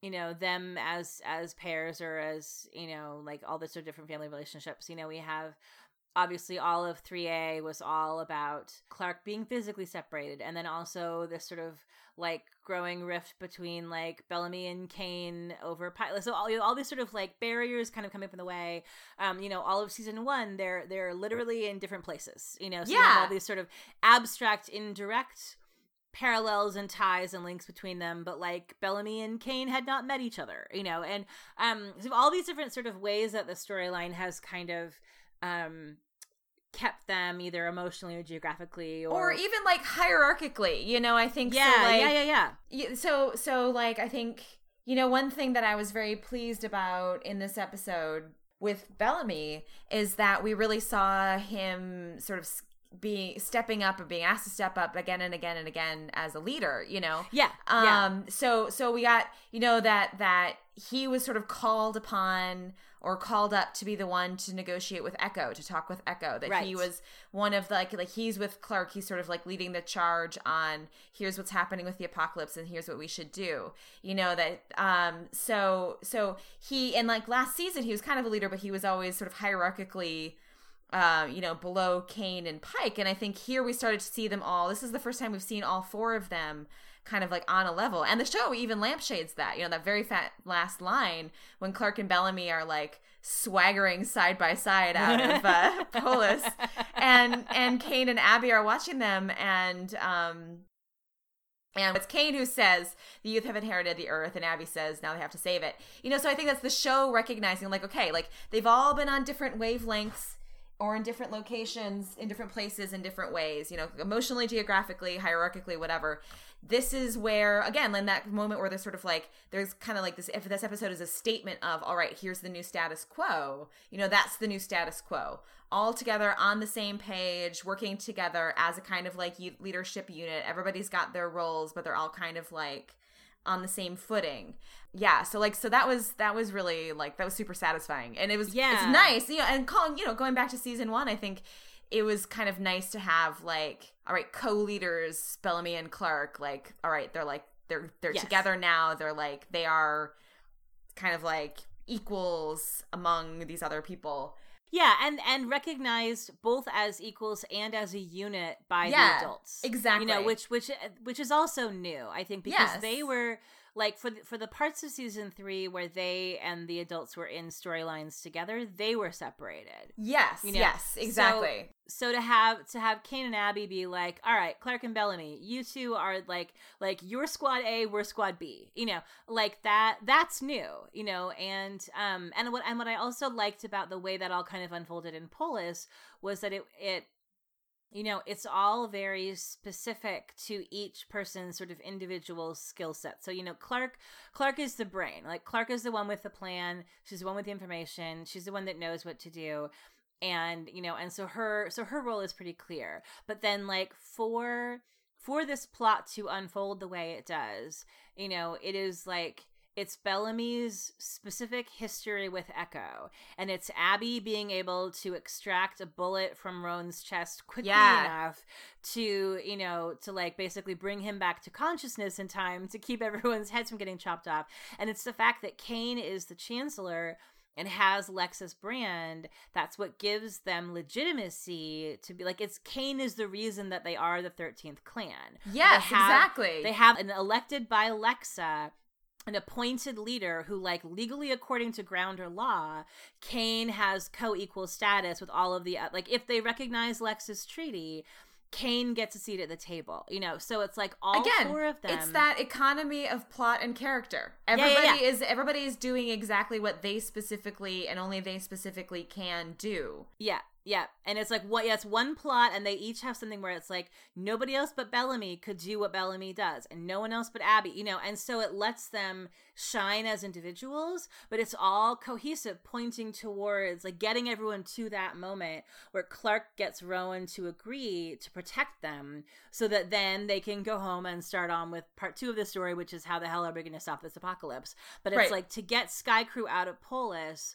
you know them as as pairs or as you know like all the sort of different family relationships you know we have obviously all of 3a was all about Clarke being physically separated and then also this sort of like growing rift between like bellamy and kane over pilot so all, all these sort of like barriers kind of coming up in the way um you know all of season one they're they're literally in different places you know so you Yeah. all these sort of abstract indirect parallels and ties and links between them but like bellamy and kane had not met each other you know and um so all these different sort of ways that the storyline has kind of um kept them either emotionally or geographically or, Or even like hierarchically, you know, I think yeah so, like, yeah yeah. yeah so so like I think you know one thing that I was very pleased about in this episode with Bellamy is that we really saw him sort of being stepping up and being asked to step up again and again and again as a leader, you know. yeah yeah Um so so we got you know that that he was sort of called upon or called up to be the one to negotiate with Echo, to talk with Echo. That he was one of the, like like he's with Clarke, he's sort of like leading the charge on here's what's happening with the apocalypse and here's what we should do. You know that um so so he and like last season he was kind of a leader, but he was always sort of hierarchically uh, you know, below Kane and Pike. And I think here we started to see them all. This is the first time we've seen all four of them kind of like on a level. And the show even lampshades that, you know, that very fat last line when Clarke and Bellamy are like swaggering side by side out of uh, Polis. And and Kane and Abby are watching them and um and it's Kane who says the youth have inherited the earth, and Abby says now they have to save it. You know, so I think that's the show recognizing, like, okay, like they've all been on different wavelengths or in different locations, in different places, in different ways, you know, emotionally, geographically, hierarchically, whatever. This is where, again, in that moment where there's sort of like, there's kind of like this, if this episode is a statement of, all right, here's the new status quo, you know, that's the new status quo. All together on the same page, working together as a kind of like leadership unit. Everybody's got their roles, but they're all kind of like, on the same footing. Yeah, so like so that was that was really like that was super satisfying. And it was Yeah. it's nice, you know, and calling, you know, going back to season 1, I think it was kind of nice to have like all right, co-leaders Bellamy and Clarke like all right, they're like they're they're Yes. together now. They're like they are kind of like equals among these other people. Yeah, and and recognized both as equals and as a unit by Yeah, the adults. exactly. You know, which which uh, which is also new, I think, because Yes. they were like for the, for the parts of season 3 where they and the adults were in storylines together, they were separated. Yes, You know, yes, exactly. So to have to have Kane and Abby be like, "All right, Clarke and Bellamy, you two are like like you're squad A, we're squad B." You know, like that that's new, you know, and um and what and what I also liked about the way that all kind of unfolded in Polis was that it it you know, it's all very specific to each person's sort of individual skill set. So, you know, Clarke Clarke is the brain. Like Clarke is the one with the plan. She's the one with the information. She's the one that knows what to do. And, you know, and so her so her role is pretty clear. But then like for for this plot to unfold the way it does, you know, it is like it's Bellamy's specific history with Echo, and it's Abby being able to extract a bullet from Roan's chest quickly Yeah. enough to, you know, to like basically bring him back to consciousness in time to keep everyone's heads from getting chopped off. And it's the fact that Kane is the Chancellor and has Lexa's brand, that's what gives them legitimacy to be like it's Kane is the reason that they are the 13th clan. Yes, They have- exactly. They have an elected by Lexa an appointed leader who like legally according to grounder law kane has co-equal status with all of the uh, like if they recognize lex's treaty kane gets a seat at the table you know so it's like all Again, four of them it's that economy of plot and character. yeah, Everybody yeah. is everybody is doing exactly what they specifically and only they specifically can do. Yeah, yeah. And it's like what yeah, it's one plot and they each have something where it's like nobody else but Bellamy could do what Bellamy does and no one else but Abby, you know, and so it lets them shine as individuals, but it's all cohesive pointing towards like getting everyone to that moment where Clarke gets Roan to agree to protect them so that then they can go home and start on with part 2 of the story which is how the hell are we going to stop this apocalypse. But it's Right. like to get Skaikru out of Polis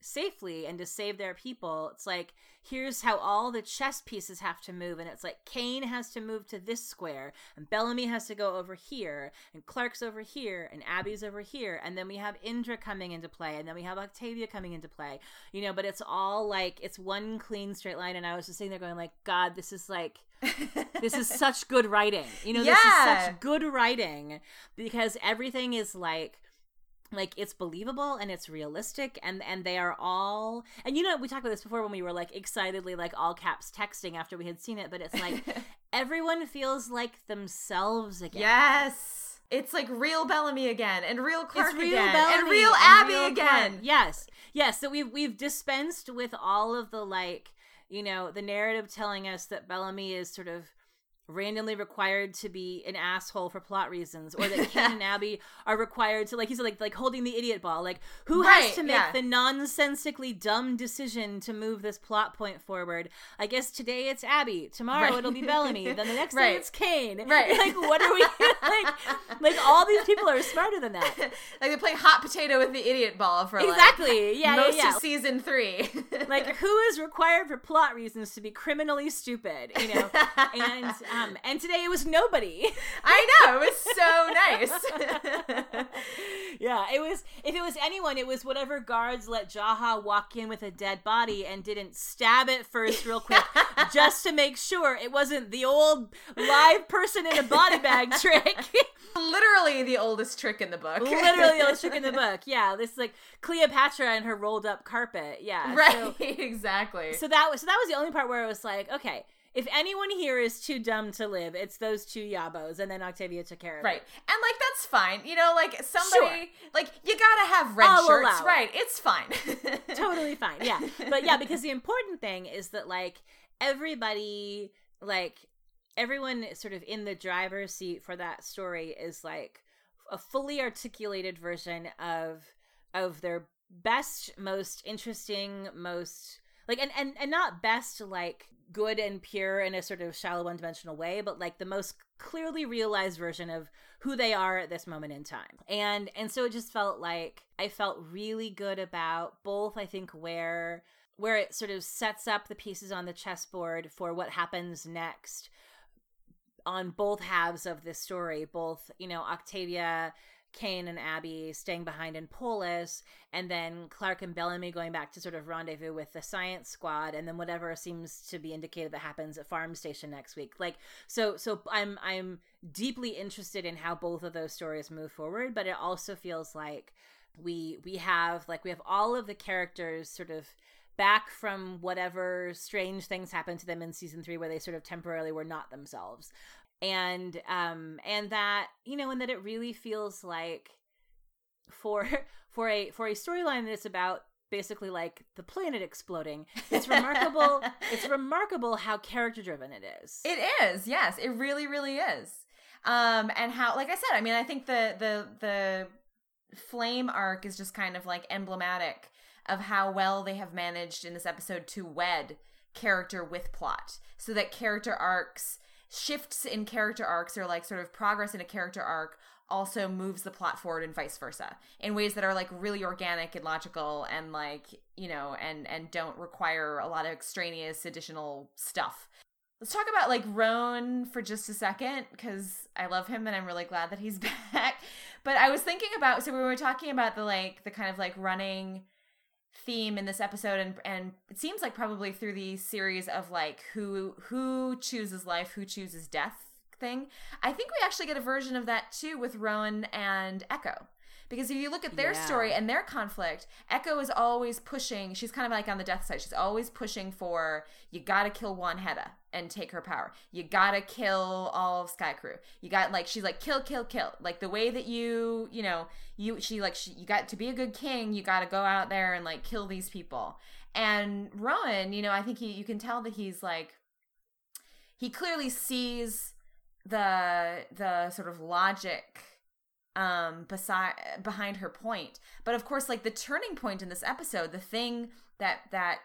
safely and to save their people it's like here's how all the chess pieces have to move and it's like kane has to move to this square and bellamy has to go over here and clarke's over here and abby's over here and then we have indra coming into play and then we have octavia coming into play. You know but it's all like it's one clean straight line and i was just sitting there going like god this is like this is such good writing. You know this is such good writing because everything is like like it's believable and it's realistic and and they are all and you know we talked about this before when we were like excitedly like all caps texting after we had seen it but it's like everyone feels like themselves again Yes. It's like real Bellamy again and real Clarke real again Bellamy and real Abby real again. Clarke. Yes, yes. So we've we've dispensed with all of the like, you know, the narrative telling us that Bellamy is sort of randomly required to be an asshole for plot reasons, or that Kane and Abby are required to like he's like like holding the idiot ball. Like who has to make yeah. the nonsensically dumb decision to move this plot point forward? I guess today it's Abby. Tomorrow Right. it'll be Bellamy. Then the next Right. day it's Kane. Right. Like what are we like? Like all these people are smarter than that. like they play hot potato with the idiot ball for like Exactly. Yeah, yeah, most yeah. of season three. like who is required for plot reasons to be criminally stupid you know and um and today it was nobody I know it was so nice. yeah it was if it was anyone it was whatever guards let jaha walk in with a dead body and didn't stab it first real quick just to make sure it wasn't the old live person in a body bag trick Literally the oldest trick in the book. literally the old trick in the book yeah this like cleopatra and her rolled up carpet yeah right, so- exactly. so that was so that was the only part where it was like, okay, if anyone here is too dumb to live, it's those two yabos, and then Octavia took care of Right. it. Right, and like that's fine. You know, like somebody like you gotta have red I'll shirts. it. Right. It's fine. Totally fine, yeah. But yeah, because the important thing is that like everybody, like everyone, sort of in the driver's seat for that story is like a fully articulated version of of their best, most interesting, most like and and and not best like good and pure in a sort of shallow one dimensional way but like the most clearly realized version of who they are at this moment in time. And and so it just felt like i felt really good about both i think where where it sort of sets up the pieces on the chessboard for what happens next on both halves of this story both you know octavia Kane and Abby staying behind in Polis, and then Clarke and Bellamy going back to sort of rendezvous with the science squad, and then whatever seems to be indicated that happens at Farm Station next week. Like so, so I'm I'm deeply interested in how both of those stories move forward, but it also feels like we we have like we have all of the characters sort of back from whatever strange things happened to them in season three where they sort of temporarily were not themselves and um and that you know and that it really feels like for for a for a storyline that's about basically like the planet exploding it's remarkable it's remarkable how character driven it is. It is yes it really really is. Um and how like i said i mean i think the the the flame arc is just kind of like emblematic of how well they have managed in this episode to wed character with plot so that character arcs shifts in character arcs or like sort of progress in a character arc also moves the plot forward and vice versa in ways that are like really organic and logical and like you know and and don't require a lot of extraneous additional stuff. Let's talk about like roan for just a second because i love him and i'm really glad that he's back. But i was thinking about so we were talking about the like the kind of like running theme in this episode and and it seems like probably through the series of like who who chooses life who chooses death thing i think we actually get a version of that too with roan and echo because if you look at their yeah. story and their conflict, Echo is always pushing. She's kind of like on the death side. She's always pushing for you got to kill Wanheda and take her power. You got to kill all of Skaikru. You got like she's like kill, kill, kill. Like the way that you, you know, you she like she, you got to be a good king. You got to go out there and like kill these people. And Roan, you know, I think he you can tell that he's like he clearly sees the the sort of logic um beside behind her point but of course like the turning point in this episode the thing that that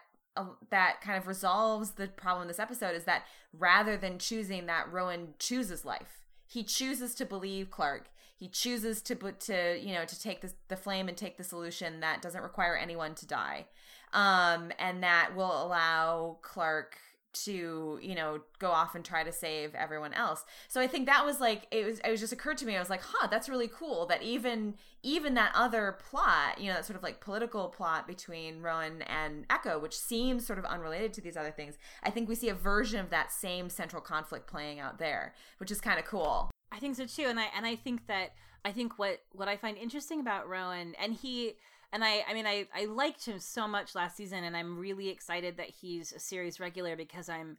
that kind of resolves the problem in this episode is that rather than choosing that roan chooses life he chooses to believe Clarke. he chooses to put to you know to take this, the flame and take the solution that doesn't require anyone to die um and that will allow clarke to you know go off and try to save everyone else. So i think that was like it was it was just occurred to me i was like huh that's really cool that even even that other plot you know that sort of like political plot between roan and echo which seems sort of unrelated to these other things i think we see a version of that same central conflict playing out there which is kind of cool. I think so too and i and i think that i think what what i find interesting about roan and he and I I mean I I liked him so much last season and I'm really excited that he's a series regular because I'm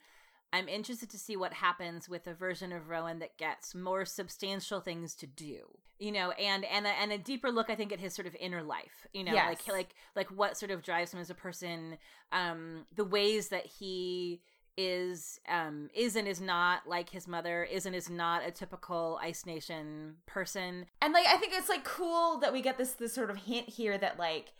I'm interested to see what happens with a version of Roan that gets more substantial things to do. You know, and and a, and a deeper look I think at his sort of inner life, you know, yes. like like like what sort of drives him as a person, um the ways that he is um is and is not like his mother is and is not a typical ice nation person and like i think it's like cool that we get this this sort of hint here that like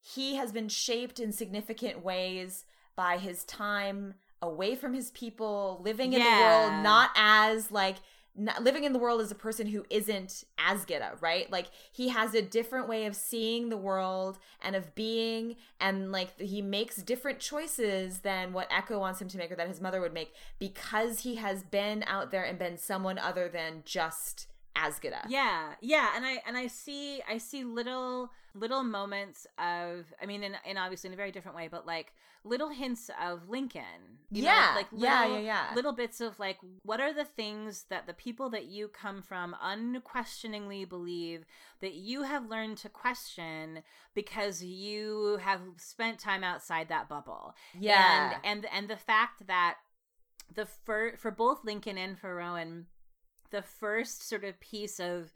he has been shaped in significant ways by his time away from his people living in yeah. the world not as like not, living in the world as a person who isn't Azgeda, right? Like he has a different way of seeing the world and of being, and like he makes different choices than what Echo wants him to make or that his mother would make because he has been out there and been someone other than just Azgeda. Yeah, yeah, and I and I see I see little little moments of I mean, in, in obviously in a very different way, but like little hints of Lincoln. yeah, know, like little, yeah, yeah, yeah. Little bits of like what are the things that the people that you come from unquestioningly believe that you have learned to question because you have spent time outside that bubble. Yeah, and and and the fact that the for for both Lincoln and for Roan the first sort of piece of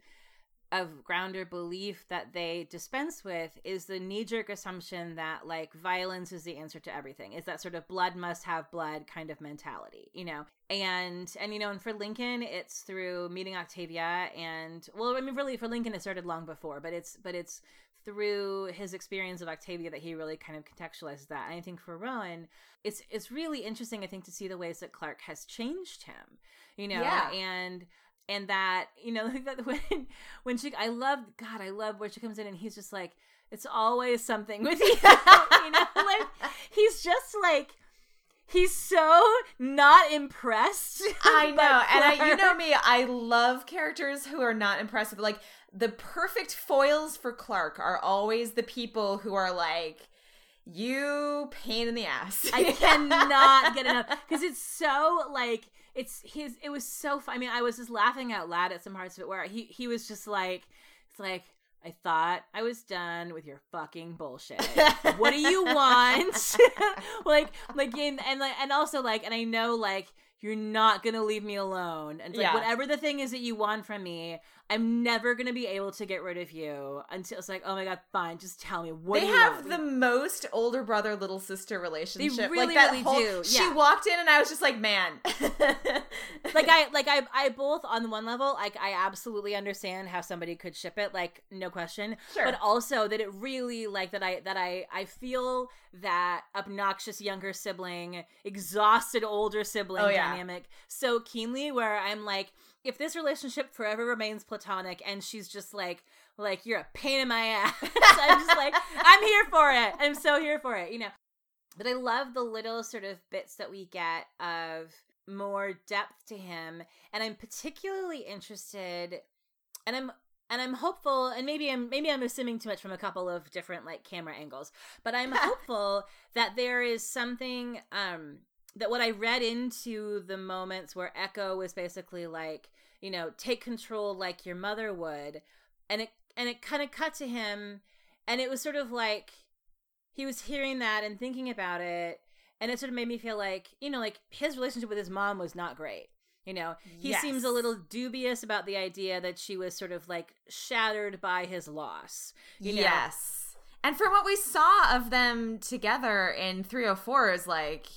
of grounder belief that they dispense with is the knee-jerk assumption that like violence is the answer to everything. Is that sort of blood must have blood kind of mentality you know? And and you know and for lincoln it's through meeting octavia and well i mean really for lincoln it started long before but it's but it's through his experience of octavia that he really kind of contextualizes that. And i think for roan it's it's really interesting i think to see the ways that Clarke has changed him you know? Yeah. and and that you know that when when she I love God I love where she comes in and he's just like it's always something with you you know like he's just like he's so not impressed. I know, and I, you know me, I love characters who are not impressed with like the perfect foils for Clarke are always the people who are like you pain in the ass. I cannot get enough because it's so like it's his. It was so. Fun. I mean, I was just laughing out loud at some parts of it where he he was just like, it's like I thought I was done with your fucking bullshit. what do you want? like, like, in, and like, and also like, and I know like you're not gonna leave me alone. And yeah. like, whatever the thing is that you want from me, I'm never gonna be able to get rid of you until it's like, oh my god, fine, just tell me what. They have want? the most older brother little sister relationship. They really, like that really whole, do. Yeah. She walked in and I was just like, man. like I, like I, I both on the one level, like I absolutely understand how somebody could ship it, like no question. Sure. But also that it really, like that I, that I, I feel that obnoxious younger sibling, exhausted older sibling oh, yeah. dynamic so keenly, where I'm like if this relationship forever remains platonic and she's just like like you're a pain in my ass i'm just like i'm here for it. I'm so here for it you know? But i love the little sort of bits that we get of more depth to him and i'm particularly interested and i'm and i'm hopeful and maybe i'm maybe i'm assuming too much from a couple of different like camera angles but i'm hopeful that there is something um that what I read into the moments where Echo was basically like, you know, take control like your mother would, and it and it kind of cut to him, and it was sort of like he was hearing that and thinking about it, and it sort of made me feel like, you know, like his relationship with his mom was not great. You know, he yes. seems a little dubious about the idea that she was sort of like shattered by his loss. You know? Yes. And from what we saw of them together in 304 is like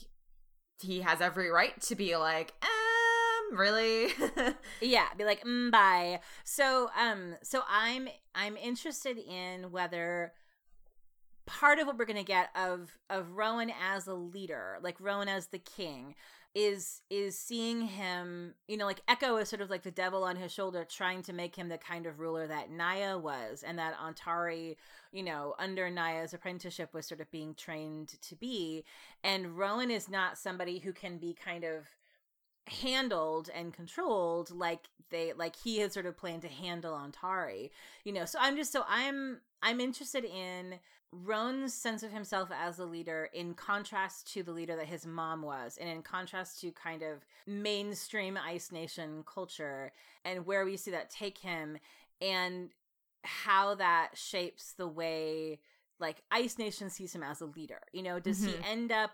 he has every right to be like, um, really? yeah, be like, mm, bye. So, um, so I'm I'm interested in whether part of what we're gonna get of of Roan as a leader, like Roan as the king, is is seeing him you know like echo is sort of like the devil on his shoulder trying to make him the kind of ruler that nia was and that ontari you know under nia's apprenticeship was sort of being trained to be. And roan is not somebody who can be kind of handled and controlled like they like he had sort of planned to handle ontari you know? So i'm just so i'm i'm interested in Roan's sense of himself as a leader in contrast to the leader that his mom was, and in contrast to kind of mainstream Ice Nation culture, and where we see that take him, and how that shapes the way like Ice Nation sees him as a leader. You know, does mm-hmm. he end up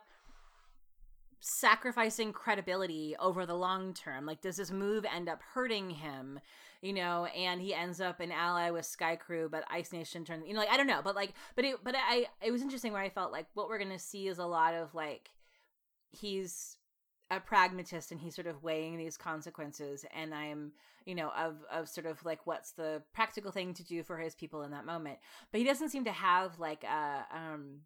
sacrificing credibility over the long term? Like, does this move end up hurting him? You know, and he ends up an ally with Skaikru, but Ice Nation turns, you know, like I don't know, but like, but it, but I, it was interesting where I felt like what we're gonna see is a lot of like, he's a pragmatist and he's sort of weighing these consequences, and I'm, you know, of of sort of like what's the practical thing to do for his people in that moment, but he doesn't seem to have like a um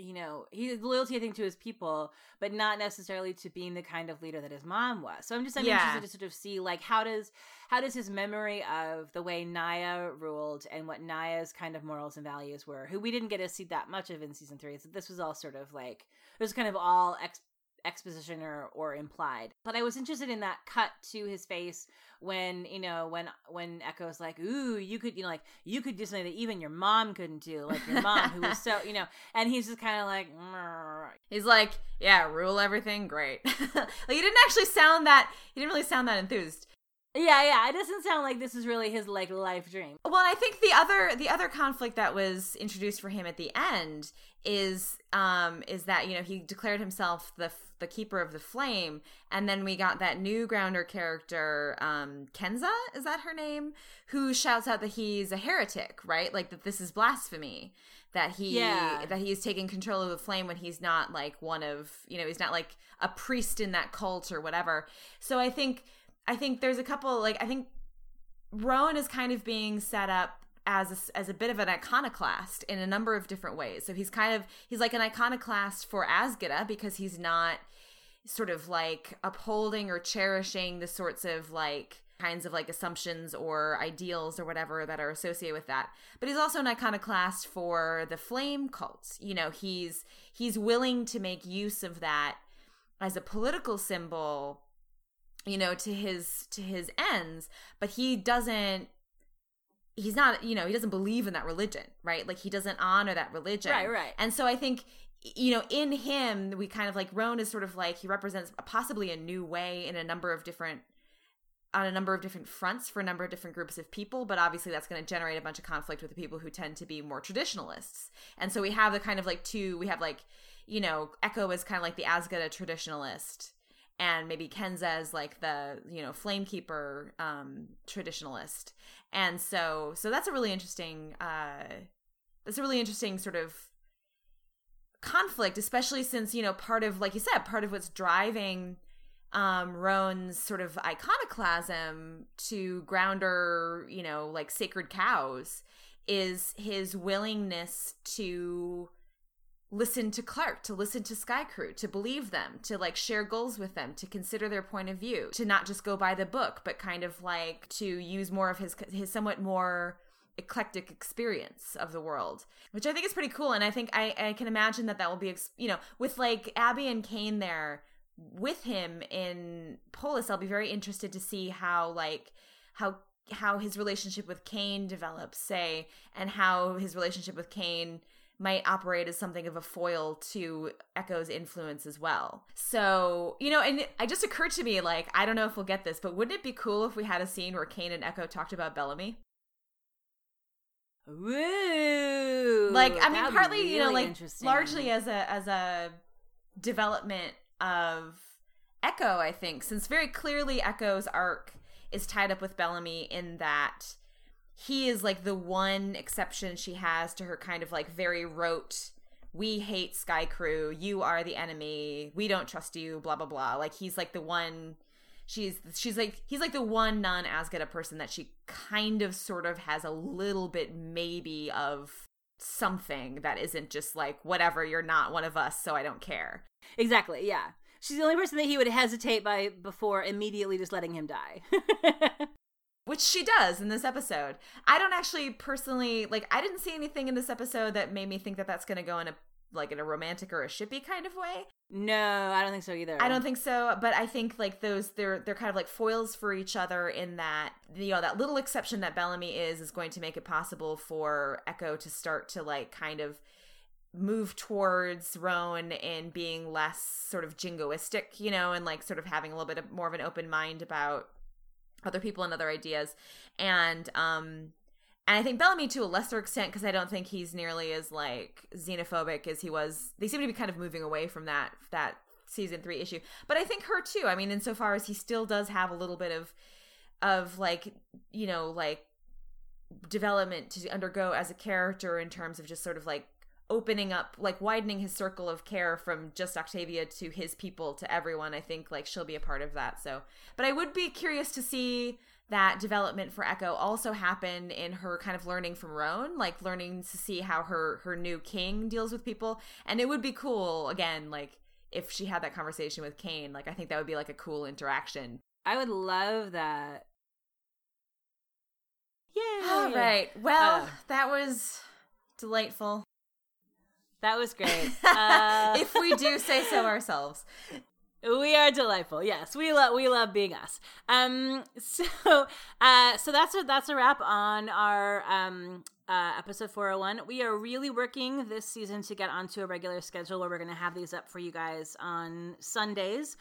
you know, he loyalty, I think, to his people, but not necessarily to being the kind of leader that his mom was. So I'm just I'm yeah. interested to sort of see like how does how does his memory of the way Nia ruled and what Nia's kind of morals and values were, who we didn't get to see that much of in season three. So this was all sort of like it was kind of all ex- exposition or or implied. But I was interested in that cut to his face when you know when when Echo's like, "Ooh, you could you know like you could do something that even your mom couldn't do, like your mom who was so you know," and he's just kind of like, he's like, "Yeah, rule everything, great." like he didn't actually sound that he didn't really sound that enthused. Yeah, yeah. It doesn't sound like this is really his like life dream. Well, I think the other the other conflict that was introduced for him at the end is um is that you know he declared himself the the keeper of the flame and then we got that new grounder character um kenza is that her name? Who shouts out that he's a heretic right? Like that this is blasphemy that he yeah. that he's taking control of the flame when he's not like one of you know he's not like a priest in that cult or whatever. So i think i think there's a couple like i think roan is kind of being set up as a, as a bit of an iconoclast in a number of different ways. So he's kind of he's like an iconoclast for Azgeda because he's not sort of like upholding or cherishing the sorts of like kinds of like assumptions or ideals or whatever that are associated with that. But he's also an iconoclast for the flame cults. You know, he's he's willing to make use of that as a political symbol, you know, to his to his ends, but he doesn't he's not, you know, he doesn't believe in that religion, right? Like he doesn't honor that religion. Right, right. And so I think you know, in him, we kind of like Roan is sort of like he represents possibly a new way in a number of different on a number of different fronts for a number of different groups of people, but obviously that's going to generate a bunch of conflict with the people who tend to be more traditionalists. And so we have the kind of like two, we have like, you know, Echo is kind of like the Azgeda traditionalist, and maybe Kenza as like the, you know, Flamekeeper um, traditionalist. And so, so that's a really interesting, uh, that's a really interesting sort of conflict, especially since, you know, part of, like you said, part of what's driving um Roan's sort of iconoclasm to grounder, you know, like sacred cows is his willingness to listen to Clarke, to listen to Skaikru, to believe them, to like share goals with them, to consider their point of view, to not just go by the book, but kind of like to use more of his his somewhat more eclectic experience of the world, which I think is pretty cool. And I think I, I can imagine that that will be, you know, with like Abby and Kane there with him in Polis, I'll be very interested to see how like how how his relationship with Kane develops, say, and how his relationship with Kane might operate as something of a foil to Echo's influence as well. So, you know, and it just occurred to me, like, I don't know if we'll get this, but wouldn't it be cool if we had a scene where Kane and Echo talked about Bellamy? Woo! Like, I mean, partly, really you know, like largely as a as a development of Echo, I think, since very clearly Echo's arc is tied up with Bellamy in that he is like the one exception she has to her kind of like very rote we hate skaikru. You are the enemy. We don't trust you blah blah blah. Like he's like the one she's she's like he's like the one non Azgeda person that she kind of sort of has a little bit maybe of something that isn't just like whatever you're not one of us so I don't care. Exactly yeah. She's the only person that he would hesitate by before immediately just letting him die which she does in this episode. I don't actually personally like I didn't see anything in this episode that made me think that that's going to go in a like in a romantic or a shippy kind of way. No, I don't think so either. I don't think so, but I think like those they're they're kind of like foils for each other in that you know that little exception that Bellamy is is going to make it possible for Echo to start to like kind of move towards Roan and being less sort of jingoistic, you know, and like sort of having a little bit of more of an open mind about other people and other ideas. And um and I think Bellamy to a lesser extent because I don't think he's nearly as like xenophobic as he was. They seem to be kind of moving away from that that season 3 issue. But I think her too. I mean insofar as he still does have a little bit of of like, you know, like development to undergo as a character in terms of just sort of like opening up like widening his circle of care from just Octavia to his people to everyone I think like she'll be a part of that so. But I would be curious to see that development for Echo also happen in her kind of learning from Roan like learning to see how her her new king deals with people. And it would be cool again like if she had that conversation with Kane like I think that would be like a cool interaction. I would love that. Yeah all right. Well uh, that was delightful that was great. Uh, if we do say so ourselves. We are delightful. Yes, we love we love being us. Um, so uh, so that's a that's a wrap on our um uh, episode 401. We are really working this season to get onto a regular schedule where we're going to have these up for you guys on Sundays.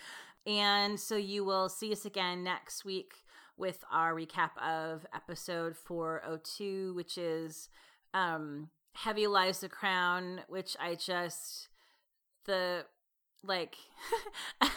And so you will see us again next week with our recap of episode 402, which is um Heavy Lies the Crown, which I just the like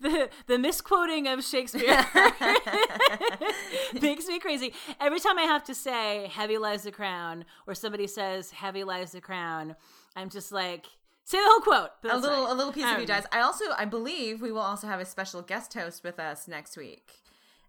the the misquoting of Shakespeare makes me crazy. Every time I have to say "Heavy lies the crown" or somebody says "Heavy lies the crown," I'm just like, say the whole quote. a little a little piece um, of you guys. I also I believe we will also have a special guest host with us next week.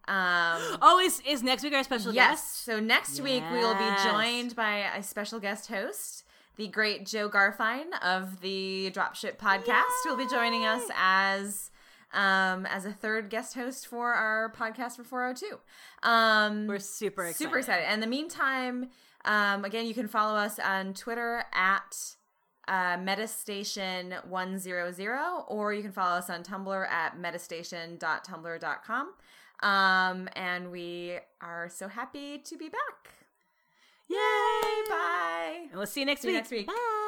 Um, oh, is, is next week our special yes. guest? So next yes. week we will be joined by a special guest host, the great Joe Garfine of the Dropship podcast. Yay. Will be joining us as um, as a third guest host for our podcast for 402. Um, We're super excited. super excited. And in the meantime, um, again, you can follow us on Twitter at uh, metastation100, or you can follow us on Tumblr at metastation.tumblr.com. Um, and we are so happy to be back. Yay! Bye. And we'll see you next See you week. next week. Bye.